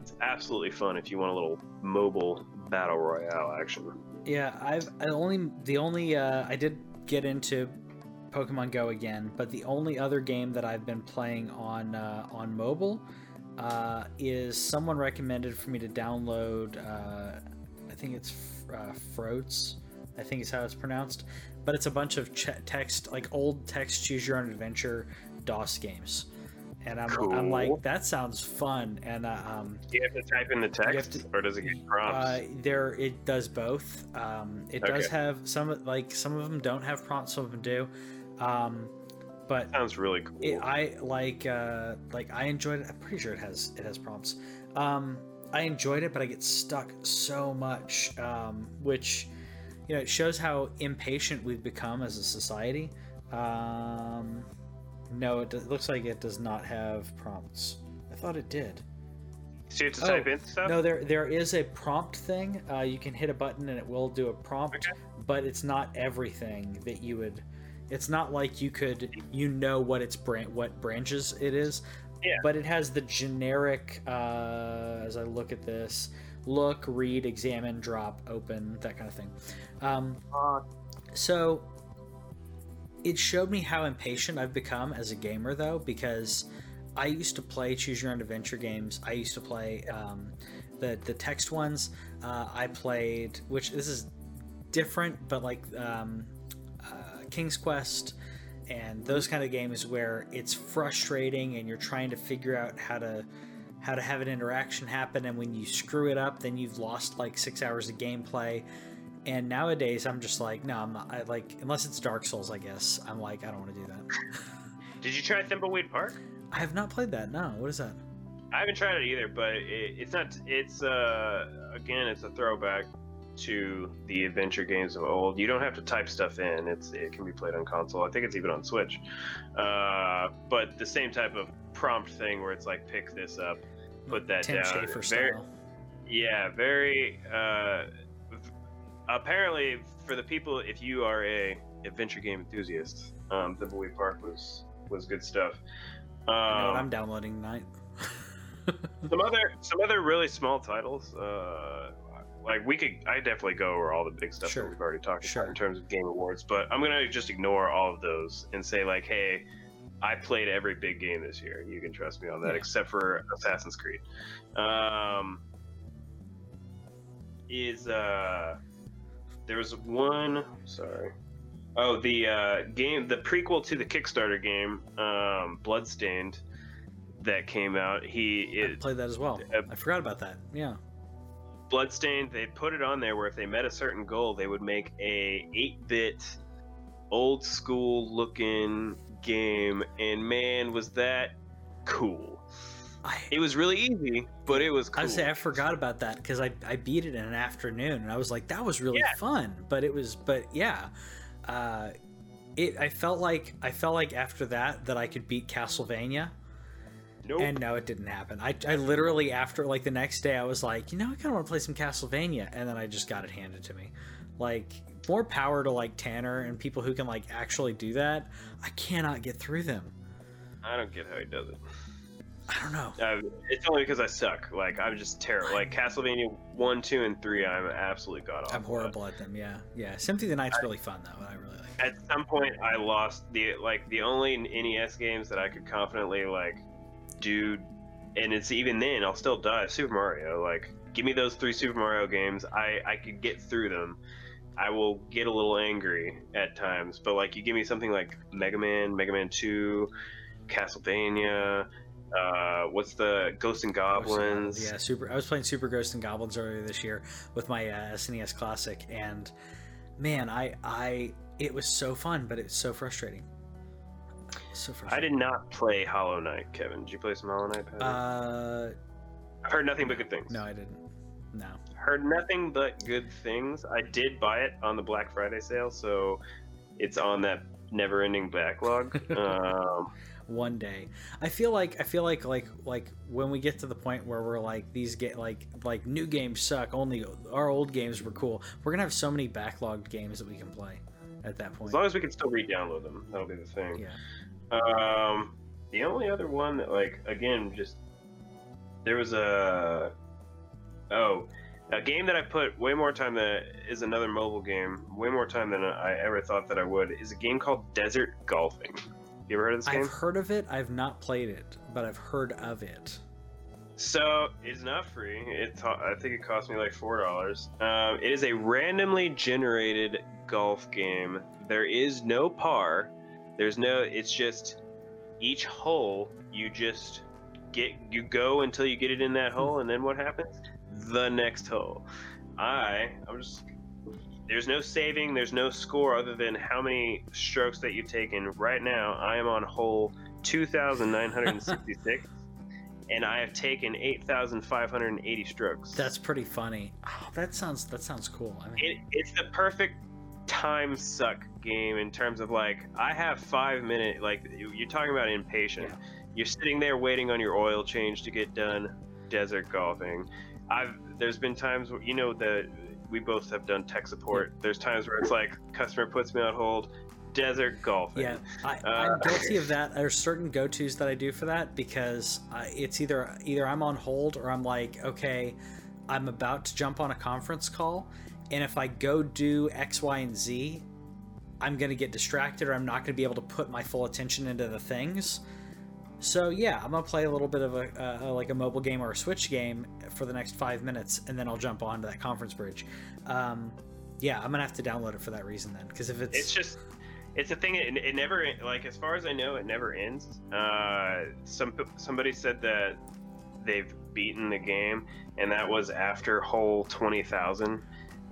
Speaker 3: it's absolutely fun if you want a little mobile battle royale action.
Speaker 2: Yeah, I've I only the only uh, I did get into Pokemon Go again, but the only other game that I've been playing on uh, on mobile uh, is someone recommended for me to download. Uh, I think it's uh, Frotz. I think is how it's pronounced, but it's a bunch of ch- text like old text choose your own adventure DOS games, and I'm, I'm like that sounds fun, and uh, um,
Speaker 3: Do you have to type in the text,
Speaker 2: to-
Speaker 3: or does it get prompts?
Speaker 2: uh, there, it does both. Um, it does have some like some of them don't have prompts, some of them do. Um, but
Speaker 3: Sounds really cool.
Speaker 2: it, I like uh, like I enjoyed it. I'm pretty sure it has it has prompts. Um, I enjoyed it, but I get stuck so much, um, which you know it shows how impatient we've become as a society. Um, No, it, does, looks like it does not have prompts. I thought it did.
Speaker 3: So you have to
Speaker 2: Oh,
Speaker 3: type in stuff.
Speaker 2: No, there there is a prompt thing. Uh, you can hit a button and it will do a prompt,
Speaker 3: Okay.
Speaker 2: but it's not everything that you would. It's not like you could you know what its bran- what branches it is.
Speaker 3: Yeah.
Speaker 2: But it has the generic. Uh, as I look at this, look, read, examine, drop, open, that kind of thing. Um, so it showed me how impatient I've become as a gamer, though, because I used to play choose your own adventure games. I used to play um, the the text ones. Uh, I played, which this is different, but like um, uh, King's Quest and those kind of games where it's frustrating and you're trying to figure out how to how to have an interaction happen and when you screw it up then you've lost like six hours of gameplay and nowadays i'm just like no i'm not I, like unless it's dark souls i guess i'm like i don't want to do that
Speaker 3: Did you try Thimbleweed Park?
Speaker 2: i have not played that no what is that
Speaker 3: I haven't tried it either, but it, it's not. It's uh again, it's a throwback to the adventure games of old. You don't have to type stuff in. It's it can be played on console. I think it's even on Switch. Uh, but the same type of prompt thing where it's like pick this up, put that
Speaker 2: tim
Speaker 3: down.
Speaker 2: schafer
Speaker 3: Very-
Speaker 2: style
Speaker 3: Yeah, very. Uh, apparently, for the people, if you are a adventure game enthusiast, um, Thimbleweed Park was was good stuff. Um,
Speaker 2: I know what i'm downloading tonight
Speaker 3: some other some other really small titles uh like we could i definitely go over all the big stuff
Speaker 2: Sure.
Speaker 3: that we've already talked
Speaker 2: Sure.
Speaker 3: about in terms of game awards but i'm gonna just ignore all of those and say like hey i played every big game this year. You can trust me on that
Speaker 2: Yeah.
Speaker 3: except for assassin's creed. Um is uh there was one sorry. Oh the uh game the prequel to the kickstarter game um bloodstained that came out. He
Speaker 2: i
Speaker 3: it,
Speaker 2: played that as well.
Speaker 3: uh,
Speaker 2: i forgot about that. Yeah
Speaker 3: Bloodstained, they put it on there where if they met a certain goal, they would make a 8-bit, old school looking game, and man, was that cool!
Speaker 2: i
Speaker 3: It was really easy, but it was cool.
Speaker 2: I say I forgot about that because I, I beat it in an afternoon and I was like that was really
Speaker 3: Yeah.
Speaker 2: fun but it was but yeah uh, it I felt like I felt like after that that I could beat Castlevania
Speaker 3: nope.
Speaker 2: and no it didn't happen I, I literally after like the next day I was like you know I kind of want to play some Castlevania and then I just got it handed to me like more power to like Tanner and people who can like actually do that I cannot get through them
Speaker 3: I don't get how he does it.
Speaker 2: I don't know
Speaker 3: Uh, it's only because I suck. Like I'm just terrible. Like Castlevania one, two, and three, I'm absolutely god awful.
Speaker 2: I'm horrible at them yeah yeah Symphony of the Night's really fun though and I really like it.
Speaker 3: at some point I lost the like the only NES games that I could confidently like do and it's even then I'll still die Super Mario like give me those three Super Mario games I I could get through them I will get a little angry at times but like you give me something like Mega Man Mega Man 2 Castlevania uh what's the Ghosts and Goblins
Speaker 2: Yeah, super. I was playing Super Ghost and Goblins earlier this year with my uh, SNES Classic, and man, I, I, it was so fun, but it's so frustrating. So
Speaker 3: I did not play Hollow Knight Kevin did you play some Hollow Knight Patty?
Speaker 2: Uh,
Speaker 3: I've heard nothing but good things
Speaker 2: no, I didn't. No.
Speaker 3: heard nothing but good things. I did buy it on the Black Friday sale, so it's on that never-ending backlog. um,
Speaker 2: One day, I feel like I feel like like like when we get to the point where we're like these get like like new games suck. Only our old games were cool. We're gonna have so many backlogged games that we can play at that point.
Speaker 3: as long as we can still re-download them, that'll be the thing.
Speaker 2: yeah.
Speaker 3: Um, the only other one that, like, again, just there was a oh, a game that I put way more time than is another mobile game, way more time than I ever thought that I would. Is a game called Desert Golfing. You ever heard of this game?
Speaker 2: I've heard of it. I've not played it, but I've heard of it.
Speaker 3: So it's not free. It I think it cost me like four dollars. Um, it is a randomly generated golf game. There is no par. There's no. It's just each hole. You just get. You go until you get it in that hole, and then what happens? The next hole. I. I'm just. There's no saving. There's no score other than how many strokes that you've taken. Right now, I am on hole 2,966 and I have taken 8,580 strokes.
Speaker 2: That's pretty funny. Oh, that sounds that sounds cool. I mean,
Speaker 3: it, it's the perfect time suck game in terms of like I have five minute like you're talking about impatient.
Speaker 2: Yeah.
Speaker 3: You're sitting there waiting on your oil change to get done. Desert golfing. I've there's been times where you know the we both have done tech support. There's times where it's like customer puts me on hold. Desert golfing.
Speaker 2: Yeah, I,
Speaker 3: Uh,
Speaker 2: I'm guilty of that. There's certain go-tos that I do for that because I, it's either either I'm on hold or I'm like, okay, I'm about to jump on a conference call, and if I go do X, Y, and Z, I'm gonna get distracted or I'm not gonna be able to put my full attention into the things. So yeah, I'm gonna play a little bit of a uh, like a mobile game or a Switch game for the next five minutes, and then I'll jump onto that conference bridge. Um, yeah, I'm gonna have to download it for that reason then, because if it's,
Speaker 3: it's just it's a thing it, it never like as far as i know it never ends uh some somebody said that they've beaten the game and that was after hole 20000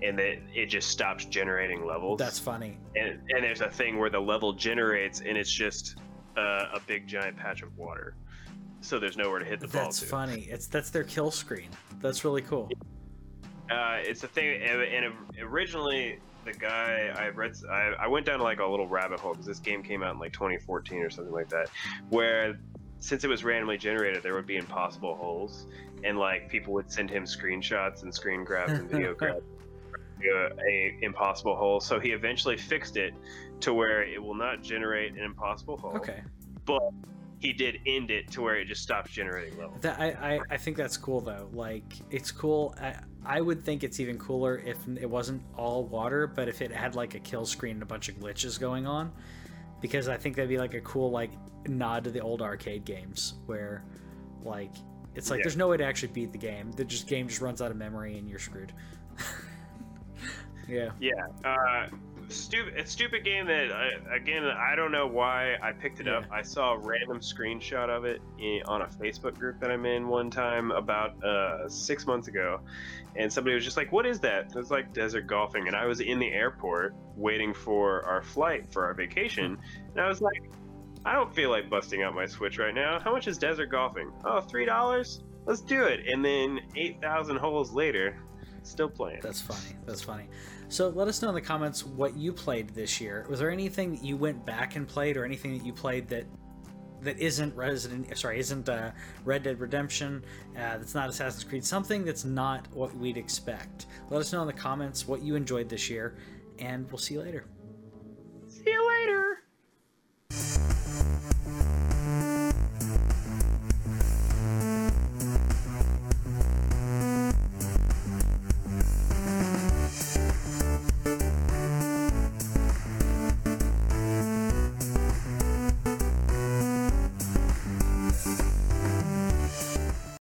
Speaker 3: and that it just stops generating levels
Speaker 2: that's funny.
Speaker 3: and, and there's a thing where the level generates and it's just uh, a big giant patch of water so there's nowhere to hit the ball
Speaker 2: That's
Speaker 3: to
Speaker 2: funny. It's that's their kill screen. That's really cool.
Speaker 3: uh, it's a thing, and, and originally the guy I read, I, I went down like a little rabbit hole because this game came out in like 2014 or something like that, where since it was randomly generated, there would be impossible holes, and like people would send him screenshots and screen grabs and video grabs. A, a impossible hole, so he eventually fixed it to where it will not generate an impossible hole.
Speaker 2: Okay.
Speaker 3: but he did end it to where it just stops generating levels.
Speaker 2: That I, I, I think that's cool though. Like it's cool. I, I would think it's even cooler if it wasn't all water, but if it had like a kill screen and a bunch of glitches going on, because I think that'd be like a cool like nod to the old arcade games where, like, it's like
Speaker 3: Yeah.
Speaker 2: there's no way to actually beat the game. The just game just runs out of memory and you're screwed. yeah.
Speaker 3: Yeah, uh, stupid. A stupid game that I, again I don't know why I picked it up. I saw a random screenshot of it in, on a Facebook group that I'm in one time about uh, six months ago, and somebody was just like, "What is that?" It was like desert golfing, and I was in the airport waiting for our flight for our vacation, and I was like. I don't feel like busting out my Switch right now. How much is desert golfing? Oh, three dollars. Let's do it. And then eight thousand holes later, still playing.
Speaker 2: That's funny. That's funny. So let us know in the comments what you played this year. Was there anything that you went back and played, or anything that you played that that isn't Resident eh, sorry isn't uh, Red Dead Redemption? Uh, that's not Assassin's Creed. Something that's not what we'd expect. Let us know in the comments what you enjoyed this year, and we'll see you later.
Speaker 3: See you later.